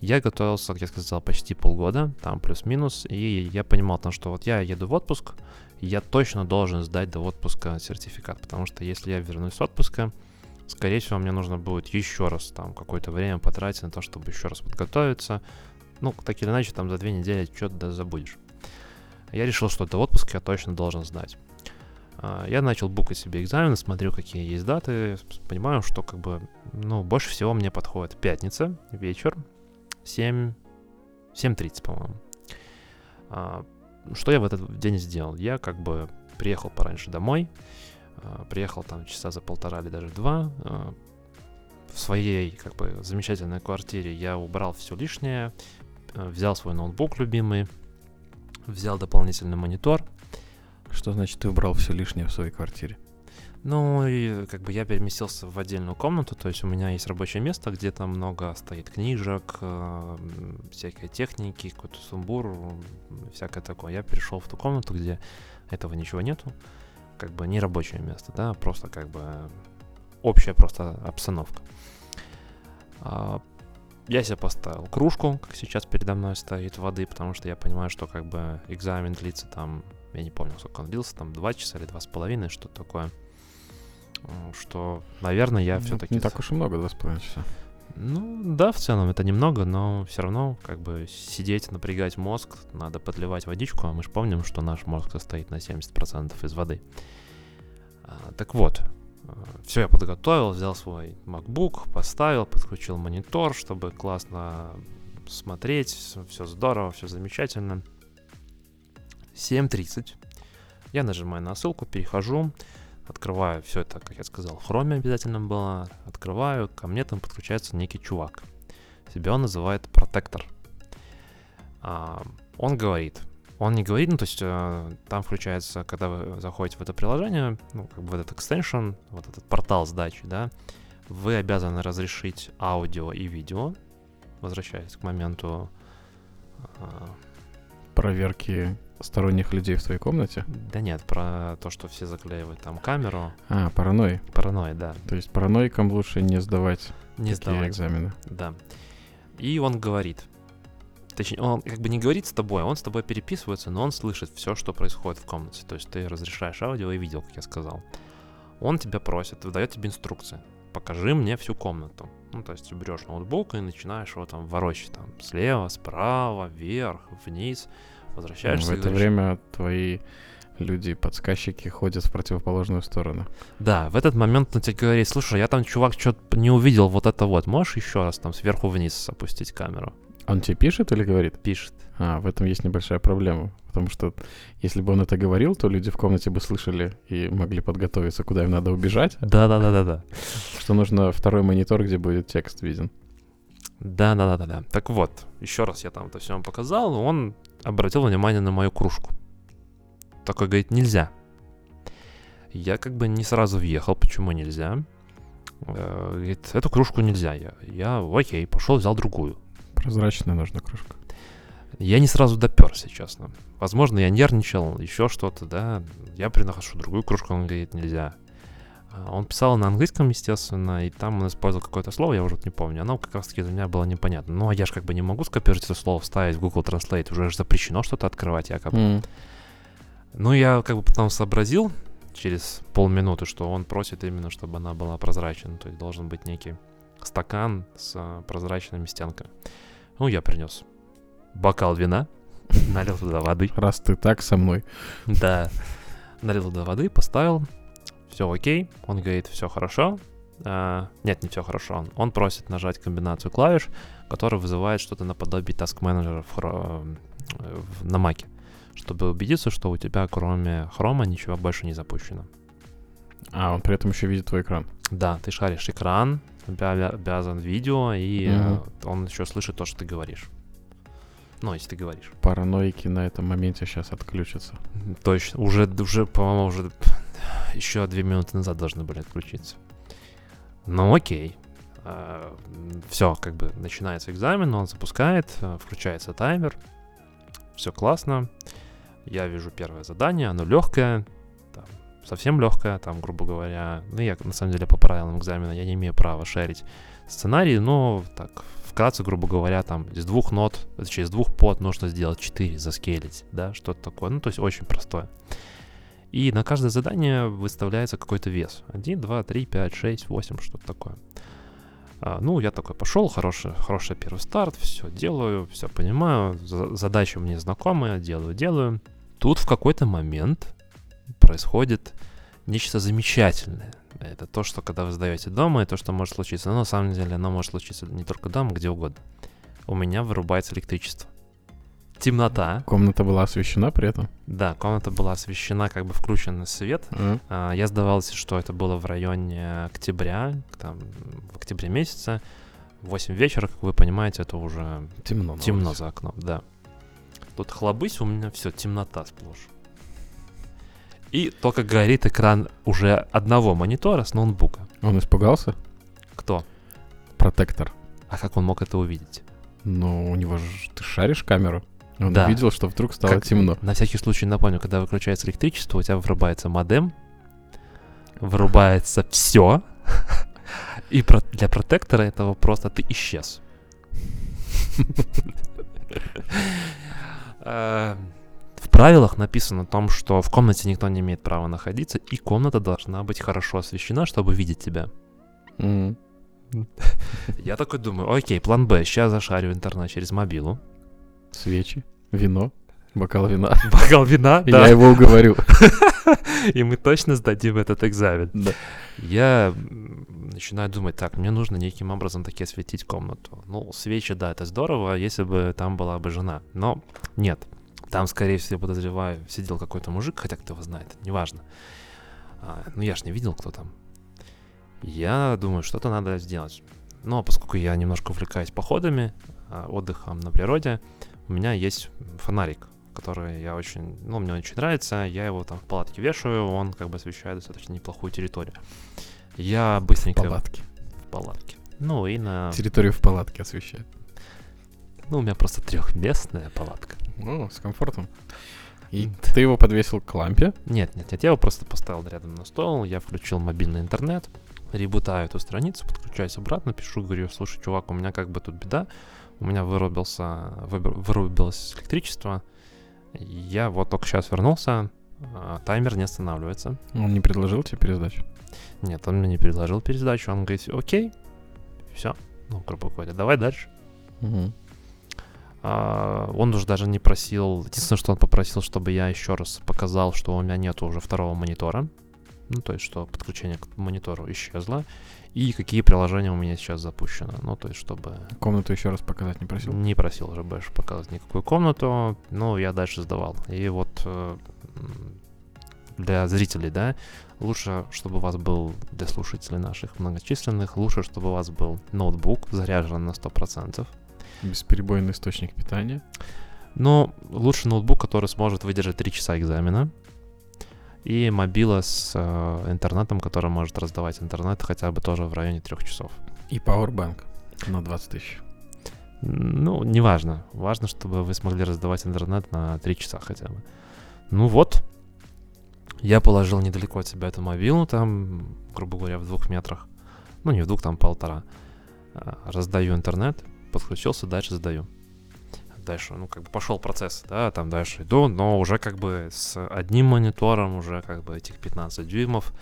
Я готовился, как я сказал, почти полгода, там плюс-минус, и я понимал, там, что вот я еду в отпуск, я точно должен сдать до отпуска сертификат, потому что если я вернусь с отпуска, скорее всего, мне нужно будет еще раз там какое-то время потратить на то, чтобы еще раз подготовиться. Ну, так или иначе, там за две недели что-то забудешь. Я решил, что до отпуска я точно должен сдать. А, я начал букать себе экзамены, смотрю, какие есть даты, понимаю, что как бы, ну, больше всего мне подходит пятница, вечер, 7, 7.30, по-моему. А, что я в этот день сделал? Я как бы приехал пораньше домой, а, приехал там часа за полтора или даже два. В своей как бы замечательной квартире я убрал все лишнее, взял свой ноутбук любимый, взял дополнительный монитор — что значит ты убрал все лишнее в своей квартире? Ну, и как бы я переместился в отдельную комнату, то есть у меня есть рабочее место, где там много стоит книжек, э, всякой техники, какой-то сумбур, всякое такое. Я перешел в ту комнату, где этого ничего нету, как бы не рабочее место, да, просто как бы общая просто обстановка. А, я себе поставил кружку, как сейчас передо мной стоит воды, потому что я понимаю, что как бы экзамен длится там я не помню, сколько он длился, там 2 часа или 2,5, что-то такое. Что, наверное, я все-таки... Не так уж и много, 2,5 часа. Ну, да, в целом это немного, но все равно, как бы, сидеть, напрягать мозг, надо подливать водичку, а мы же помним, что наш мозг состоит на 70% из воды. А, так вот, а, все я подготовил, взял свой MacBook, поставил, подключил монитор, чтобы классно смотреть, все здорово, все замечательно. 7.30. Я нажимаю на ссылку, перехожу, открываю все это, как я сказал, в хроме обязательно было. Открываю, ко мне там подключается некий чувак. Себя он называет протектор. А, он говорит, он не говорит, ну то есть э, там включается, когда вы заходите в это приложение, ну как бы в этот extension, вот этот портал сдачи, да, вы обязаны разрешить аудио и видео, возвращаясь к моменту э, проверки сторонних людей в твоей комнате? Да нет, про то, что все заклеивают там камеру. А, паранойи. Паранойи, да. То есть параноикам лучше не сдавать не такие сдавать. экзамены. Да. И он говорит, точнее, он как бы не говорит с тобой, он с тобой переписывается, но он слышит все, что происходит в комнате. То есть ты разрешаешь аудио и видео, как я сказал. Он тебя просит, выдает тебе инструкции. Покажи мне всю комнату. Ну, то есть берешь ноутбук и начинаешь его там ворочать там слева, справа, вверх, вниз возвращаешься. В это говоришь, время твои люди-подсказчики ходят в противоположную сторону. Да, в этот момент он тебе говорит, слушай, я там, чувак, что-то не увидел вот это вот, можешь еще раз там сверху вниз опустить камеру? Он тебе пишет или говорит? Пишет. А, в этом есть небольшая проблема. Потому что если бы он это говорил, то люди в комнате бы слышали и могли подготовиться, куда им надо убежать. Да-да-да-да-да. Что нужно второй монитор, где будет текст виден. Да-да-да-да-да. Так вот, еще раз я там это все вам показал, он обратил внимание на мою кружку. Такой говорит, нельзя. Я как бы не сразу въехал, почему нельзя. Э, говорит, эту кружку нельзя. Я, я окей, пошел, взял другую. Прозрачная нужна кружка. Я не сразу доперся, честно. Возможно, я нервничал, еще что-то, да. Я приношу другую кружку, он говорит, нельзя. А, он писал на английском, естественно, и там он использовал какое-то слово, я уже не помню. Оно как раз-таки для меня было непонятно. Ну, а я же как бы не могу скопировать это слово, вставить в Google Translate. Уже же запрещено что-то открывать якобы. Mm. Ну, я как бы потом сообразил через полминуты, что он просит именно, чтобы она была прозрачной. То есть должен быть некий стакан с а, прозрачными стенками. Ну, я принес бокал вина, [LAUGHS] налил туда воды. Раз ты так со мной. Да. Налил туда воды, поставил, все окей, он говорит, все хорошо. А, нет, не все хорошо. Он, он просит нажать комбинацию клавиш, которая вызывает что-то наподобие Task Manager в, в, на Маке, чтобы убедиться, что у тебя кроме хрома ничего больше не запущено. А, он при этом еще видит твой экран. Да, ты шаришь экран, обязан видео, и угу. он еще слышит то, что ты говоришь. Ну, если ты говоришь. Параноики на этом моменте сейчас отключатся. Точно. Уже, уже по-моему, уже еще две минуты назад должны были отключиться. Ну, окей. А, Все, как бы начинается экзамен, он запускает, а, включается таймер. Все классно. Я вижу первое задание, оно легкое, там, совсем легкое, там, грубо говоря. Ну, я, на самом деле, по правилам экзамена я не имею права шарить сценарий, но так, вкратце, грубо говоря, там из двух нот, из двух под нужно сделать 4, заскейлить, да, что-то такое. Ну, то есть очень простое. И на каждое задание выставляется какой-то вес. 1, 2, 3, 5, 6, 8, что-то такое. А, ну, я такой пошел, хороший, хороший первый старт, все делаю, все понимаю, задачи мне знакомые, делаю, делаю. Тут в какой-то момент происходит нечто замечательное. Это то, что когда вы сдаете дома, и то, что может случиться. Но на самом деле оно может случиться не только дома, где угодно. У меня вырубается электричество. Темнота. Комната была освещена при этом? Да, комната была освещена, как бы включен свет. Mm. А, я сдавался, что это было в районе октября, там, в октябре месяце. 8 вечера, как вы понимаете, это уже темно, темно за окном, да. Тут хлобысь, у меня все темнота сплошь. И только горит экран уже одного монитора с ноутбука. Он испугался? Кто? Протектор. А как он мог это увидеть? Ну, у него же... Ты шаришь камеру? Он да. увидел, что вдруг стало как, темно. На всякий случай напомню, когда выключается электричество, у тебя вырубается модем, вырубается все, и про, для протектора этого просто ты исчез. [LAUGHS] В правилах написано о том, что в комнате никто не имеет права находиться, и комната должна быть хорошо освещена, чтобы видеть тебя. Mm. Я такой думаю, окей, план Б, сейчас зашарю интернет через мобилу. Свечи, вино, бокал вина. [LAUGHS] Бокал вина, да. Я его уговорю. [LAUGHS] И мы точно сдадим этот экзамен. Да. Я начинаю думать, так, мне нужно неким образом таки осветить комнату. Ну, свечи, да, это здорово, если бы там была бы жена. Но нет, там, скорее всего, подозреваю, сидел какой-то мужик, хотя кто его знает, неважно. А, ну, я ж не видел, кто там. Я думаю, что-то надо сделать. Но поскольку я немножко увлекаюсь походами, а, отдыхом на природе, у меня есть фонарик, который я очень, ну, мне очень нравится. Я его там в палатке вешаю, он как бы освещает достаточно неплохую территорию. Я быстренько... В палатке. В палатке. Ну и на... Территорию в палатке освещает. Ну, у меня просто трехместная палатка. Ну, с комфортом. И ты его подвесил к лампе? Нет, нет, нет, я его просто поставил рядом на стол, я включил мобильный интернет, ребутаю эту страницу, подключаюсь обратно, пишу, говорю, слушай, чувак, у меня как бы тут беда, у меня вырубился, вырубилось электричество, я вот только сейчас вернулся, а таймер не останавливается. Он не предложил тебе пересдачу? Нет, он мне не предложил пересдачу, он говорит, окей, все, ну, грубо говоря, давай дальше. Угу. А, он уже даже не просил... Единственное, что он попросил, чтобы я еще раз показал, что у меня нет уже второго монитора. Ну, то есть, что подключение к монитору исчезло. И какие приложения у меня сейчас запущено. Ну, то есть, чтобы... Комнату еще раз показать не просил? Не просил уже больше показывать никакую комнату. Но я дальше сдавал. И вот э, для зрителей, да, лучше, чтобы у вас был, для слушателей наших многочисленных, лучше, чтобы у вас был ноутбук заряжен на 100%. Бесперебойный источник питания. Но лучше ноутбук, который сможет выдержать 3 часа экзамена. И мобила с э, интернетом, который может раздавать интернет хотя бы тоже в районе 3 часов. И Powerbank на 20 тысяч. Ну, неважно. Важно, чтобы вы смогли раздавать интернет на 3 часа хотя бы. Ну вот. Я положил недалеко от себя эту мобилу, там, грубо говоря, в двух метрах. Ну, не в двух, там полтора. Э, раздаю интернет подключился, дальше сдаю. Дальше, ну, как бы пошел процесс, да, там дальше иду, но уже как бы с одним монитором, уже как бы этих 15 дюймов.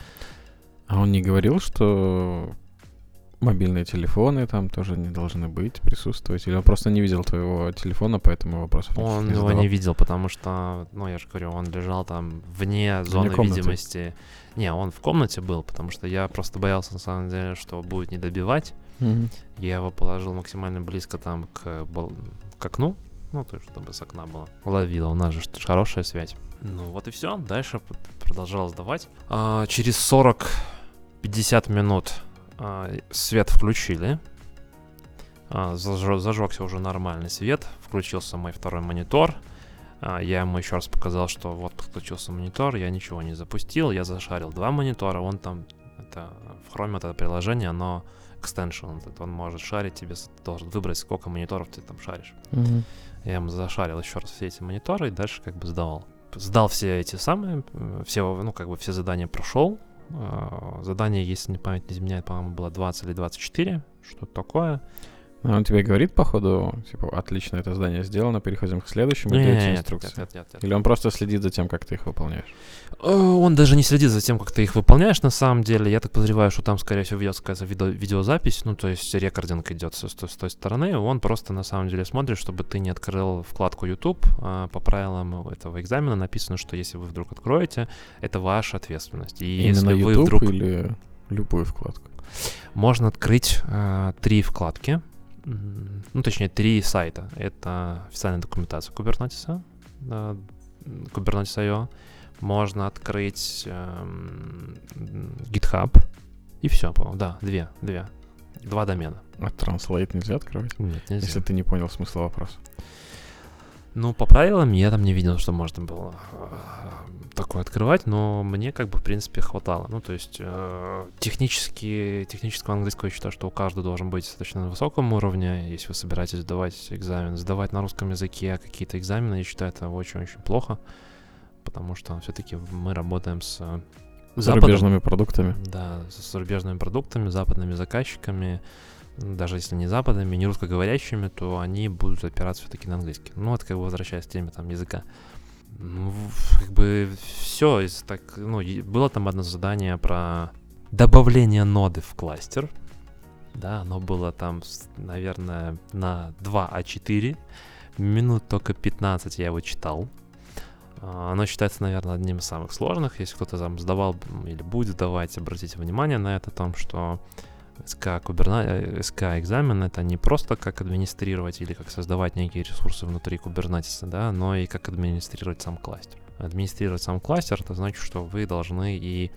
А он не говорил, что мобильные телефоны там тоже не должны быть, присутствовать? Или он просто не видел твоего телефона, поэтому вопросов Он не его не видел, потому что, ну, я же говорю, он лежал там вне зоны вне видимости. Не, он в комнате был, потому что я просто боялся, на самом деле, что будет не добивать. Mm-hmm. Я его положил максимально близко там к, к окну, ну, то есть, чтобы с окна было. Ловила, у нас же хорошая связь. Ну, вот и все. Дальше продолжал сдавать. А, через 40-50 минут а, свет включили. А, заж, зажегся уже нормальный свет. Включился мой второй монитор. А, я ему еще раз показал, что вот подключился монитор, я ничего не запустил. Я зашарил два монитора. Он там, это в Chrome это приложение, оно extension, этот, он может шарить тебе, ты должен выбрать, сколько мониторов ты там шаришь. Mm-hmm. Я ему зашарил еще раз все эти мониторы и дальше как бы сдавал. Сдал все эти самые, все, ну, как бы все задания прошел. А, задание, если не память не изменяет, по-моему, было 20 или 24, что-то такое. А он тебе говорит, походу, типа, отлично, это задание сделано, переходим к следующему, и дает тебе нет, инструкции. нет, нет, нет. Или он просто следит за тем, как ты их выполняешь? Э, Он даже не следит за тем, как ты их выполняешь на самом деле. Я так подозреваю, что там, скорее всего, ведется какая-то видео- видеозапись, ну, то есть рекординг идет с, с той- стороны. Он просто на самом деле смотрит, чтобы ты не открыл вкладку YouTube. А, По правилам этого экзамена написано, что если вы вдруг откроете, это ваша ответственность. И Именно если вы YouTube вдруг... или любую вкладку? Можно открыть а, три вкладки, ну, точнее, три сайта. Это официальная документация Kubernetes, Kubernetes.io. Можно открыть эм, GitHub. И все, по-моему. Да, две, две. Два домена. А Translate нельзя открывать? Нет, нельзя. Если ты не понял смысла вопроса. Ну, по правилам я там не видел, что можно было э, такое открывать, но мне как бы, в принципе, хватало. Ну, то есть э, технически, технического английского я считаю, что у каждого должен быть достаточно на высоком уровне. Если вы собираетесь сдавать экзамен, сдавать на русском языке какие-то экзамены, я считаю, это очень-очень плохо, потому что все-таки мы работаем с э, Западом. Зарубежными продуктами. Да, с зарубежными продуктами, западными заказчиками, даже если не западными, не русскоговорящими, то они будут опираться все-таки на английский. Ну, вот как бы возвращаясь к теме там языка. Ну, как бы все, так, ну, было там одно задание про добавление ноды в кластер. Да, оно было там, наверное, на 2 А4. Минут только 15 я его читал. А, Оно считается, наверное, одним из самых сложных. Если кто-то там сдавал или будет сдавать, обратите внимание на это, о том, что СК, куберна... э, СК экзамен это не просто как администрировать или как создавать некие ресурсы внутри Kubernetes, да, но и как администрировать сам кластер. Администрировать сам кластер, это значит, что вы должны и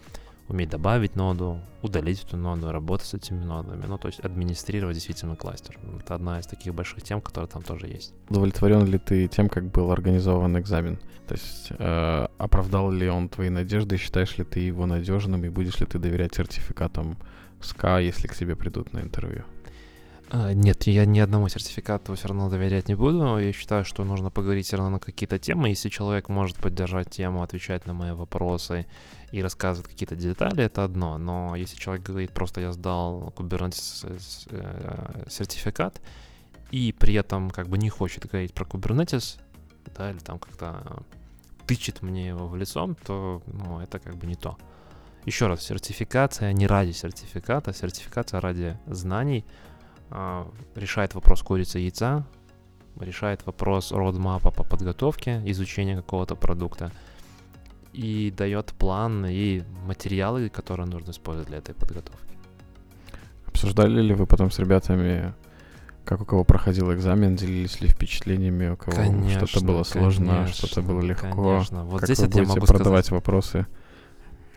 уметь добавить ноду, удалить эту ноду, работать с этими нодами, ну, то есть администрировать действительно кластер. Это одна из таких больших тем, которые там тоже есть. Удовлетворен ли ты тем, как был организован экзамен? То есть э, оправдал ли он твои надежды? Считаешь ли ты его надежным и будешь ли ты доверять сертификатам СКА, если к тебе придут на интервью? А, Нет, я ни одному сертификату все равно доверять не буду. Я считаю, что нужно поговорить все равно на какие-то темы. Если человек может поддержать тему, отвечать на мои вопросы и рассказывать какие-то детали, это одно. Но если человек говорит, просто я сдал Kubernetes с- э, сертификат, и при этом как бы не хочет говорить про Kubernetes, да, или там как-то тычет мне его в лицом, то ну, это как бы не то. Еще раз, сертификация не ради сертификата, сертификация ради знаний, а, решает вопрос курицы и яйца, решает вопрос родмапа по подготовке, изучения какого-то продукта и дает план и материалы, которые нужно использовать для этой подготовки. Обсуждали ли вы потом с ребятами, как у кого проходил экзамен, делились ли впечатлениями, у кого что-то было сложно, что-то было легко? Конечно. Вот как здесь вы я будете могу продавать сказать. вопросы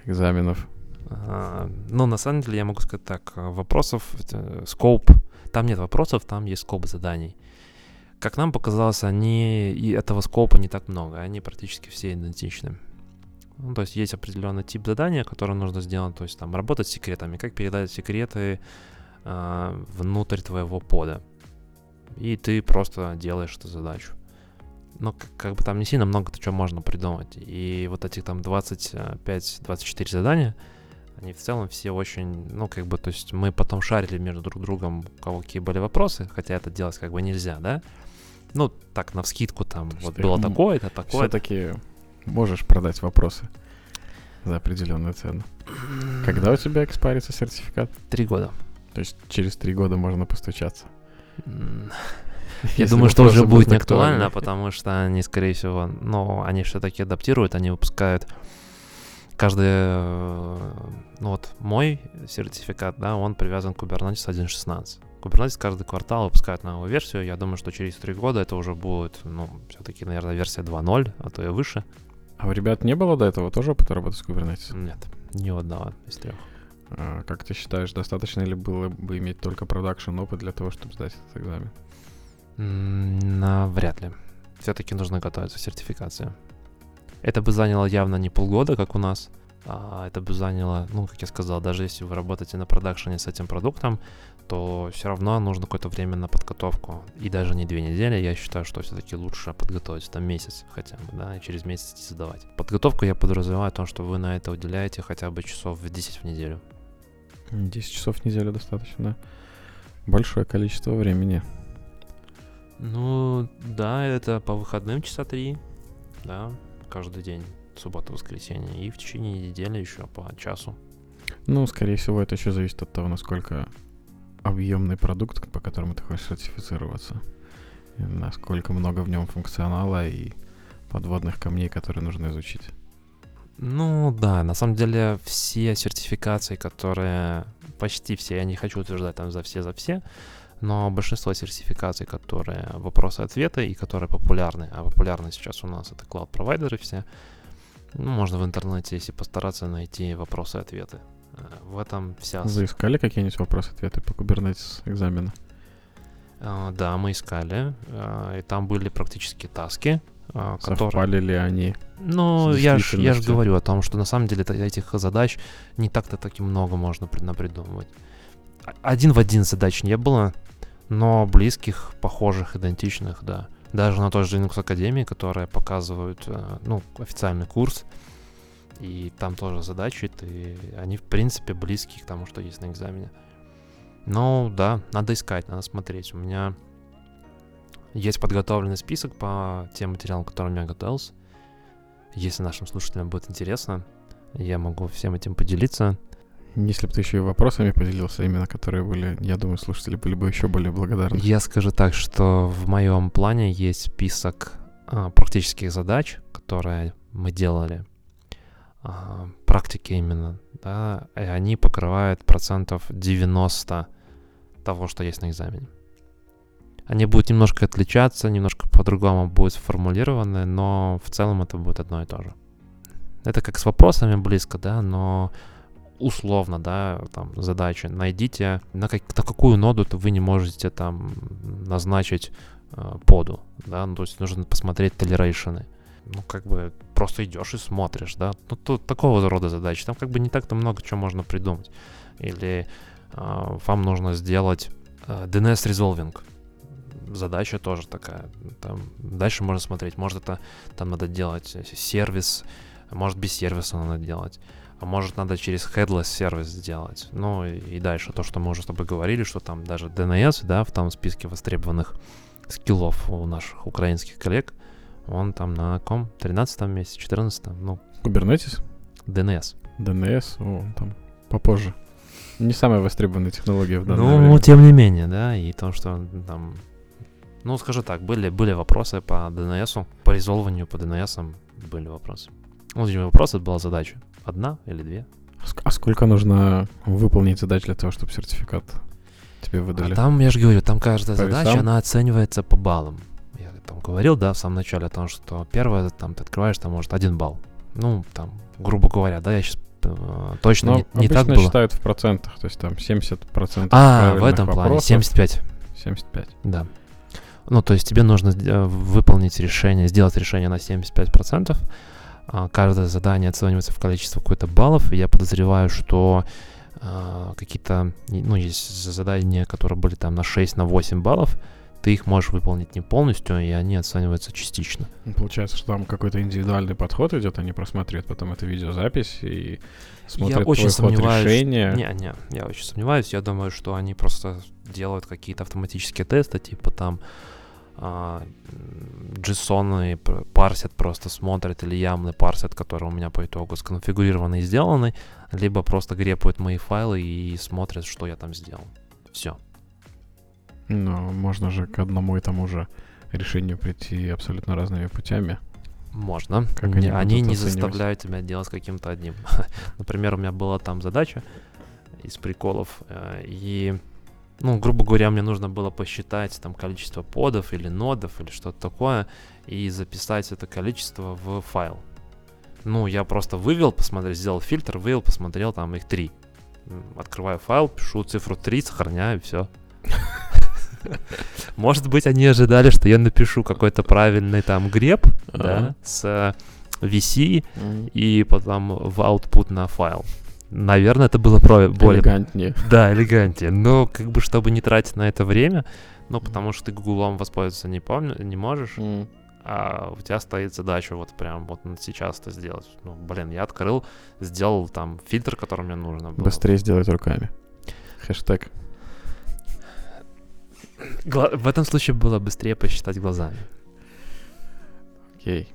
экзаменов? А, Ну, на самом деле, я могу сказать так, а, вопросов, э, скоп, там нет вопросов, там есть скоп заданий. Как нам показалось, они, и этого скопа не так много, они практически все идентичны. Ну, то есть есть определенный тип задания, которое нужно сделать, то есть там работать с секретами, как передать секреты а, внутрь твоего пода. И ты просто делаешь эту задачу. Но как, как бы там не сильно много чего можно придумать. И вот этих там 25-24 задания, они в целом все очень, ну, как бы, то есть мы потом шарили между друг другом, у кого какие были вопросы, хотя это делать как бы нельзя, да? Ну, так, на вскидку там, есть вот было м- такое-то, такое Все-таки можешь продать вопросы за определенную цену. [CLEARS THROAT] Когда у тебя экспарится сертификат? Три года. То есть через три года можно постучаться. [LAUGHS] Я думаю, что уже будет не актуально, потому что они, скорее всего, ну, они все-таки адаптируют, они выпускают каждый, э, ну вот мой сертификат, да, он привязан к Kubernetes 1.16. Kubernetes каждый квартал выпускает новую версию. Я думаю, что через три года это уже будет, ну, все-таки, наверное, версия 2.0, а то и выше. А у ребят не было до этого тоже опыта работы с Kubernetes? Нет, ни одного из трех. А, как ты считаешь, достаточно ли было бы иметь только продакшн опыт для того, чтобы сдать этот экзамен? М, Навряд ли. Все-таки нужно готовиться к сертификации. Это бы заняло явно не полгода, как у нас. А это бы заняло, ну, как я сказал, даже если вы работаете на продакшене с этим продуктом, то все равно нужно какое-то время на подготовку. И даже не две недели, я считаю, что все-таки лучше подготовиться там месяц хотя бы, да, и через месяц идти сдавать. Подготовку я подразумеваю то, что вы на это уделяете хотя бы часов в 10 в неделю. 10 часов в неделю достаточно, большое количество времени. Ну, да, это по выходным часа три, да, каждый день, суббота, воскресенье, и в течение недели еще по часу. Ну, скорее всего, это еще зависит от того, насколько объемный продукт, по которому ты хочешь сертифицироваться. Насколько много в нем функционала и подводных камней, которые нужно изучить. Ну да, на самом деле все сертификации, которые почти все, я не хочу утверждать там за все, за все, но большинство сертификаций, которые вопросы-ответы и которые популярны, а популярны сейчас у нас это клауд-провайдеры все, ну, можно в интернете, если постараться, найти вопросы-ответы. Э, в этом вся... Вы искали какие-нибудь вопросы-ответы по Kubernetes экзамена? Uh, да, мы искали, uh, и там были практически таски, которые... Совпали ли они? Ну, я же я ж говорю о том, что на самом деле этих задач не так-то таки много можно придумывать. Один в один задач не было, но близких, похожих, идентичных, да. Даже на той же Linux Академии, которая показывают, ну, официальный курс, и там тоже задачи, ты, они в принципе близки к тому, что есть на экзамене. Ну да, надо искать, надо смотреть. У меня есть подготовленный список по тем материалам, которым я готовился. Если нашим слушателям будет интересно, я могу всем этим поделиться. Если бы ты еще и вопросами поделился, именно которые были, я думаю, слушатели были бы еще более благодарны. Я скажу так, что в моем плане есть список а, практических задач, которые мы делали а, практики именно, да, и они покрывают процентов 90 того, что есть на экзамене. Они будут немножко отличаться, немножко по-другому будут сформулированы, но в целом это будет одно и то же. Это как с вопросами близко, да, но условно, да, там задача. Найдите, на, как, на какую ноду вы не можете там назначить э, поду, да, ну, то есть нужно посмотреть толерейшены ну, как бы просто идешь и смотришь, да. Ну, тут такого рода задачи. Там как бы не так-то много чего можно придумать. Или э, вам нужно сделать э, DNS resolving. Задача тоже такая. Там дальше можно смотреть. Может, это там надо делать сервис, может, без сервиса надо делать. А может, надо через headless сервис сделать. Ну и, дальше то, что мы уже с тобой говорили, что там даже DNS, да, в том списке востребованных скиллов у наших украинских коллег – он там на ком? 13 месяце, 14 ну. Kubernetes? DNS. DNS, о, там попозже. Не самая востребованная технология в данное ну, время. Ну, тем не менее, да, и то, что там... Ну, скажу так, были, были вопросы по DNS, по резолванию по DNS были вопросы. Ну, один вопрос, это была задача. Одна или две? А сколько нужно выполнить задач для того, чтобы сертификат тебе выдали? А там, я же говорю, там каждая по задача, весам? она оценивается по баллам там говорил, да, в самом начале о том, что первое, там, ты открываешь, там, может, один балл. Ну, там, грубо говоря, да, я сейчас э, точно Но не, не так было. считают в процентах, то есть там 70% А, в этом вопросов, плане, 75. 75. Да. Ну, то есть тебе нужно э, выполнить решение, сделать решение на 75%. А, каждое задание оценивается в количество какой-то баллов, и я подозреваю, что а, какие-то, ну, есть задания, которые были там на 6, на 8 баллов, ты их можешь выполнить не полностью, и они оцениваются частично. Ну, получается, что там какой-то индивидуальный подход идет, они просматривают потом эту видеозапись и смотрят я очень твой сомневаюсь, ход решения. Не, не, я очень сомневаюсь. Я думаю, что они просто делают какие-то автоматические тесты, типа там а, JSON парсят, просто смотрят, или ямный парсят, который у меня по итогу сконфигурированы и сделаны, либо просто грепают мои файлы и смотрят, что я там сделал. Все. Но можно же к одному и тому же решению прийти абсолютно разными путями. Можно. Как они, они не заставляют тебя делать каким-то одним. [LAUGHS] Например, у меня была там задача из приколов, э, и, ну, грубо говоря, мне нужно было посчитать там количество подов или нодов или что-то такое, и записать это количество в файл. Ну, я просто вывел, посмотрел, сделал фильтр, вывел, посмотрел, там их три. Открываю файл, пишу цифру 3, сохраняю, все. [LAUGHS] Может быть, они ожидали, что я напишу какой-то правильный там греб, да, с VC и потом в output на файл. Наверное, это было про более... Элегантнее. Да, элегантнее. Но как бы, чтобы не тратить на это время, ну, потому что ты гуглом воспользоваться не, помню, не можешь, mm. а у тебя стоит задача вот прям вот сейчас это сделать. Ну, блин, я открыл, сделал там фильтр, который мне нужно было. Быстрее сделать руками. Хэштег. Гла- в этом случае было быстрее посчитать глазами. Окей.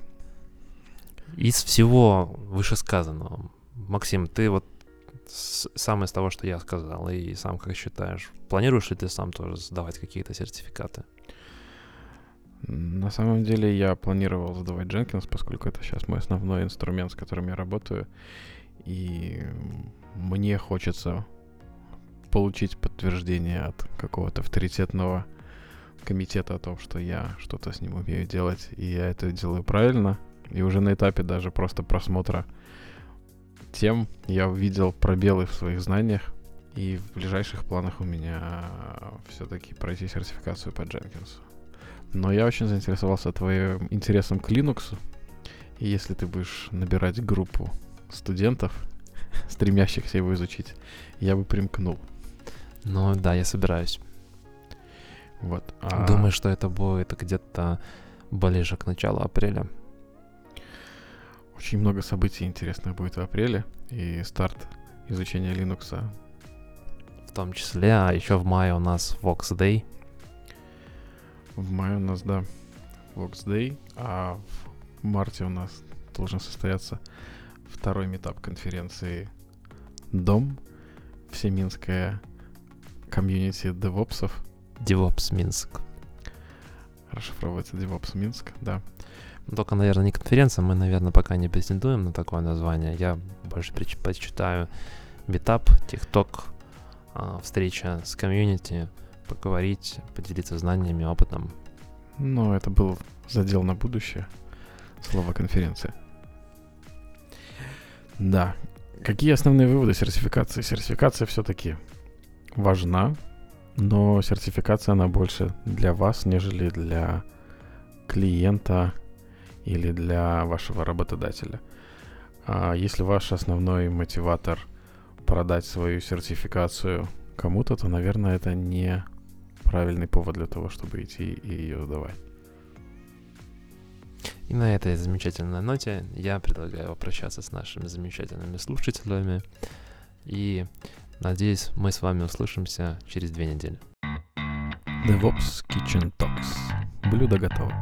Из всего вышесказанного, Максим, ты вот сам из того, что я сказал, и сам как считаешь, планируешь ли ты сам тоже сдавать какие-то сертификаты? На самом деле я планировал сдавать Jenkins, поскольку это сейчас мой основной инструмент, с которым я работаю. И мне хочется получить подтверждение от какого-то авторитетного комитета о том, что я что-то с ним умею делать, и я это делаю правильно. И уже на этапе даже просто просмотра тем я увидел пробелы в своих знаниях, и в ближайших планах у меня все-таки пройти сертификацию по Jenkins. Но я очень заинтересовался твоим интересом к Linux. И если ты будешь набирать группу студентов, [LAUGHS] стремящихся его изучить, я бы примкнул. Ну да, я собираюсь. Вот. А Думаю, что это будет где-то ближе к началу апреля. Очень много событий интересных будет в апреле. И старт изучения Linux В том числе, а еще в мае у нас Vox Day. в мае у нас, да, Vox Day, а в марте у нас должен состояться второй метап конференции Дом, Всеминская комьюнити девопсов. DevOps Минск. Расшифровывается DevOps Минск, да. Ну, Только, наверное, не конференция, мы, наверное, пока не претендуем на такое название. Я больше предпочитаю метап, тикток, встреча с комьюнити, поговорить, поделиться знаниями, опытом. Но это был задел на будущее. Слово конференция. Да. Какие основные выводы сертификации? Сертификация все-таки важна, но сертификация она больше для вас, нежели для клиента или для вашего работодателя. А если ваш основной мотиватор продать свою сертификацию кому-то, то, наверное, это не правильный повод для того, чтобы идти и ее сдавать. И на этой замечательной ноте я предлагаю попрощаться с нашими замечательными слушателями. И надеюсь, мы с вами услышимся через две недели. DevOps Kitchen Talks. Блюдо готово.